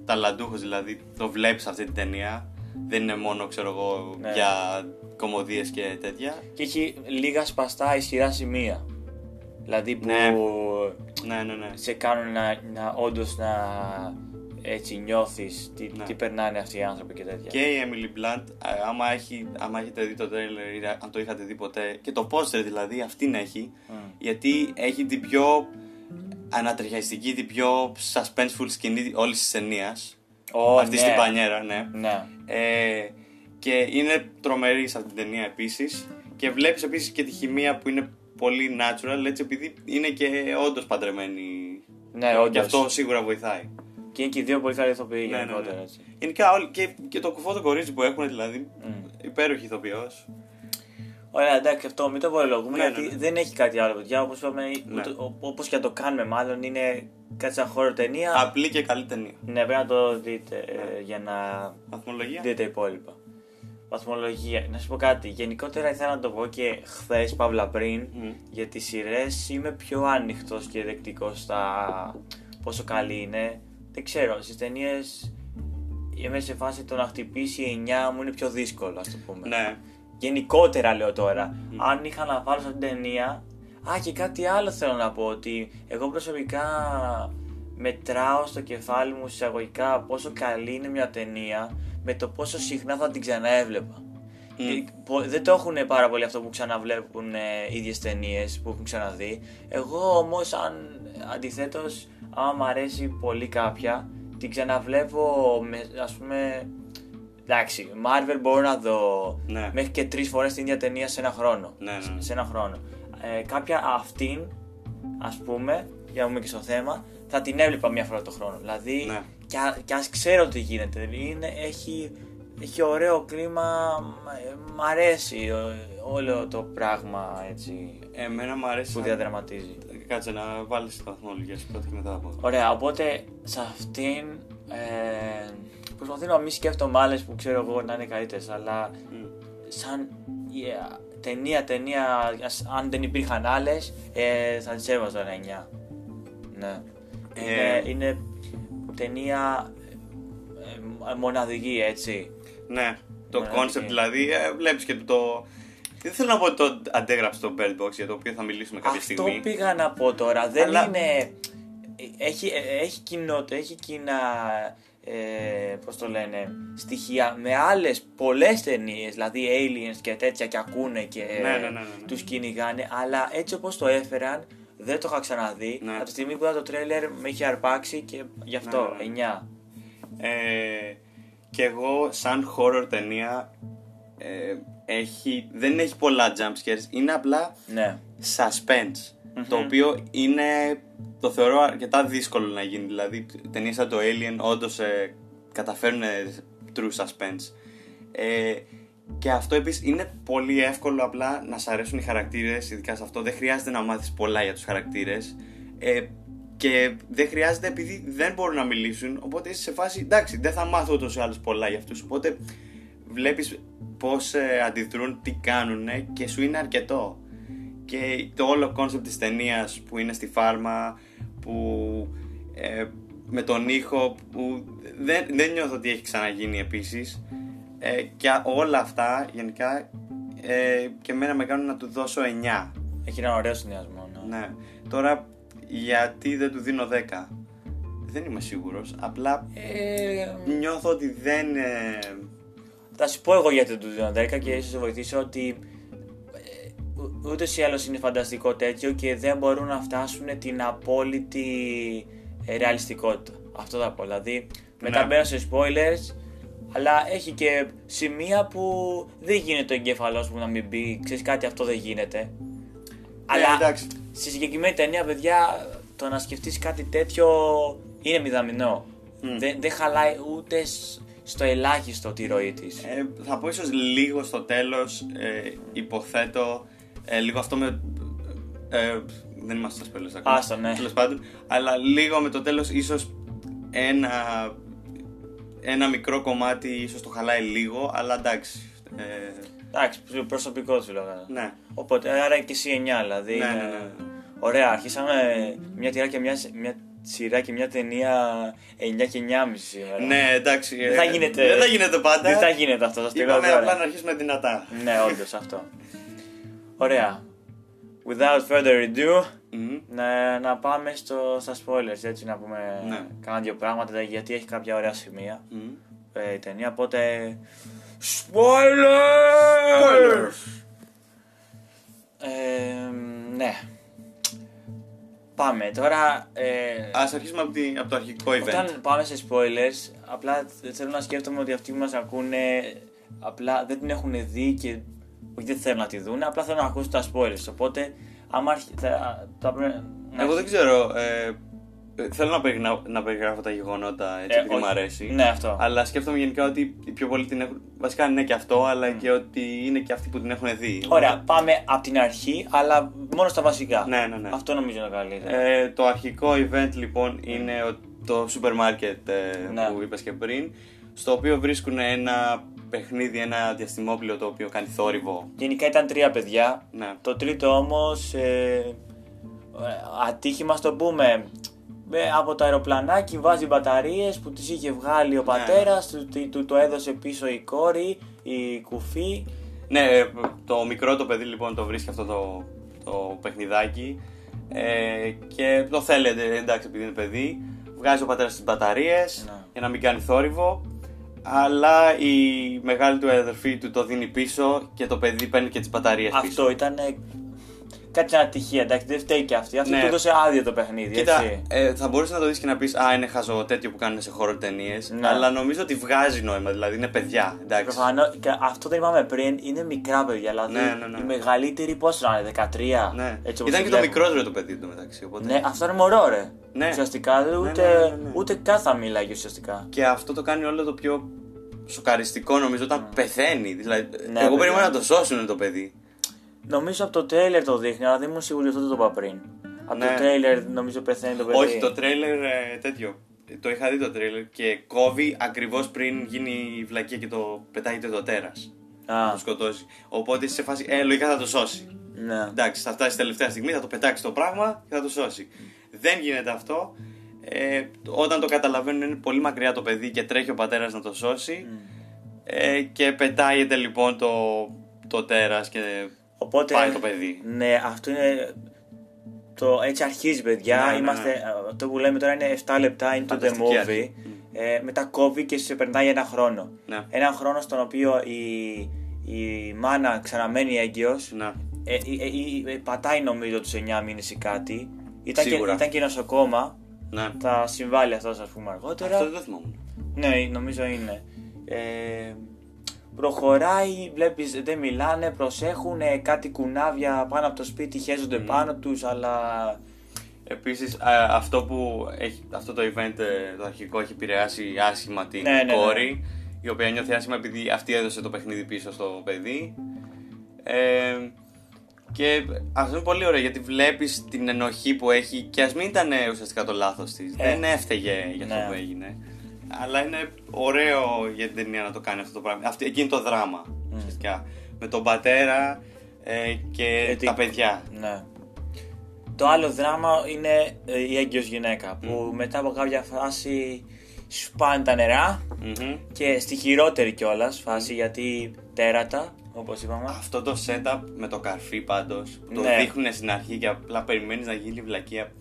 Speaker 2: ταλαντούχος, δηλαδή το βλέπεις αυτή την ταινία. Δεν είναι μόνο, ξέρω εγώ,
Speaker 1: Ναι.
Speaker 2: για κωμωδίες και τέτοια.
Speaker 1: Και έχει λίγα σπαστά ισχυρά σημεία. Δηλαδή που
Speaker 2: Ναι. Ναι, ναι, ναι.
Speaker 1: σε κάνουν να, να όντως να έτσι νιώθεις τι,
Speaker 2: Ναι.
Speaker 1: τι περνάνε αυτοί οι άνθρωποι και τέτοια.
Speaker 2: Και η Emily Blunt, ε, άμα, έχει, άμα έχετε δει το trailer ή αν το είχατε δει ποτέ, και το poster δηλαδή, αυτήν έχει,
Speaker 1: Μμ.
Speaker 2: γιατί έχει την πιο ανατριχιαστική, την πιο suspenseful σκηνή όλης της ταινίας.
Speaker 1: Ω,
Speaker 2: αυτή
Speaker 1: ναι.
Speaker 2: στην πανιέρα, ναι.
Speaker 1: Ναι.
Speaker 2: Ε, και είναι τρομερή σε αυτή την ταινία επίσης και βλέπεις επίσης και τη χημεία που είναι πολύ natural, έτσι επειδή είναι και όντως παντρεμένοι.
Speaker 1: Ναι,
Speaker 2: και
Speaker 1: όντως.
Speaker 2: αυτό σίγουρα βοηθάει.
Speaker 1: Και είναι και οι δύο πολύ καλοί ηθοποιοί
Speaker 2: Ναι, ναι,
Speaker 1: γενικότερα.
Speaker 2: ναι.
Speaker 1: έτσι.
Speaker 2: Γενικά όλοι, και, και το κουφό το κορίτσι που έχουν δηλαδή,
Speaker 1: Μμ.
Speaker 2: υπέροχη ηθοποιός.
Speaker 1: Ωραία, εντάξει, αυτό μην το απολογούμε
Speaker 2: Ναι,
Speaker 1: γιατί
Speaker 2: ναι, ναι.
Speaker 1: δεν έχει κάτι άλλο. παιδιά. Όπως είπαμε,
Speaker 2: Ναι.
Speaker 1: ούτε- ο- όπως και να το κάνουμε, μάλλον είναι κάτι σαν χώρο ταινία.
Speaker 2: Απλή και καλή ταινία.
Speaker 1: Ναι, πρέπει να το δείτε ε,
Speaker 2: Ναι.
Speaker 1: για να
Speaker 2: Βαθμολογία.
Speaker 1: δείτε τα υπόλοιπα. Βαθμολογία. Να σου πω κάτι. Γενικότερα ήθελα να το πω και χθες, παύλα πριν,
Speaker 2: Μμ.
Speaker 1: για τι σειρές είμαι πιο ανοιχτό και δεκτικός στα πόσο καλή είναι. Δεν ξέρω, στις ταινίες είμαι σε φάση το να χτυπήσει η 9 μου είναι πιο δύσκολο, ας το πούμε.
Speaker 2: Ναι.
Speaker 1: Γενικότερα λέω τώρα. Αν είχα να βάλω στην ταινία. Α, και κάτι άλλο θέλω να πω. Ότι εγώ προσωπικά μετράω στο κεφάλι μου εισαγωγικά πόσο καλή είναι μια ταινία με το πόσο συχνά θα την ξαναέβλεπα. Και πο- Δεν το έχουν πάρα πολύ αυτό που ξαναβλέπουν ε, ίδιες ταινίες που έχουν ξαναδεί. Εγώ όμως αν αντιθέτως άμα μ' αρέσει πολύ κάποια την ξαναβλέπω με, ας πούμε Εντάξει, Marvel μπορώ να δω
Speaker 2: Ναι.
Speaker 1: μέχρι και τρεις φορές την ίδια ταινία σε ένα χρόνο.
Speaker 2: Ναι, ναι, ναι.
Speaker 1: Σε ένα χρόνο. Ε, κάποια αυτήν, ας πούμε, για να πούμε και στο θέμα, θα την έβλεπα μία φορά το χρόνο. Δηλαδή,
Speaker 2: Ναι.
Speaker 1: και, α, και ας ξέρω τι γίνεται. Είναι, έχει, έχει ωραίο κλίμα, μ' μ' αρέσει ο- όλο το πράγμα έτσι
Speaker 2: Εμένα μου αρέσει.
Speaker 1: που
Speaker 2: σαν-
Speaker 1: διαδραματίζει.
Speaker 2: Κάτσε να βάλεις τη βαθμολογία σου πρώτα και μετά από.
Speaker 1: Ωραία, οπότε σε αυτήν ε, προσπαθώ να μην σκέφτομαι άλλες που ξέρω εγώ να είναι καλύτερες, αλλά
Speaker 2: Μμ.
Speaker 1: σαν yeah, ταινία, ταινία, ας- αν δεν υπήρχαν άλλες, ε, θα τις έβαζα ένα 9. Ναι.
Speaker 2: Ε,
Speaker 1: Είναι, είναι ταινία ε, ε, μοναδική, έτσι.
Speaker 2: Ναι, το
Speaker 1: Ναι,
Speaker 2: concept
Speaker 1: ναι.
Speaker 2: δηλαδή, ε, βλέπεις και το... Δεν θέλω να πω ότι το αντέγραψε το Bird Box για το οποίο θα μιλήσουμε κάποια
Speaker 1: Αυτό
Speaker 2: στιγμή.
Speaker 1: πήγα να πω τώρα. Δεν
Speaker 2: Αλλά-
Speaker 1: είναι. Έχει, ε, έχει κοινότητα, έχει κοινά. Ε, πώς το λένε, στοιχεία με άλλες πολλές ταινίες, δηλαδή aliens και τέτοια και ακούνε και
Speaker 2: Ναι, ναι, ναι, ναι, ναι.
Speaker 1: τους κυνηγάνε, αλλά έτσι όπως το έφεραν δεν το είχα ξαναδεί.
Speaker 2: Ναι.
Speaker 1: Από τη στιγμή που είδα το τρέλερ με είχε αρπάξει και γι' αυτό
Speaker 2: Ναι, ναι, ναι.
Speaker 1: 9.
Speaker 2: Ε, και εγώ σαν horror ταινία ε, έχει, δεν έχει πολλά jump scares, είναι απλά
Speaker 1: Ναι.
Speaker 2: suspense. Το οποίο είναι, το θεωρώ αρκετά δύσκολο να γίνει. Δηλαδή, ταινίες σαν το Alien όντως ε, καταφέρουν true suspense. Ε, και αυτό επίσης είναι πολύ εύκολο απλά να σ' αρέσουν οι χαρακτήρες, ειδικά σε αυτό. Δεν χρειάζεται να μάθεις πολλά για τους χαρακτήρες. Ε, και δεν χρειάζεται επειδή δεν μπορούν να μιλήσουν. Οπότε είσαι σε φάση εντάξει, δεν θα μάθω ούτως ή άλλως πολλά για αυτούς. Οπότε βλέπεις πώς αντιδρούν, τι κάνουν και σου είναι αρκετό. Και το όλο concept της ταινίας που είναι στη φάρμα, που ε, με τον ήχο που δεν, δεν νιώθω ότι έχει ξαναγίνει επίσης. Ε, και όλα αυτά γενικά ε, και εμένα με κάνουν να του δώσω 9.
Speaker 1: Έχει ένα ωραίο συνδυασμό. Ναι.
Speaker 2: Ναι. Τώρα γιατί δεν του δίνω 10. δεν είμαι σίγουρος. Απλά
Speaker 1: Ε,
Speaker 2: νιώθω ότι δεν. Ε,
Speaker 1: θα σου πω εγώ γιατί του δίνω 10 και ίσως σε βοηθήσω ότι ε, ου- ούτε ή άλλως είναι φανταστικό τέτοιο και δεν μπορούν να φτάσουν την απόλυτη ε, ρεαλιστικότητα. Αυτό θα πω. Δηλαδή, μετά
Speaker 2: Ναι.
Speaker 1: μπαίνω σε spoilers, αλλά έχει και σημεία που δεν γίνεται ο εγκέφαλός μου να μην μπει. Ξέρεις κάτι, αυτό δεν γίνεται. αλλά
Speaker 2: Ναι, εντάξει.
Speaker 1: στη συγκεκριμένη ταινία, παιδιά, το να σκεφτείς κάτι τέτοιο είναι μηδαμινό. Δεν, δεν χαλάει ούτε σ- στο ελάχιστο τη ροή της.
Speaker 2: Ε, θα πω ίσως λίγο στο τέλος, ε, υποθέτω, ε, λίγο αυτό με... Ε, δεν είμαστε στα spoilers ακόμα.
Speaker 1: Άστο, ναι.
Speaker 2: Τέλος πάντων, αλλά λίγο με το τέλος ίσως ένα, ένα μικρό κομμάτι ίσως το χαλάει λίγο, αλλά εντάξει. Ε,
Speaker 1: Εντάξει, προσωπικό του λέγανε.
Speaker 2: ναι.
Speaker 1: Οπότε, άρα και εσύ 9 δηλαδή.
Speaker 2: Ναι,
Speaker 1: είναι-
Speaker 2: ναι, ναι.
Speaker 1: Ωραία, αρχίσαμε μια τυρά και μια, μια σειρά και μια ταινία 9 και 9,5 σήμερα.
Speaker 2: Ναι, εντάξει.
Speaker 1: Δεν
Speaker 2: ε,
Speaker 1: θα γίνεται.
Speaker 2: Δεν θα γίνεται πάντα.
Speaker 1: Δεν θα γίνεται αυτό, σα το λέω
Speaker 2: Είπαμε
Speaker 1: τώρα.
Speaker 2: απλά να αρχίσουμε δυνατά.
Speaker 1: Ναι, όντως αυτό. Ωραία. Without further ado,
Speaker 2: Μμμ.
Speaker 1: να, να πάμε στο, στα spoilers, έτσι να πούμε
Speaker 2: Ναι.
Speaker 1: κάνα δύο πράγματα, γιατί έχει κάποια ωραία σημεία
Speaker 2: Μμμ.
Speaker 1: ε, η ταινία, οπότε... Spoilers! Ε, ναι. Πάμε τώρα. Ε,
Speaker 2: Ας αρχίσουμε από, τη- από το αρχικό event.
Speaker 1: όταν πάμε σε spoilers, απλά θέλω να σκέφτομαι ότι αυτοί που μας ακούνε απλά δεν την έχουν δει και όχι δεν θέλουν να τη δουν, απλά θέλουν να ακούσουν τα spoilers. Οπότε, άμα αρχι... θα, θα πρέπει να...
Speaker 2: Εγώ δεν ξέρω. Ε, ε, θέλω να, περιγνα- να περιγράφω τα γεγονότα έτσι
Speaker 1: Ε,
Speaker 2: επειδή
Speaker 1: όχι.
Speaker 2: μου αρέσει.
Speaker 1: Ναι, αυτό.
Speaker 2: Αλλά σκέφτομαι γενικά ότι οι πιο πολλοί την έχουν. Βασικά είναι και αυτό, αλλά και ότι είναι και αυτοί που την έχουν δει.
Speaker 1: Ωραία, πάμε από την αρχή, αλλά μόνο στα βασικά.
Speaker 2: Ναι, ναι, ναι.
Speaker 1: Αυτό νομίζω είναι καλύτερο.
Speaker 2: Ε, το αρχικό event λοιπόν είναι ο- το σούπερ μάρκετ ε,
Speaker 1: Ναι.
Speaker 2: που είπες και πριν. Στο οποίο βρίσκουν ένα παιχνίδι, ένα διαστημόπλαιο το οποίο κάνει θόρυβο.
Speaker 1: Γενικά ήταν τρία παιδιά.
Speaker 2: Ναι.
Speaker 1: Το τρίτο όμως ε, ατύχημα, στο πούμε, ε, από το αεροπλανάκι βάζει μπαταρίες που τις είχε βγάλει ο
Speaker 2: Ναι,
Speaker 1: πατέρας, του, του, του το έδωσε πίσω η κόρη, η κουφή.
Speaker 2: Ναι, ε, το μικρό το παιδί λοιπόν το βρίσκει αυτό το, το παιχνιδάκι ε, και το θέλετε εντάξει επειδή είναι παιδί. Βγάζει ο πατέρας τις μπαταρίες
Speaker 1: Ναι.
Speaker 2: για να μην κάνει θόρυβο. Αλλά η μεγάλη του αδερφή του το δίνει πίσω και το παιδί παίρνει και τις μπαταρίες πίσω.
Speaker 1: Αυτό ήταν ε, κάτι σαν ατυχία, εντάξει, δεν φταίει και αυτή. Αυτή
Speaker 2: Ναι.
Speaker 1: του έδωσε άδεια το παιχνίδι,
Speaker 2: Κοίτα,
Speaker 1: έτσι.
Speaker 2: ε, θα μπορούσες να το δεις και να πεις Α, είναι χαζό τέτοιο που κάνουν σε χώρο ταινίες.
Speaker 1: Ναι.
Speaker 2: Αλλά νομίζω ότι βγάζει νόημα, δηλαδή είναι παιδιά. Εντάξει.
Speaker 1: Προφανώς, και αυτό δεν είπαμε πριν, είναι μικρά παιδιά. Δηλαδή,
Speaker 2: Ναι, ναι, ναι.
Speaker 1: η μεγαλύτερη πόσο να είναι, 13.
Speaker 2: Ναι.
Speaker 1: Έτσι, όπως
Speaker 2: Ήταν
Speaker 1: τη
Speaker 2: και το
Speaker 1: βλέπουμε.
Speaker 2: μικρότερο το παιδί του μεταξύ. Οπότε...
Speaker 1: Ναι, αυτό είναι μωρό, ρε.
Speaker 2: Ναι.
Speaker 1: Ουσιαστικά ούτε,
Speaker 2: ναι, ναι, ναι.
Speaker 1: ούτε καν θα μιλάει ουσιαστικά.
Speaker 2: Και αυτό το κάνει όλο το πιο σοκαριστικό νομίζω όταν πεθαίνει. Δηλαδή,
Speaker 1: Ναι,
Speaker 2: εγώ
Speaker 1: παιδιά.
Speaker 2: περίμενα να το σώσουν το παιδί.
Speaker 1: Νομίζω από το τρέιλερ το δείχνει, αλλά δεν ήμουν σίγουρη αυτό το είπα πριν. Από
Speaker 2: Ναι.
Speaker 1: το τρέιλερ νομίζω πεθαίνει το παιδί.
Speaker 2: Όχι, το τρέιλερ ε, τέτοιο. Το είχα δει το τρέιλερ και κόβει ακριβώς πριν γίνει η βλακία και το πετάγεται το τέρας.
Speaker 1: Α,
Speaker 2: Το σκοτώσει. Οπότε είσαι σε φάση, ε, λογικά θα το σώσει.
Speaker 1: ναι.
Speaker 2: Εντάξει, θα φτάσει τελευταία στιγμή, θα το πετάξει το πράγμα και θα το σώσει. Δεν γίνεται αυτό. Ε, όταν το καταλαβαίνουν είναι πολύ μακριά το παιδί και τρέχει ο πατέρας να το σώσει. Ε, και πετάγεται λοιπόν το, το τέρας και
Speaker 1: Οπότε,
Speaker 2: πάει το παιδί.
Speaker 1: Ναι, αυτό είναι. Το, έτσι αρχίζει, παιδιά.
Speaker 2: Ναι, ναι, ναι.
Speaker 1: Είμαστε, Αυτό που λέμε τώρα είναι 7 λεπτά into the
Speaker 2: Φανταστική
Speaker 1: movie.
Speaker 2: αρχή.
Speaker 1: Ε, μετά κόβει και σε περνάει ένα χρόνο.
Speaker 2: Ναι.
Speaker 1: Ένα χρόνο στον οποίο η, η μάνα ξαναμένει έγκυος
Speaker 2: Να.
Speaker 1: Ε, ε, ε, ε, πατάει νομίζω τους 9 μήνες ή κάτι. Ήταν και,
Speaker 2: Σίγουρα.
Speaker 1: ήταν και νοσοκόμα.
Speaker 2: Ναι.
Speaker 1: Θα συμβάλλει αυτός, ας πούμε, αργότερα.
Speaker 2: Αυτό δεν το θυμόμουν.
Speaker 1: Ναι, νομίζω είναι. Ε, προχωράει, βλέπεις δεν μιλάνε, προσέχουν ε, κάτι κουνάβια πάνω από το σπίτι, χέζονται πάνω τους, αλλά
Speaker 2: Επίσης α, αυτό που έχει, αυτό το event ε, το αρχικό έχει επηρεάσει άσχημα την
Speaker 1: Ναι, ναι, ναι.
Speaker 2: κόρη η οποία νιώθει άσχημα επειδή αυτή έδωσε το παιχνίδι πίσω στο παιδί ε, και αυτό είναι πολύ ωραίο γιατί βλέπεις την ενοχή που έχει και ας μην ήταν ε, ουσιαστικά το λάθος της
Speaker 1: Ε.
Speaker 2: δεν έφταιγε για αυτό
Speaker 1: Ναι.
Speaker 2: που έγινε αλλά είναι ωραίο για την ταινία να το κάνει αυτό το πράγμα αυτή, εκείνη το δράμα ουσιαστικά με τον πατέρα ε, και
Speaker 1: Γιατί-
Speaker 2: τα παιδιά
Speaker 1: ναι. Το άλλο δράμα είναι ε, η έγκυος γυναίκα που μετά από κάποια φάση σπάνε τα νερά
Speaker 2: Μμμ.
Speaker 1: και στη χειρότερη κιόλας φάση γιατί τέρατα, όπως είπαμε.
Speaker 2: Αυτό το setup με το καρφί πάντως που το
Speaker 1: Ναι.
Speaker 2: δείχνουν στην αρχή και απλά περιμένεις να γίνει η βλακεία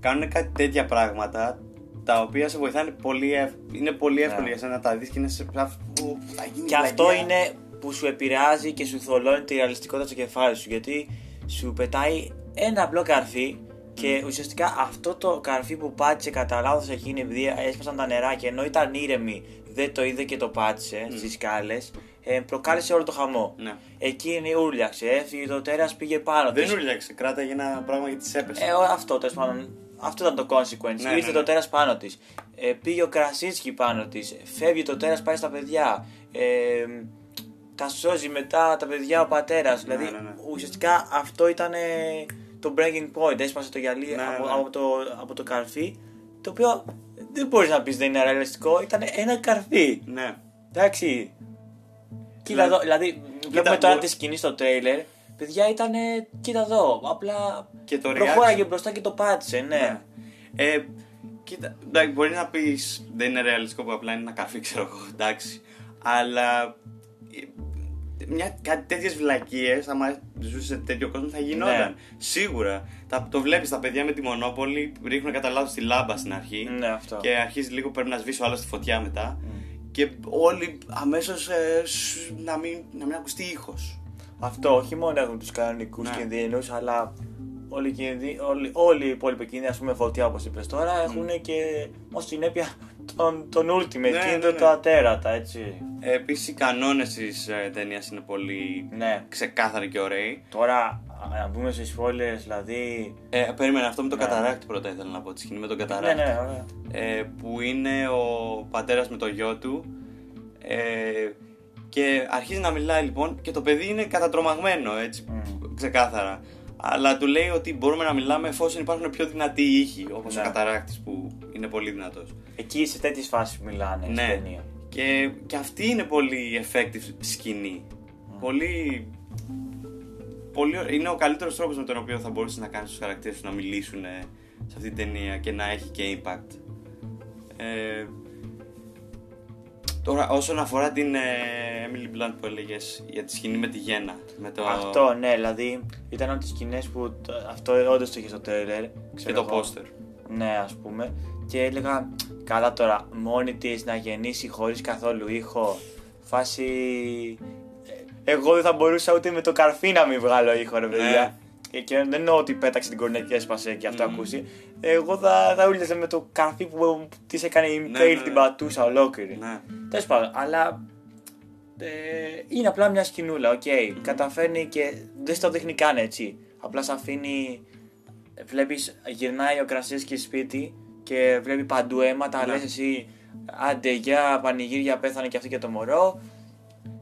Speaker 2: Κάνουν κάτι τέτοια πράγματα τα οποία σε βοηθάνε πολύ, ευ- είναι πολύ εύκολο
Speaker 1: Ναι.
Speaker 2: για σένα να τα δεις και είναι σε αυτό που θα γίνει
Speaker 1: Και αυτό
Speaker 2: βλακεία.
Speaker 1: είναι που σου επηρεάζει και σου θολώνει τη ρεαλιστικότητα στο κεφάλι σου. Γιατί σου πετάει ένα απλό καρφί και ουσιαστικά αυτό το καρφί που πάτησε κατά λάθος εκείνη επειδή έσπασαν τα νερά και ενώ ήταν ήρεμη δεν το είδε και το πάτησε
Speaker 2: Mm.
Speaker 1: στις σκάλες ε, προκάλεσε όλο το χαμό.
Speaker 2: Ναι.
Speaker 1: Εκείνη ούρλιαξε, έφυγε το τέρας πήγε πάνω
Speaker 2: Δεν
Speaker 1: της.
Speaker 2: ούρλιαξε, κράταγε ένα πράγμα γιατί της έπεσε.
Speaker 1: Ε, ο- αυτό τέλος πάντων. Αυτό ήταν το consequence.
Speaker 2: Ναι,
Speaker 1: Ήρθε
Speaker 2: ναι,
Speaker 1: το
Speaker 2: ναι.
Speaker 1: τέρας πάνω της. Ε, πήγε ο Κρασίτσκι πάνω της. Φεύγει το τέρας, πάει στα παιδιά. Ε, τα σώζει μετά τα παιδιά ο πατέρας. δηλαδή
Speaker 2: ναι, ναι.
Speaker 1: ουσιαστικά αυτό ήταν ε, το breaking point. Έσπασε το γυαλί
Speaker 2: Ναι,
Speaker 1: από,
Speaker 2: ναι.
Speaker 1: Από, το, από το καρφί. Το οποίο δεν μπορείς να πεις δεν είναι ρεαλιστικό. Ήταν ένα καρφί.
Speaker 2: Ναι.
Speaker 1: Εντάξει. Κοίτα
Speaker 2: Ναι.
Speaker 1: εδώ, δηλαδή βλέπουμε
Speaker 2: μπο-
Speaker 1: τώρα τη σκηνή στο τρέιλερ. Παιδιά ήταν, κοίτα εδώ, απλά
Speaker 2: Και το
Speaker 1: προχώραγε
Speaker 2: reaction.
Speaker 1: μπροστά και το πάτησε, ναι.
Speaker 2: Ναι. Ε, κοίτα, εντάξει, μπορεί να πεις δεν είναι ρεαλιστικό που απλά είναι ένα καφέ, ξέρω εγώ, εντάξει. Αλλά ε, μια, κάτι τέτοιες βλακίες, άμα ζούσες σε τέτοιο κόσμο, θα γινόταν.
Speaker 1: Ναι.
Speaker 2: Σίγουρα. Τα, το βλέπεις τα παιδιά με τη μονόπολη, ρίχνουν κατά λάθος τη λάμπα στην αρχή.
Speaker 1: Ναι, αυτό.
Speaker 2: Και αρχίζει λίγο πρέπει να σβήσει ο άλλο τη φωτιά μετά. Και όλοι αμέσως να, μην, να μην ακουστεί ήχος.
Speaker 1: Αυτό όχι μόνο έχουν τους κανονικούς
Speaker 2: Ναι.
Speaker 1: κινδύνους, αλλά όλοι, οι κινδύ- όλοι, όλοι οι υπόλοιποι κίνδυνοι, ας πούμε φωτιά όπως είπες τώρα, έχουν και ως συνέπεια τον, τον ultimate
Speaker 2: Ναι,
Speaker 1: κίνδυνο,
Speaker 2: ναι, ναι.
Speaker 1: τα ατέρατα, έτσι.
Speaker 2: Επίσης, οι κανόνες της ε, ταινίας είναι πολύ
Speaker 1: Ναι.
Speaker 2: ξεκάθαροι και ωραίοι.
Speaker 1: Τώρα, α, να μπούμε σε spoilers, δηλαδή.
Speaker 2: Ε, περίμενε αυτό με το
Speaker 1: Ναι.
Speaker 2: καταράκτη πρώτα ήθελα να πω. Τη σκηνή με τον
Speaker 1: Ναι,
Speaker 2: καταράκτη.
Speaker 1: ναι, ωραία.
Speaker 2: Ε, που είναι ο πατέρας με το γιο του. Ε, και αρχίζει να μιλάει λοιπόν και το παιδί είναι κατατρομαγμένο έτσι
Speaker 1: Μμμ.
Speaker 2: ξεκάθαρα. Αλλά του λέει ότι μπορούμε να μιλάμε εφόσον υπάρχουν πιο δυνατοί ήχοι, όπως
Speaker 1: Ναι.
Speaker 2: ο καταράκτης που είναι πολύ δυνατός.
Speaker 1: Εκεί σε τέτοιες φάσεις μιλάνε στην
Speaker 2: Ναι.
Speaker 1: ταινία.
Speaker 2: Και, και αυτή είναι πολύ effective σκηνή. Πολύ, πολύ. ω- Είναι ο καλύτερος τρόπος με τον οποίο θα μπορούσες να κάνεις τους χαρακτήρες σου να μιλήσουν ε, σε αυτή την ταινία και να έχει και impact. Ε, τώρα, όσον αφορά την ε, Emily Blunt που έλεγες για τη σκηνή με τη γέννα. Με το...
Speaker 1: Αυτό, ναι, δηλαδή ήταν από τις σκηνές που. το- Αυτό όντως το είχε στο τρέιλερ.
Speaker 2: και
Speaker 1: ξέρω
Speaker 2: το
Speaker 1: εγώ.
Speaker 2: poster.
Speaker 1: Ναι, ας πούμε. Και έλεγα, καλά τώρα, μόνη της να γεννήσει χωρίς καθόλου ήχο. Φάση. ε, Εγώ δεν θα μπορούσα ούτε με το καρφί να μην βγάλω ήχο, ρε παιδιά. Ε, Και δεν εννοώ ότι πέταξε την κορνίζα και έσπασε και αυτό
Speaker 2: Μμμ.
Speaker 1: ακούσει. Εγώ θα, θα ούρλιαζα με το καρφί που της έκανε η
Speaker 2: Ναι,
Speaker 1: impale
Speaker 2: ναι,
Speaker 1: την
Speaker 2: ναι.
Speaker 1: πατούσα ολόκληρη.
Speaker 2: Ναι.
Speaker 1: Τέλος πάντων, αλλά. Ε, είναι απλά μια σκηνούλα, οκ. Καταφέρνει και δεν στο δείχνει καν έτσι. Απλά σε αφήνει. Βλέπεις, γυρνάει ο Κρασίνσκι σπίτι και βλέπει παντού αίματα.
Speaker 2: Ναι.
Speaker 1: Λες εσύ, άντε για πανηγύρια, πέθανε και αυτό και το μωρό.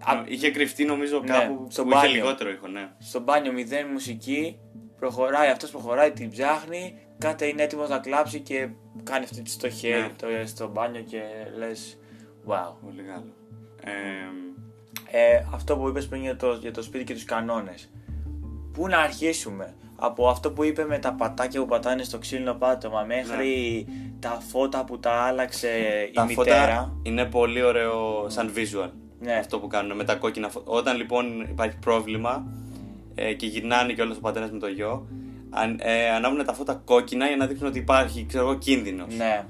Speaker 1: Α,
Speaker 2: Είχε κρυφτεί νομίζω
Speaker 1: Ναι,
Speaker 2: κάπου
Speaker 1: στο
Speaker 2: που είχε
Speaker 1: μπάνιο.
Speaker 2: λιγότερο ήχο, ναι.
Speaker 1: στο μπάνιο μηδέν μουσική. Προχωράει, αυτός προχωράει, την ψάχνει. Κάτι είναι έτοιμος να κλάψει και κάνει αυτή τη στο χέρι
Speaker 2: Ναι.
Speaker 1: το, στο μπάνιο και λες. Wow.
Speaker 2: Πολύ καλό. Ε,
Speaker 1: Ε, αυτό που είπες πριν για το, για το σπίτι και τους κανόνες. Πού να αρχίσουμε; Από αυτό που είπε με τα πατάκια που πατάνε στο ξύλινο πάτωμα μέχρι τα φώτα που τα άλλαξε η
Speaker 2: τα
Speaker 1: μητέρα.
Speaker 2: φώτα είναι πολύ ωραίο σαν visual.
Speaker 1: Ναι.
Speaker 2: Αυτό που κάνουν με τα κόκκινα φώτα. Όταν λοιπόν υπάρχει πρόβλημα ε, και γυρνάνε και όλο ο πατέρας με το γιο, αν, ε, ανάβουν τα φώτα κόκκινα για να δείχνουν ότι υπάρχει ξέρω εγώ, κίνδυνος.
Speaker 1: Ναι.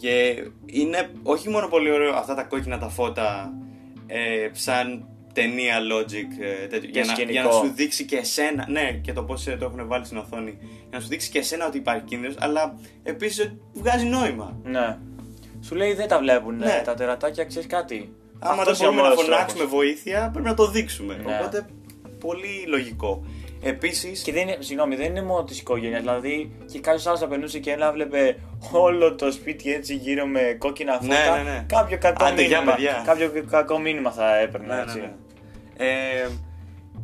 Speaker 2: Και είναι όχι μόνο πολύ ωραίο αυτά τα κόκκινα τα φώτα ε, σαν ταινία logic ε, τέτοιο, για, να,
Speaker 1: σκηνικό.
Speaker 2: για να σου δείξει και εσένα, ναι και το πώς ε, το έχουν βάλει στην οθόνη για να σου δείξει και εσένα ότι υπάρχει κίνδυνος αλλά επίσης βγάζει νόημα.
Speaker 1: Ναι. Σου λέει δεν τα βλέπουν
Speaker 2: Ναι.
Speaker 1: τα τερατάκια, ξέρεις κάτι.
Speaker 2: Άμα
Speaker 1: Αυτός
Speaker 2: δεν
Speaker 1: είναι ο
Speaker 2: μπορούμε να
Speaker 1: μόνος
Speaker 2: φωνάξουμε
Speaker 1: τρόπος.
Speaker 2: βοήθεια, πρέπει να το δείξουμε.
Speaker 1: Ναι.
Speaker 2: Οπότε πολύ λογικό. Επίση.
Speaker 1: Και δεν είναι, συγγνώμη, δεν είναι μόνο της οικογένειας. Δηλαδή και κάποιος άλλος θα περνούσε και να βλέπε όλο το σπίτι έτσι γύρω με κόκκινα
Speaker 2: Ναι,
Speaker 1: φώτα.
Speaker 2: ναι, ναι.
Speaker 1: Κάποιο κακό
Speaker 2: Άντε, γεια,
Speaker 1: μήνυμα.
Speaker 2: παιδιά.
Speaker 1: Κάποιο κακό μήνυμα θα έπαιρνε.
Speaker 2: Ναι, ναι,
Speaker 1: έτσι.
Speaker 2: ναι. Ε,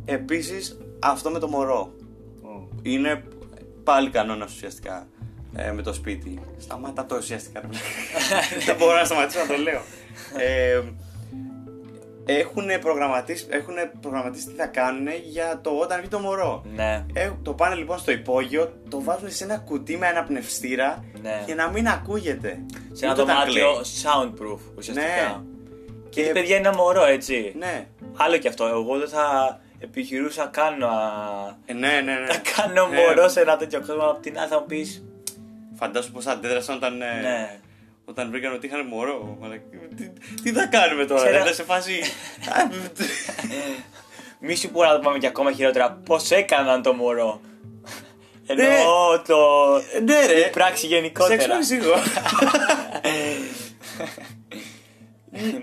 Speaker 2: Επίσης, αυτό με το μωρό.
Speaker 1: Μμ.
Speaker 2: Είναι πάλι κανόνας ουσιαστικά ε, με το σπίτι. Σταμάτα το ουσιαστικά. <laughs> Δεν μπορώ να σταματήσω να το λέω. Ε, έχουν προγραμματίσει, έχουν προγραμματίσει τι θα κάνουν για το όταν βγει το μωρό.
Speaker 1: Ναι.
Speaker 2: Ε, το πάνε λοιπόν στο υπόγειο, το βάζουν σε ένα κουτί με αναπνευστήρα
Speaker 1: Ναι.
Speaker 2: για να μην ακούγεται.
Speaker 1: Σε ένα
Speaker 2: Ούτε όταν
Speaker 1: δωμάτιο
Speaker 2: κλαίει.
Speaker 1: soundproof ουσιαστικά.
Speaker 2: Ναι.
Speaker 1: Και
Speaker 2: Και-
Speaker 1: παιδιά είναι ένα μωρό έτσι.
Speaker 2: Ναι.
Speaker 1: Άλλο και αυτό. Εγώ δεν θα επιχειρούσα καν να,
Speaker 2: Ε, ναι, ναι, ναι. <laughs>
Speaker 1: να κάνω
Speaker 2: Ναι.
Speaker 1: μωρό σε ένα τέτοιο κόσμο. Απ' την άλλη θα μου πεις.
Speaker 2: Φαντάσου πώς αντέδρασαν όταν. ε,
Speaker 1: Ναι.
Speaker 2: Όταν βρήκαν ότι είχαν μωρό. μαλάκα, Τι, τι θα κάνουμε τώρα,
Speaker 1: Ξέρα-
Speaker 2: είναι σε φάση.
Speaker 1: Μη σου πω να το πάμε και ακόμα χειρότερα. Πώς έκαναν το μωρό. Εννοώ το.
Speaker 2: ναι, ρε.
Speaker 1: η πράξη γενικότερα.
Speaker 2: Σεξ εγώ.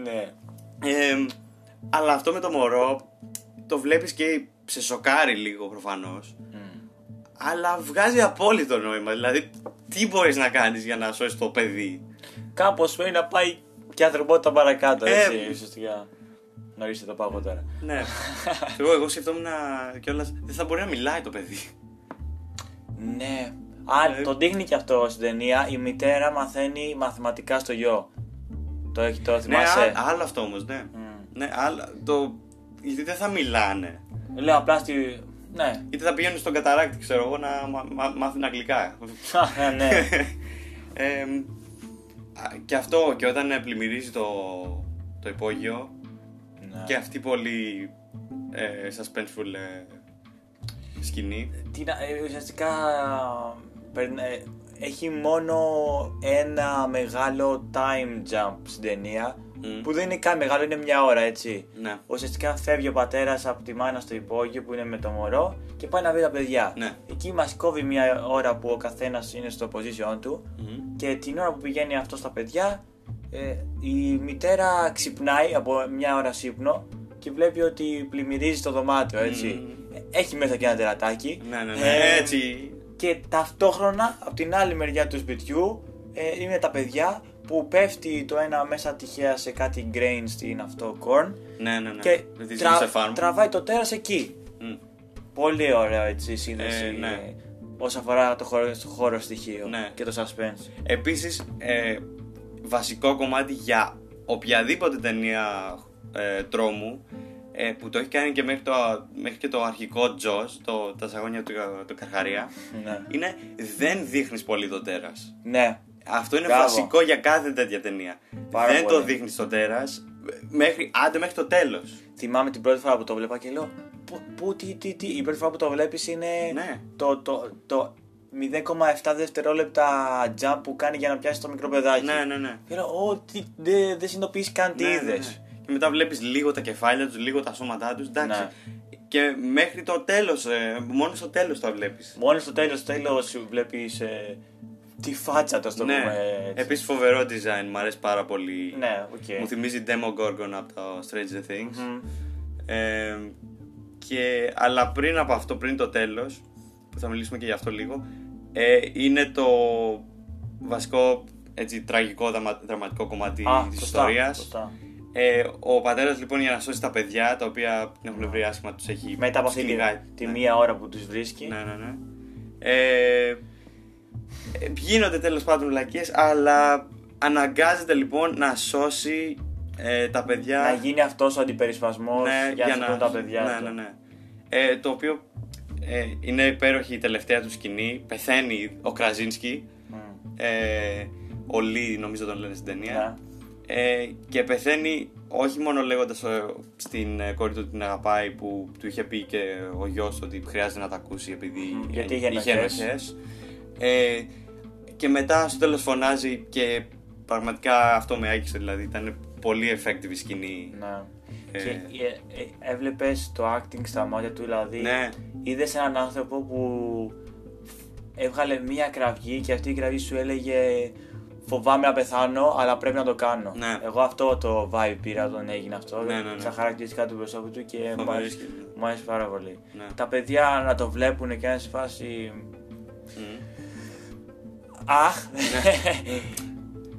Speaker 1: ναι.
Speaker 2: Ε, αλλά αυτό με το μωρό το βλέπεις και σε σοκάρει λίγο προφανώς. Αλλά βγάζει απόλυτο νόημα. Δηλαδή, τι μπορείς να κάνεις για να σώσεις το παιδί;
Speaker 1: Κάπως πρέπει να πάει και η ανθρωπότητα παρακάτω.
Speaker 2: Ε,
Speaker 1: Έτσι, ουσιαστικά. Να ορίστε το πάγο τώρα.
Speaker 2: Ναι. <laughs> εγώ, εγώ σκεφτόμουν κιόλας. Δεν θα μπορεί να μιλάει το παιδί.
Speaker 1: Ναι. Α,
Speaker 2: Ε.
Speaker 1: το δείχνει και αυτό στην ταινία. Η μητέρα μαθαίνει μαθηματικά στο γιο. Το έχει το
Speaker 2: Ναι,
Speaker 1: θυμάσαι;
Speaker 2: α- άλλο αυτό όμως, ναι. Ναι, άλλο. Το... Γιατί δεν θα μιλάνε.
Speaker 1: Λέω απλά στη. Ναι.
Speaker 2: Γιατί θα πηγαίνουν στον καταράκτη, ξέρω εγώ, να μα, μα- μάθουν αγγλικά. <laughs>
Speaker 1: Α, ναι. <laughs>
Speaker 2: Ε, α, και αυτό, και όταν ε, πλημμυρίζει το, το υπόγειο,
Speaker 1: ναι.
Speaker 2: και αυτή πολύ ε, suspenseful ε, σκηνή.
Speaker 1: Τι να- ε, ουσιαστικά περνά- ε, έχει μόνο ένα μεγάλο time jump στην ταινία
Speaker 2: Μμ.
Speaker 1: που δεν είναι καν μεγάλο, είναι μια ώρα έτσι.
Speaker 2: Ναι.
Speaker 1: Ουσιαστικά φεύγει ο πατέρας από τη μάνα στο υπόγειο που είναι με το μωρό και πάει να βρει τα παιδιά.
Speaker 2: Ναι.
Speaker 1: Εκεί μας κόβει μια ώρα που ο καθένας είναι στο position του
Speaker 2: Μμμ.
Speaker 1: και την ώρα που πηγαίνει αυτό στα παιδιά, ε, η μητέρα ξυπνάει από μια ώρα σύμπνο και βλέπει ότι πλημμυρίζει το δωμάτιο, έτσι.
Speaker 2: Μμμ.
Speaker 1: Ε, Έχει μέσα και ένα τερατάκι.
Speaker 2: Ναι, ναι, ναι.
Speaker 1: Ε,
Speaker 2: Έτσι.
Speaker 1: Και ταυτόχρονα, από την άλλη μεριά του σπιτιού, ε, είναι τα παιδιά που πέφτει το ένα μέσα τυχαία σε κάτι grain στην αυτό corn
Speaker 2: Ναι, ναι, ναι.
Speaker 1: και
Speaker 2: Με τη
Speaker 1: τρα-
Speaker 2: ζήτησε farm.
Speaker 1: τραβάει το τέρας εκεί.
Speaker 2: Μμ.
Speaker 1: Πολύ ωραίο έτσι η σύνδεση
Speaker 2: Ε, ναι.
Speaker 1: όσον αφορά το χώρο, το χώρο στοιχείο
Speaker 2: Ναι.
Speaker 1: και το suspense.
Speaker 2: Επίσης, ε, βασικό κομμάτι για οποιαδήποτε ταινία ε, τρόμου ε, που το έχει κάνει και μέχρι, το, μέχρι και το αρχικό Jaws, το, τα σαγόνια του, του Καρχαρία,
Speaker 1: Ναι.
Speaker 2: είναι δεν δείχνεις πολύ το τέρας.
Speaker 1: ναι.
Speaker 2: Αυτό είναι
Speaker 1: Μπράβο.
Speaker 2: βασικό για κάθε τέτοια ταινία.
Speaker 1: Πάρα
Speaker 2: δεν
Speaker 1: πολύ.
Speaker 2: το δείχνεις το τέρας, μέχρι, άντε μέχρι το τέλος.
Speaker 1: Θυμάμαι την πρώτη φορά που το βλέπα και λέω Πού, πού τι, τι, τι. Η πρώτη φορά που το βλέπεις είναι
Speaker 2: Ναι.
Speaker 1: το, το, το 0,7 δευτερόλεπτα jump που κάνει για να πιάσει το μικρό παιδάκι.
Speaker 2: Ναι, ναι, ναι.
Speaker 1: Και λέω, Ω, τι, δεν δεν συνειδητοποιείς καν τι
Speaker 2: Ναι, ναι,
Speaker 1: είδες.
Speaker 2: ναι. Και μετά βλέπεις λίγο τα κεφάλια τους, λίγο τα σώματά τους, εντάξει.
Speaker 1: Ναι.
Speaker 2: Και μέχρι το τέλος, ε, μόνο στο τέλος τα βλέπεις.
Speaker 1: Μόνο στο τέλος, τέλος σου βλέπεις ε, τη φάτσα το, στο
Speaker 2: ναι.
Speaker 1: πούμε έτσι.
Speaker 2: Επίσης φοβερό design, μου αρέσει πάρα πολύ.
Speaker 1: Ναι, οκ.
Speaker 2: Μου θυμίζει Demogorgon από το Stranger Things.
Speaker 1: Μμμ.
Speaker 2: Ε, και, αλλά πριν από αυτό, πριν το τέλος, που θα μιλήσουμε και γι' αυτό λίγο, ε, είναι το βασικό έτσι, τραγικό δραμα- δραματικό κομμάτι
Speaker 1: Α,
Speaker 2: της
Speaker 1: σωστά,
Speaker 2: ιστορίας.
Speaker 1: σωστά.
Speaker 2: Ε, ο πατέρας λοιπόν για να σώσει τα παιδιά, τα οποία την έχουν βρει άσχημα, τους έχει
Speaker 1: Μετά από αυτή τη,
Speaker 2: κυνηγάει.
Speaker 1: τη
Speaker 2: Ναι.
Speaker 1: μία ώρα που τους βρίσκει.
Speaker 2: Ναι, ναι, ναι. Ε, ε, γίνονται τέλος πάντων λακίες, αλλά αναγκάζεται λοιπόν να σώσει ε, τα παιδιά.
Speaker 1: Να γίνει αυτός ο αντιπερισπασμός για, να σωθούν τα παιδιά
Speaker 2: ναι,
Speaker 1: του.
Speaker 2: ναι, ναι. Ε, το οποίο ε, είναι υπέροχη η τελευταία του σκηνή. Πεθαίνει ο Κραζίνσκι.
Speaker 1: Μμ.
Speaker 2: Ε, ο Λί, νομίζω τον λένε στην ταινία.
Speaker 1: Ναι.
Speaker 2: Ε, και πεθαίνει όχι μόνο λέγοντας ε, στην ε, κόρη του ότι την αγαπάει που του είχε πει και ο γιος ότι χρειάζεται να τα ακούσει επειδή
Speaker 1: Μμ, γιατί
Speaker 2: ε,
Speaker 1: είχε ενοχές.
Speaker 2: Ενοχές. Ε, και μετά στο τέλος φωνάζει και πραγματικά αυτό με άγγιξε δηλαδή ήταν πολύ effective η σκηνή.
Speaker 1: Ναι.
Speaker 2: Ε.
Speaker 1: Και ε, ε, έβλεπες το acting στα μάτια του, δηλαδή
Speaker 2: Ναι.
Speaker 1: είδες έναν άνθρωπο που έβγαλε μία κραυγή και αυτή η κραυγή σου έλεγε φοβάμαι να πεθάνω, αλλά πρέπει να το κάνω.
Speaker 2: Ναι.
Speaker 1: Εγώ αυτό το vibe πήρα όταν έγινε αυτό,
Speaker 2: Ναι, ναι, ναι.
Speaker 1: στα χαρακτηριστικά του προσώπου του και μου
Speaker 2: Φοβερή
Speaker 1: άρεσε,
Speaker 2: σκηνή.
Speaker 1: μου άρεσε πάρα πολύ.
Speaker 2: Ναι.
Speaker 1: Τα παιδιά να το βλέπουν και να είναι σε φάση
Speaker 2: Μμ.
Speaker 1: Αχ,
Speaker 2: Ναι.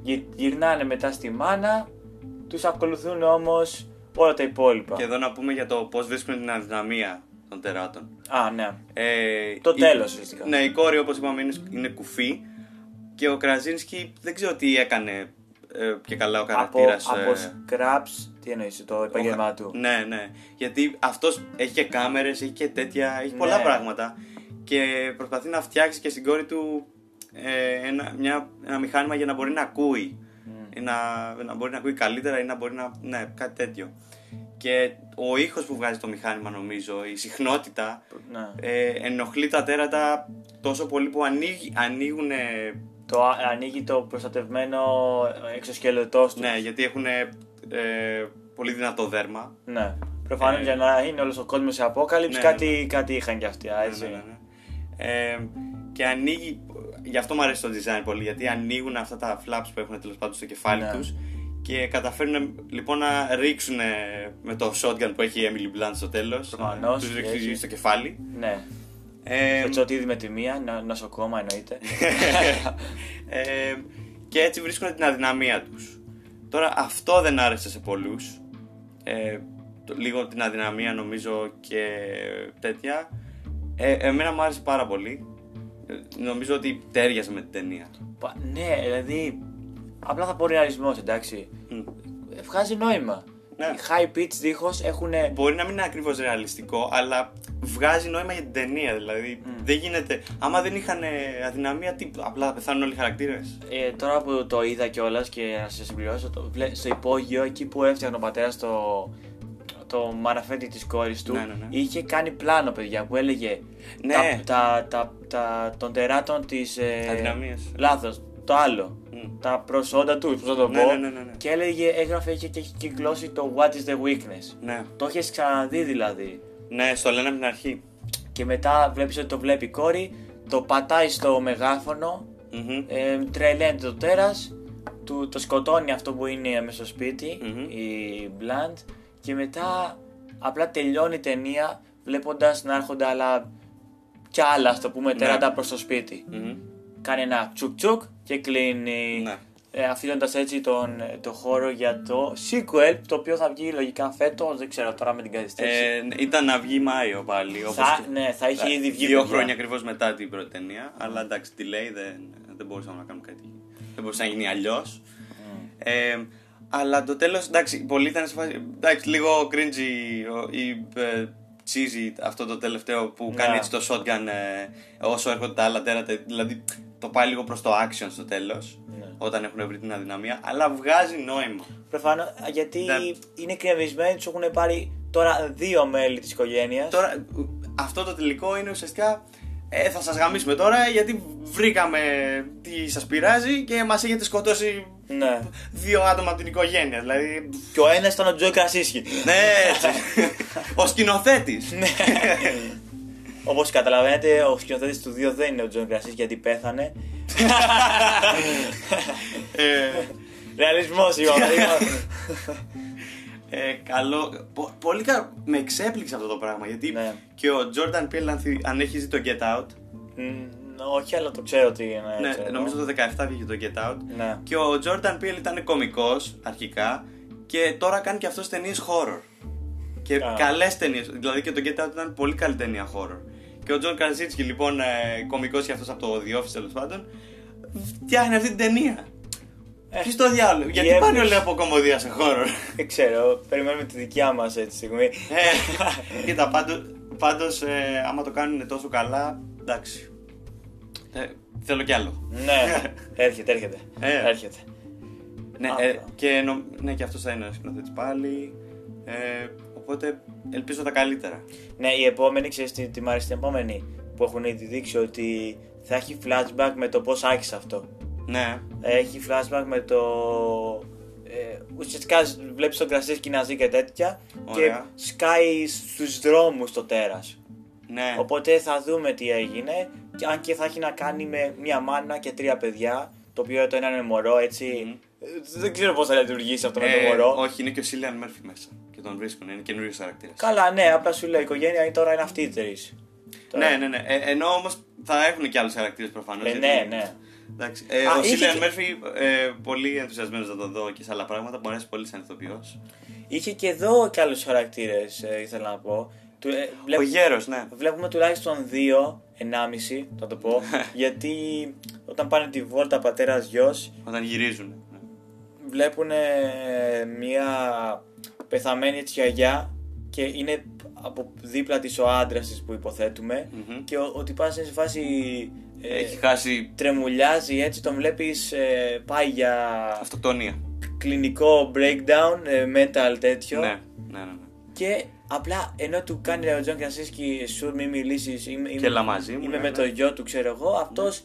Speaker 1: Γυ- γυρνάνε μετά στη μάνα, τους ακολουθούν όμως όλα τα υπόλοιπα.
Speaker 2: Και εδώ να πούμε για το πώς βρίσκουν την αδυναμία των τεράτων.
Speaker 1: Α, ναι.
Speaker 2: Ε,
Speaker 1: Το
Speaker 2: η-
Speaker 1: τέλος, ουσιαστικά.
Speaker 2: Ναι, η κόρη όπως είπαμε είναι, είναι κουφή και ο Κραζίνσκι δεν ξέρω τι έκανε ε, και καλά ο
Speaker 1: Από,
Speaker 2: χαρακτήρας.
Speaker 1: από
Speaker 2: ε,
Speaker 1: scraps, τι εννοείς, το επάγγελμά του;
Speaker 2: Ναι, ναι. Γιατί αυτός έχει και κάμερες, έχει και τέτοια, έχει πολλά
Speaker 1: Ναι.
Speaker 2: πράγματα και προσπαθεί να φτιάξει και στην κόρη του ε, ένα, μια, ένα μηχάνημα για να μπορεί να ακούει. Ή Να, να μπορεί να ακούει καλύτερα ή να μπορεί να. Ναι, κάτι τέτοιο. Και ο ήχος που βγάζει το μηχάνημα, νομίζω, η συχνότητα,
Speaker 1: Ναι.
Speaker 2: ε, ενοχλεί τα τέρατα τόσο πολύ που ανοίγει, ανοίγουν
Speaker 1: το α- ανοίγει το προστατευμένο εξωσκελετό του.
Speaker 2: Ναι, γιατί έχουν ε, πολύ δυνατό δέρμα.
Speaker 1: Ναι. Προφανώς
Speaker 2: Ε,
Speaker 1: για να είναι όλος ο κόσμος σε απόκαλυψη,
Speaker 2: ναι,
Speaker 1: κάτι, κάτι είχαν κι αυτοί. α, Έτσι.
Speaker 2: Ναι, ναι, ναι. Ε, και ανοίγει. Γι' αυτό μου αρέσει το design πολύ. Γιατί ανοίγουν αυτά τα flaps που έχουν τέλος πάντων στο κεφάλι
Speaker 1: Ναι.
Speaker 2: τους και καταφέρνουν λοιπόν να ρίξουν με το shotgun που έχει η Emily Blunt στο τέλος.
Speaker 1: Προφανώς,
Speaker 2: Τους ρίξει
Speaker 1: έτσι.
Speaker 2: στο κεφάλι.
Speaker 1: ναι.
Speaker 2: Ε,
Speaker 1: Έτσι ότι είδη με τη μία, νο- νοσοκόμα εννοείται. <laughs>
Speaker 2: ε, και έτσι βρίσκουν την αδυναμία τους. Τώρα αυτό δεν άρεσε σε πολλούς. Ε, το- λίγο την αδυναμία νομίζω και τέτοια. Ε, εμένα μου άρεσε πάρα πολύ. Ε, νομίζω ότι τέριαζε με την ταινία.
Speaker 1: Πα- ναι, δηλαδή. Απλά θα πω ρεαλισμός, εντάξει.
Speaker 2: Μμ.
Speaker 1: Ε, Βγάζει νόημα.
Speaker 2: Ναι.
Speaker 1: Οι high pitch δίχως έχουν.
Speaker 2: Μπορεί να μην είναι ακριβώς ρεαλιστικό, αλλά βγάζει νόημα για την ταινία. Δηλαδή δεν γίνεται. Άμα δεν είχαν ε, αδυναμία, τι, απλά θα πεθάνουν όλοι οι χαρακτήρες.
Speaker 1: Ε, τώρα που το είδα κιόλας και να σε συμπληρώσω, το, βλέ- στο υπόγειο εκεί που έφτιαχνε ο πατέρας το, το μαραφέτη της κόρης του,
Speaker 2: Ναι, ναι, ναι.
Speaker 1: είχε κάνει πλάνο, παιδιά, που έλεγε
Speaker 2: Ναι.
Speaker 1: τα, τα, τα, τα, των τεράτων της. Ε,
Speaker 2: Αδυναμίες.
Speaker 1: Λάθος. Το άλλο.
Speaker 2: Μμ.
Speaker 1: Τα προσόντα του, πώς θα το
Speaker 2: Ναι,
Speaker 1: πω.
Speaker 2: ναι, ναι, ναι, ναι.
Speaker 1: Και έλεγε, έγραφε και, και έχει κυκλώσει το What is the weakness.
Speaker 2: Ναι.
Speaker 1: Το έχεις ξαναδεί δηλαδή.
Speaker 2: Ναι, στο λένε από την αρχή.
Speaker 1: Και μετά βλέπεις ότι το βλέπει η κόρη, το πατάει στο μεγάφωνο,
Speaker 2: Μμμ.
Speaker 1: ε, τρελαίνεται το τέρας, του, το σκοτώνει αυτό που είναι μέσα στο σπιτι
Speaker 2: Μμμ.
Speaker 1: η Blunt και μετά απλά τελειώνει η ταινία βλέποντας να έρχονται άλλα κι άλλα, ας το πούμε,
Speaker 2: Ναι.
Speaker 1: τέρατα προς το σπίτι.
Speaker 2: Μμμ.
Speaker 1: Κάνει ένα τσουκ τσουκ και κλείνει
Speaker 2: Ναι.
Speaker 1: ε, αφήνοντας έτσι τον, το χώρο για το sequel το οποίο θα βγει λογικά φέτος, δεν ξέρω τώρα με την καθυστέρηση.
Speaker 2: Ε, ναι, ήταν να βγει Μάιο πάλι. όπως
Speaker 1: θα,
Speaker 2: και-
Speaker 1: ναι, θα είχε ήδη βγει
Speaker 2: Δύο
Speaker 1: παιδιά.
Speaker 2: χρόνια ακριβώς μετά την πρώτη ταινία. Αλλά εντάξει, delay δεν, δεν μπορούσαμε να κάνουμε κάτι. Δεν μπορούσε να γίνει αλλιώς. Ε, αλλά το τέλος, εντάξει, πολλοί ήταν σε φάση. Εντάξει, λίγο cringy ο- ή ε, cheesy αυτό το τελευταίο που
Speaker 1: Ναι.
Speaker 2: κάνει έτσι το shotgun ε, όσο έρχονται τα άλλα τέρατα. Δηλαδή το πάει λίγο προς το action στο τέλος.
Speaker 1: Ναι.
Speaker 2: Όταν έχουν βρει την αδυναμία. Αλλά βγάζει νόημα.
Speaker 1: Προφανώ γιατί
Speaker 2: Δεν-
Speaker 1: είναι κρεμισμένοι, τους έχουν πάρει τώρα δύο μέλη της οικογένειας.
Speaker 2: Τώρα, αυτό το τελικό είναι ουσιαστικά. Ε, θα σας γαμήσουμε τώρα γιατί βρήκαμε τι σας πειράζει και μας έχετε σκοτώσει
Speaker 1: Ναι.
Speaker 2: δύο άτομα από την οικογένεια. Δηλαδή.
Speaker 1: Και ο ένας ήταν ο Τζον Κρασίνσκι.
Speaker 2: Ναι, έτσι. Ο σκηνοθέτης.
Speaker 1: Ναι. Όπως καταλαβαίνετε, ο σκηνοθέτης του 2 δεν είναι ο Τζον Κρασίνσκι γιατί πέθανε.
Speaker 2: ε,
Speaker 1: Ρεαλισμός, είπαμε.
Speaker 2: ε, καλό. πο- πολύ καλό. Με εξέπληξε αυτό το πράγμα γιατί
Speaker 1: Ναι.
Speaker 2: και ο Jordan Peele, αν, θυ- αν έχεις δει το Get Out.
Speaker 1: Μ, Όχι, αλλά το ξέρω τι είναι.
Speaker 2: ναι,
Speaker 1: ξέρω.
Speaker 2: νομίζω το 17 βγήκε το Get Out.
Speaker 1: Ναι.
Speaker 2: Και ο Jordan Peele ήταν κωμικός αρχικά και τώρα κάνει και αυτός ταινίες horror. Και
Speaker 1: Α.
Speaker 2: καλές ταινίες. Δηλαδή και το Get Out ήταν πολύ καλή ταινία horror. Και ο John Krasinski λοιπόν, ε, κωμικός και αυτός από το The Office τέλος πάντων, φτιάχνει αυτή την ταινία.
Speaker 1: Ε,
Speaker 2: Ποιος το διάλογο, γιατί
Speaker 1: έπρεπε.
Speaker 2: πάνε όλοι από κομμωδία σε horror;
Speaker 1: Δεν ξέρω, περιμένουμε τη δικιά μας έτσι τη στιγμή.
Speaker 2: ε, κοίτα, πάντως, πάντως ε, άμα το κάνουν τόσο καλά, εντάξει. Ε, θέλω κι άλλο.
Speaker 1: ναι, έρχεται, έρχεται.
Speaker 2: Ε.
Speaker 1: έρχεται.
Speaker 2: Ναι,
Speaker 1: Αυτό.
Speaker 2: ε, και, νο, ναι, και αυτός θα είναι ο σκηνοθέτης πάλι. Ε, οπότε ελπίζω τα καλύτερα.
Speaker 1: Ναι, η επόμενη, ξέρεις τι, τι μ' αρέσει την επόμενη, που έχουν ήδη δείξει ότι θα έχει flashback με το πώς άρχισε αυτό.
Speaker 2: Ναι.
Speaker 1: Έχει flashback με το... Ε, ουσιαστικά βλέπεις τον Κρασίσκι να ζει και τέτοια
Speaker 2: Ωραία.
Speaker 1: και σκάει στους δρόμους το τέρας.
Speaker 2: Ναι.
Speaker 1: Οπότε θα δούμε τι έγινε, και αν και θα έχει να κάνει με μια μάνα και τρία παιδιά, το οποίο το ένα είναι μωρό, έτσι. Ε, Δεν ξέρω πώς θα λειτουργήσει αυτό με το
Speaker 2: Ε,
Speaker 1: μωρό.
Speaker 2: όχι, είναι και ο Σίλιαν Μέρφυ μέσα. Και τον βρίσκουν, είναι καινούριο χαρακτήρας.
Speaker 1: Καλά, ναι, απλά σου λέω η οικογένεια είναι τώρα είναι αυτή η τρεις. Τώρα-
Speaker 2: Ναι, ναι, ναι. Ε, ενώ όμως θα έχουν και άλλους χαρακτήρες προφανώς.
Speaker 1: Ε, ναι, ναι.
Speaker 2: Εντάξει. Ε,
Speaker 1: Α,
Speaker 2: ο
Speaker 1: είχε
Speaker 2: Σίλιαν
Speaker 1: και-
Speaker 2: Μέρφυ, ε, πολύ ενθουσιασμένος να τον δω και σε άλλα πράγματα. Μου αρέσει πολύ σαν ηθοποιός.
Speaker 1: Είχε και εδώ κι άλλους χαρακτήρες, ε, ήθελα να πω. Του, ε, βλέπ-
Speaker 2: Ο γέρος, ναι.
Speaker 1: Βλέπουμε τουλάχιστον δύο, ενάμιση, θα το πω, <laughs> γιατί όταν πάνε τη βόλτα πατέρας γιος,
Speaker 2: Όταν γυρίζουν. Ναι.
Speaker 1: βλέπουν μια πεθαμένη έτσι γιαγιά και είναι από δίπλα της ο άντρας της που υποθέτουμε
Speaker 2: Μμμ.
Speaker 1: και ο, ότι πας σε φάση ε,
Speaker 2: Έχει χάσει
Speaker 1: τρεμουλιάζει έτσι τον βλέπεις ε, πάει για
Speaker 2: αυτοκτονία.
Speaker 1: κλινικό breakdown, ε, mental τέτοιο
Speaker 2: Ναι, ναι, ναι. ναι.
Speaker 1: και απλά ενώ του κάνει ο Τζον Κρασίσκι σου μη μιλήσεις είμαι,
Speaker 2: Και έλα μαζί μου,
Speaker 1: είμαι
Speaker 2: ναι,
Speaker 1: με
Speaker 2: ναι.
Speaker 1: το γιο του ξέρω εγώ αυτός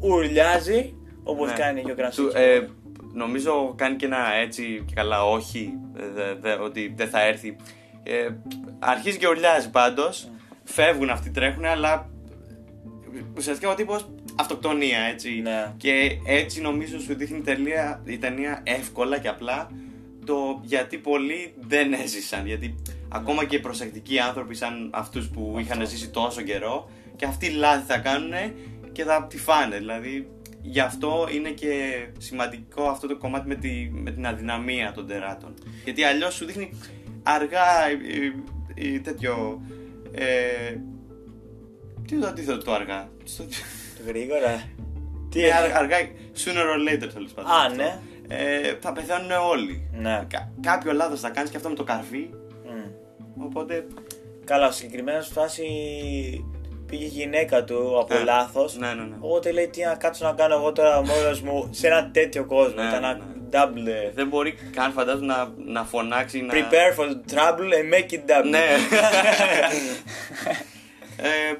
Speaker 1: ουρλιάζει Όπως
Speaker 2: Ναι.
Speaker 1: κάνει και ο Grand
Speaker 2: Του,
Speaker 1: Seeker.
Speaker 2: ε, νομίζω κάνει και ένα έτσι και καλά όχι, ε, δε- δε- ότι δεν θα έρθει. Ε, αρχίζει και ουρλιάζει πάντως, φεύγουν αυτοί τρέχουν, αλλά ουσιαστικά ο τύπος αυτοκτονία έτσι.
Speaker 1: Ναι.
Speaker 2: Και έτσι νομίζω σου δείχνει η ταινία, η ταινία εύκολα και απλά το γιατί πολλοί δεν έζησαν. Γιατί ακόμα και προσεκτικοί άνθρωποι σαν αυτούς που είχαν ζήσει τόσο καιρό και αυτοί λάθη θα κάνουν και θα τη φάνε. Δηλαδή γι' αυτό είναι και σημαντικό αυτό το κομμάτι με, τη, με την αδυναμία των τεράτων. Γιατί αλλιώς σου δείχνει αργά ε, ε, ε, τέτοιο... Ε, τι είναι το αντίθετο του αργά. Στο-
Speaker 1: Γρήγορα. Τι
Speaker 2: ε, αρ- αργά, sooner or later τέλος πάντων.
Speaker 1: Α,
Speaker 2: αυτό.
Speaker 1: ναι.
Speaker 2: Ε, θα πεθαίνουν όλοι.
Speaker 1: Ναι.
Speaker 2: Κα- κάποιο λάθος θα κάνεις και αυτό με το καρφί.
Speaker 1: Μμ.
Speaker 2: Οπότε.
Speaker 1: Καλά, συγκεκριμένα φάση πήγε η γυναίκα του από
Speaker 2: Ναι.
Speaker 1: λάθος.
Speaker 2: Ναι, ναι, ναι.
Speaker 1: Οπότε λέει τι να κάτσω να κάνω εγώ τώρα μόνος μου σε ένα τέτοιο κόσμο.
Speaker 2: Ναι,
Speaker 1: Ήταν ένα
Speaker 2: ναι.
Speaker 1: double.
Speaker 2: Δεν μπορεί καν φαντάζομαι να, να φωνάξει. Να...
Speaker 1: Prepare for the trouble and make it double.
Speaker 2: Ναι. <laughs> ε,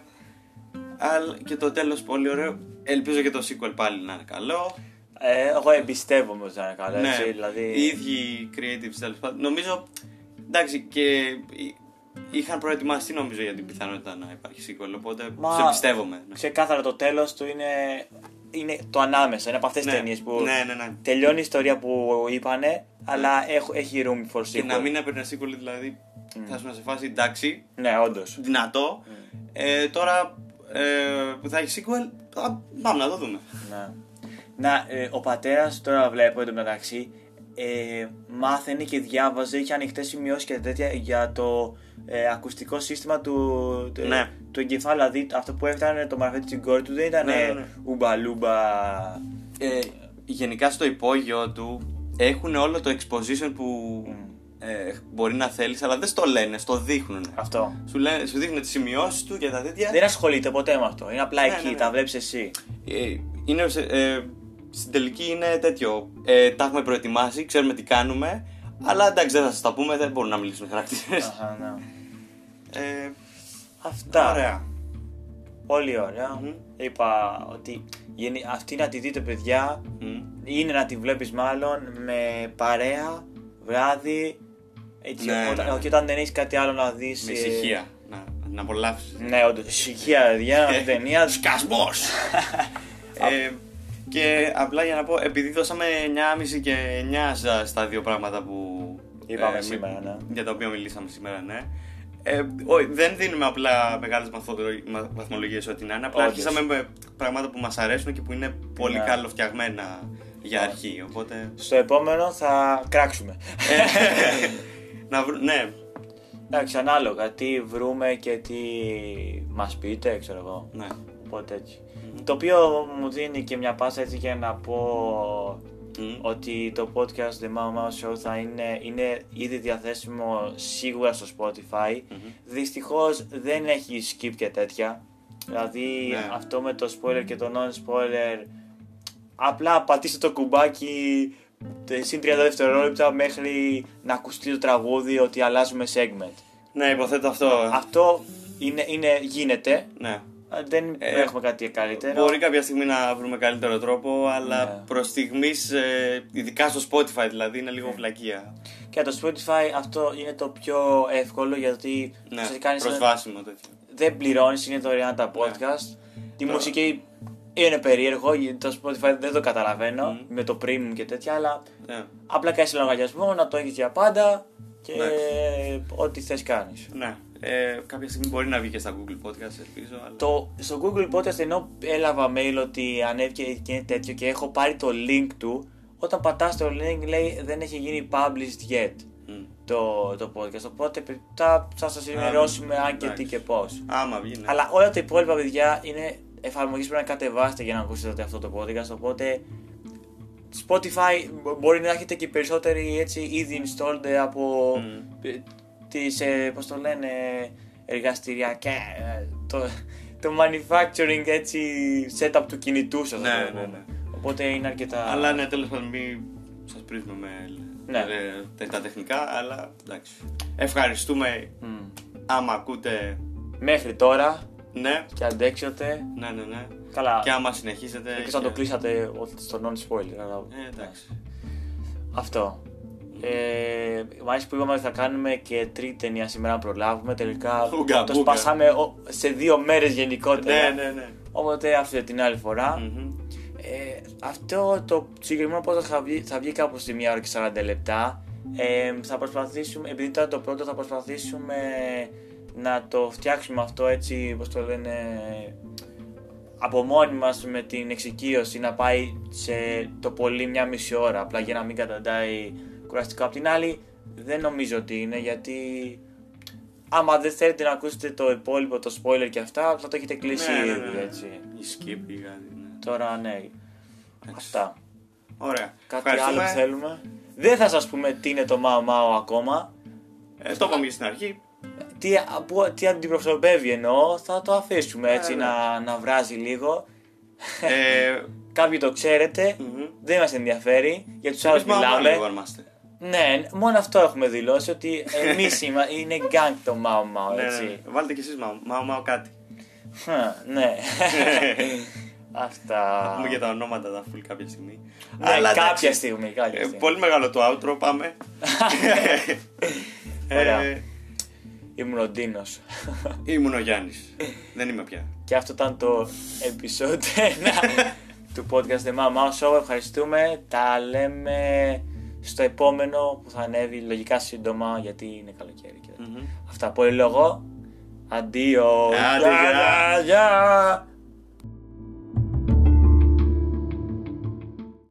Speaker 2: αλλά και το τέλος πολύ ωραίο. Ελπίζω και το sequel πάλι να είναι καλό.
Speaker 1: Ε, εγώ εμπιστεύομαι ότι θα είναι καλό.
Speaker 2: ναι,
Speaker 1: Έτσι, δηλαδή...
Speaker 2: οι ίδιοι creatives τέλος πάντων. Νομίζω, εντάξει, και είχαν προετοιμαστεί νομίζω για την πιθανότητα να υπάρχει sequel, οπότε
Speaker 1: Μα-
Speaker 2: σε εμπιστεύομαι. ναι.
Speaker 1: Ξεκάθαρα το τέλος του είναι, είναι το ανάμεσα. Είναι από αυτές τις
Speaker 2: Ναι.
Speaker 1: ταινίες που
Speaker 2: Ναι, ναι, ναι.
Speaker 1: τελειώνει η ιστορία που είπανε, αλλά έχ- έχει room for sequel.
Speaker 2: Και να μην έπαιρνε sequel, δηλαδή θα ήσουν σε φάση εντάξει,
Speaker 1: Ναι, όντως.
Speaker 2: δυνατό. Ε, τώρα ε, που θα έχει sequel, θα, πάμε να το δούμε.
Speaker 1: Ναι. Να, ε, ο πατέρας τώρα βλέπω εντωμεταξύ ε, μάθαινε και διάβαζε, είχε ανοιχτέ σημειώσεις και τέτοια για το ε, ακουστικό σύστημα του, του,
Speaker 2: Ναι.
Speaker 1: του εγκεφάλου. Δηλαδή αυτό που έφτανε το μαρφέτη στην κόρη του δεν ήταν
Speaker 2: Ναι,
Speaker 1: ε,
Speaker 2: ναι, ναι.
Speaker 1: ουμπαλούμπα.
Speaker 2: Ε, γενικά στο υπόγειο του έχουν όλο το exposition που ε, μπορεί να θέλεις αλλά δεν στο λένε, στο δείχνουν.
Speaker 1: Αυτό.
Speaker 2: Σου, λένε, σου δείχνουν τις σημειώσεις του και τα τέτοια.
Speaker 1: Δεν ασχολείται ποτέ με αυτό. Είναι απλά
Speaker 2: Ναι,
Speaker 1: εκεί,
Speaker 2: ναι, ναι.
Speaker 1: τα βλέπεις εσύ.
Speaker 2: Ε, είναι, σε- ε, στην τελική είναι τέτοιο. Ε, τα έχουμε προετοιμάσει, ξέρουμε τι κάνουμε. Αλλά εντάξει, δεν θα σας τα πούμε, δεν μπορούν να μιλήσουν χαρακτήρες.
Speaker 1: Αχα, ναι.
Speaker 2: ε,
Speaker 1: Αυτά.
Speaker 2: ωραία.
Speaker 1: Πολύ ωραία.
Speaker 2: Μμμ.
Speaker 1: Είπα ότι γενι- αυτή να τη δείτε, παιδιά,
Speaker 2: Μμ.
Speaker 1: είναι να τη βλέπεις μάλλον με παρέα, βράδυ, έτσι,
Speaker 2: Ναι,
Speaker 1: όταν,
Speaker 2: ναι, ναι.
Speaker 1: και όταν δεν έχεις κάτι άλλο να δεις.
Speaker 2: Με
Speaker 1: ε,
Speaker 2: ησυχία. Να, να απολαύσεις.
Speaker 1: Ναι, όντως, ησυχία, παιδιά,
Speaker 2: Ε,
Speaker 1: ταινία.
Speaker 2: Σκασμό! <laughs> ε, και απλά για να πω, επειδή δώσαμε 9,5 και 9 στα- στα δύο πράγματα που.
Speaker 1: Είπαμε
Speaker 2: μι-
Speaker 1: σήμερα, ναι.
Speaker 2: Για τα οποία μιλήσαμε σήμερα, ναι. Ε, όχι, δεν δίνουμε απλά μεγάλες βαθμολογίες ό,τι να είναι. Απλά
Speaker 1: Όντως.
Speaker 2: αρχίσαμε με πράγματα που μας αρέσουν και που είναι πολύ
Speaker 1: Ναι.
Speaker 2: καλοφτιαγμένα για αρχή. Οπότε.
Speaker 1: Στο επόμενο θα κράξουμε.
Speaker 2: Ε, <laughs> να βρω, ναι,
Speaker 1: Εντάξει, ανάλογα, τι βρούμε και τι μας πείτε, ξέρω εγώ.
Speaker 2: ναι.
Speaker 1: Οπότε έτσι. Το οποίο μου δίνει και μια πάσα έτσι για να πω
Speaker 2: Μμ.
Speaker 1: ότι το podcast The Mama Mouse Show θα είναι, είναι ήδη διαθέσιμο σίγουρα στο Spotify.
Speaker 2: Μμμ.
Speaker 1: Δυστυχώς δεν έχει skip και τέτοια. Δηλαδή
Speaker 2: Ναι.
Speaker 1: αυτό με το spoiler και το non-spoiler απλά πατήστε το κουμπάκι τε- συν 30 δευτερόλεπτα μέχρι να ακουστεί το τραγούδι ότι αλλάζουμε segment.
Speaker 2: Ναι, υποθέτω αυτό.
Speaker 1: Αυτό είναι, είναι, γίνεται.
Speaker 2: Ναι.
Speaker 1: Δεν
Speaker 2: Ε,
Speaker 1: έχουμε κάτι καλύτερο.
Speaker 2: Μπορεί κάποια στιγμή να βρούμε καλύτερο τρόπο, αλλά
Speaker 1: Ναι.
Speaker 2: προς στιγμής, ειδικά στο Spotify δηλαδή, είναι λίγο βλακεία.
Speaker 1: Και το Spotify αυτό είναι το πιο εύκολο γιατί
Speaker 2: Ναι,
Speaker 1: ουσιαστικά είναι σαν-
Speaker 2: προσβάσιμο τέτοιο.
Speaker 1: δεν πληρώνεις, είναι δωρεάν τα podcast. Τη
Speaker 2: Ναι.
Speaker 1: μουσική είναι περίεργο γιατί το Spotify δεν το καταλαβαίνω
Speaker 2: Μμ.
Speaker 1: με το premium και τέτοια, αλλά
Speaker 2: Ναι.
Speaker 1: απλά κάνεις λογαριασμό να το έχεις για πάντα και
Speaker 2: Ναι.
Speaker 1: ό,τι θες κάνεις.
Speaker 2: ναι. Ε, κάποια στιγμή μπορεί να βγει και στα Google Podcast, ελπίζω. Αλλά...
Speaker 1: Το, στο Google Podcast ενώ έλαβα mail ότι ανέβηκε και είναι τέτοιο και έχω πάρει το link του, όταν πατάς το link λέει δεν έχει γίνει published yet
Speaker 2: Μμ.
Speaker 1: το, το podcast. Οπότε θα, θα σας ενημερώσουμε αν και τι
Speaker 2: εντάξει.
Speaker 1: και πώς.
Speaker 2: Άμα βγει, ναι.
Speaker 1: Αλλά όλα τα υπόλοιπα παιδιά είναι εφαρμογές που πρέπει να κατεβάσετε για να ακούσετε αυτό το podcast. Οπότε Spotify μπο- μπορεί να έχετε και περισσότεροι έτσι ήδη installed από
Speaker 2: Μμ.
Speaker 1: Ε, τις, ε, πώς το λένε, εργαστηριακά, ε, το, το manufacturing έτσι setup του κινητού σας.
Speaker 2: Ναι,
Speaker 1: να το
Speaker 2: ναι,
Speaker 1: πούμε.
Speaker 2: ναι.
Speaker 1: Οπότε είναι αρκετά...
Speaker 2: Αλλά ναι, τέλος πάντων, μην σας πρίζουμε με
Speaker 1: Ναι.
Speaker 2: ε, τε- τα τεχνικά, αλλά εντάξει. Ευχαριστούμε
Speaker 1: Μμ.
Speaker 2: άμα ακούτε.
Speaker 1: Μέχρι τώρα,
Speaker 2: Ναι,
Speaker 1: και αντέξετε.
Speaker 2: ναι, ναι, ναι.
Speaker 1: Καλά.
Speaker 2: Και άμα συνεχίσετε.
Speaker 1: Εκτός να το κλείσατε στο non-spoiler. αλλά-
Speaker 2: Ε, εντάξει.
Speaker 1: Αυτό. Ε, μ' αρέσει που είπαμε ότι θα κάνουμε και τρίτη ταινία σήμερα να προλάβουμε. Τελικά
Speaker 2: Ούγκα,
Speaker 1: το
Speaker 2: μπούγκα.
Speaker 1: σπάσαμε ο- σε δύο μέρες γενικότερα.
Speaker 2: Ναι, ναι, ναι.
Speaker 1: Οπότε αυτή την άλλη φορά.
Speaker 2: Μμμ.
Speaker 1: Ε, αυτό το συγκεκριμένο podcast θα βγει, θα βγει κάπου στη 1 ώρα και 40 λεπτά. Ε, θα προσπαθήσουμε, επειδή τώρα το πρώτο θα προσπαθήσουμε να το φτιάξουμε αυτό έτσι, όπως το λένε, από μόνοι μας με την εξοικείωση να πάει σε το πολύ μια μισή ώρα, απλά για να μην καταντάει κουραστικό. Απ' την άλλη δεν νομίζω ότι είναι γιατί άμα δεν θέλετε να ακούσετε το υπόλοιπο, το spoiler και αυτά, θα το έχετε κλείσει
Speaker 2: Ναι, ναι,
Speaker 1: ήδη
Speaker 2: ναι, ναι.
Speaker 1: έτσι.
Speaker 2: Η skip ή κάτι. ναι.
Speaker 1: Τώρα ναι. Αυτά.
Speaker 2: Ωραία.
Speaker 1: Κάτι άλλο
Speaker 2: Ευχαριστούμε.
Speaker 1: που θέλουμε. Δεν θα σας πούμε τι είναι το Μάο Μάο ακόμα.
Speaker 2: Ε, το είπαμε και στην αρχή.
Speaker 1: Τι, που, τι αντιπροσωπεύει εννοώ, θα το αφήσουμε έτσι
Speaker 2: Ναι, ναι.
Speaker 1: να, να βράζει λίγο.
Speaker 2: Ε, <laughs>
Speaker 1: Κάποιοι το ξέρετε,
Speaker 2: μμμ.
Speaker 1: δεν μας ενδιαφέρει, για τους άλλους
Speaker 2: Εμείς μάλλον
Speaker 1: μιλάμε.
Speaker 2: λίγο είμαστε.
Speaker 1: Ναι, μόνο αυτό έχουμε δηλώσει, ότι εμείς <laughs> είμα, είναι γκαγκ το Μάο Μάο,
Speaker 2: Ναι, ναι,
Speaker 1: έτσι.
Speaker 2: ναι. Βάλτε κι εσείς μάω, μάω, μάω κάτι.
Speaker 1: Χα, ναι. <laughs> Αυτά.
Speaker 2: Θα πούμε και τα ονόματα τα full κάποια στιγμή.
Speaker 1: Ναι,
Speaker 2: Αλλά
Speaker 1: κάποια
Speaker 2: εντάξει,
Speaker 1: στιγμή, κάποια
Speaker 2: ε,
Speaker 1: στιγμή.
Speaker 2: πολύ μεγάλο το outro, πάμε. <laughs>
Speaker 1: Ωραία.
Speaker 2: Ε,
Speaker 1: Ήμουν ο Ντίνος.
Speaker 2: ήμουν ο Γιάννης. Δεν είμαι πια.
Speaker 1: Και αυτό ήταν το επεισόδιο 1 του podcast The Mama Show. Ευχαριστούμε. Τα λέμε στο επόμενο που θα ανέβει λογικά σύντομα γιατί είναι καλοκαίρι. Και...
Speaker 2: Μμμ.
Speaker 1: Αυτά. Πολύ λόγο. Αντίο.
Speaker 2: Άντε, γεια.
Speaker 1: γεια.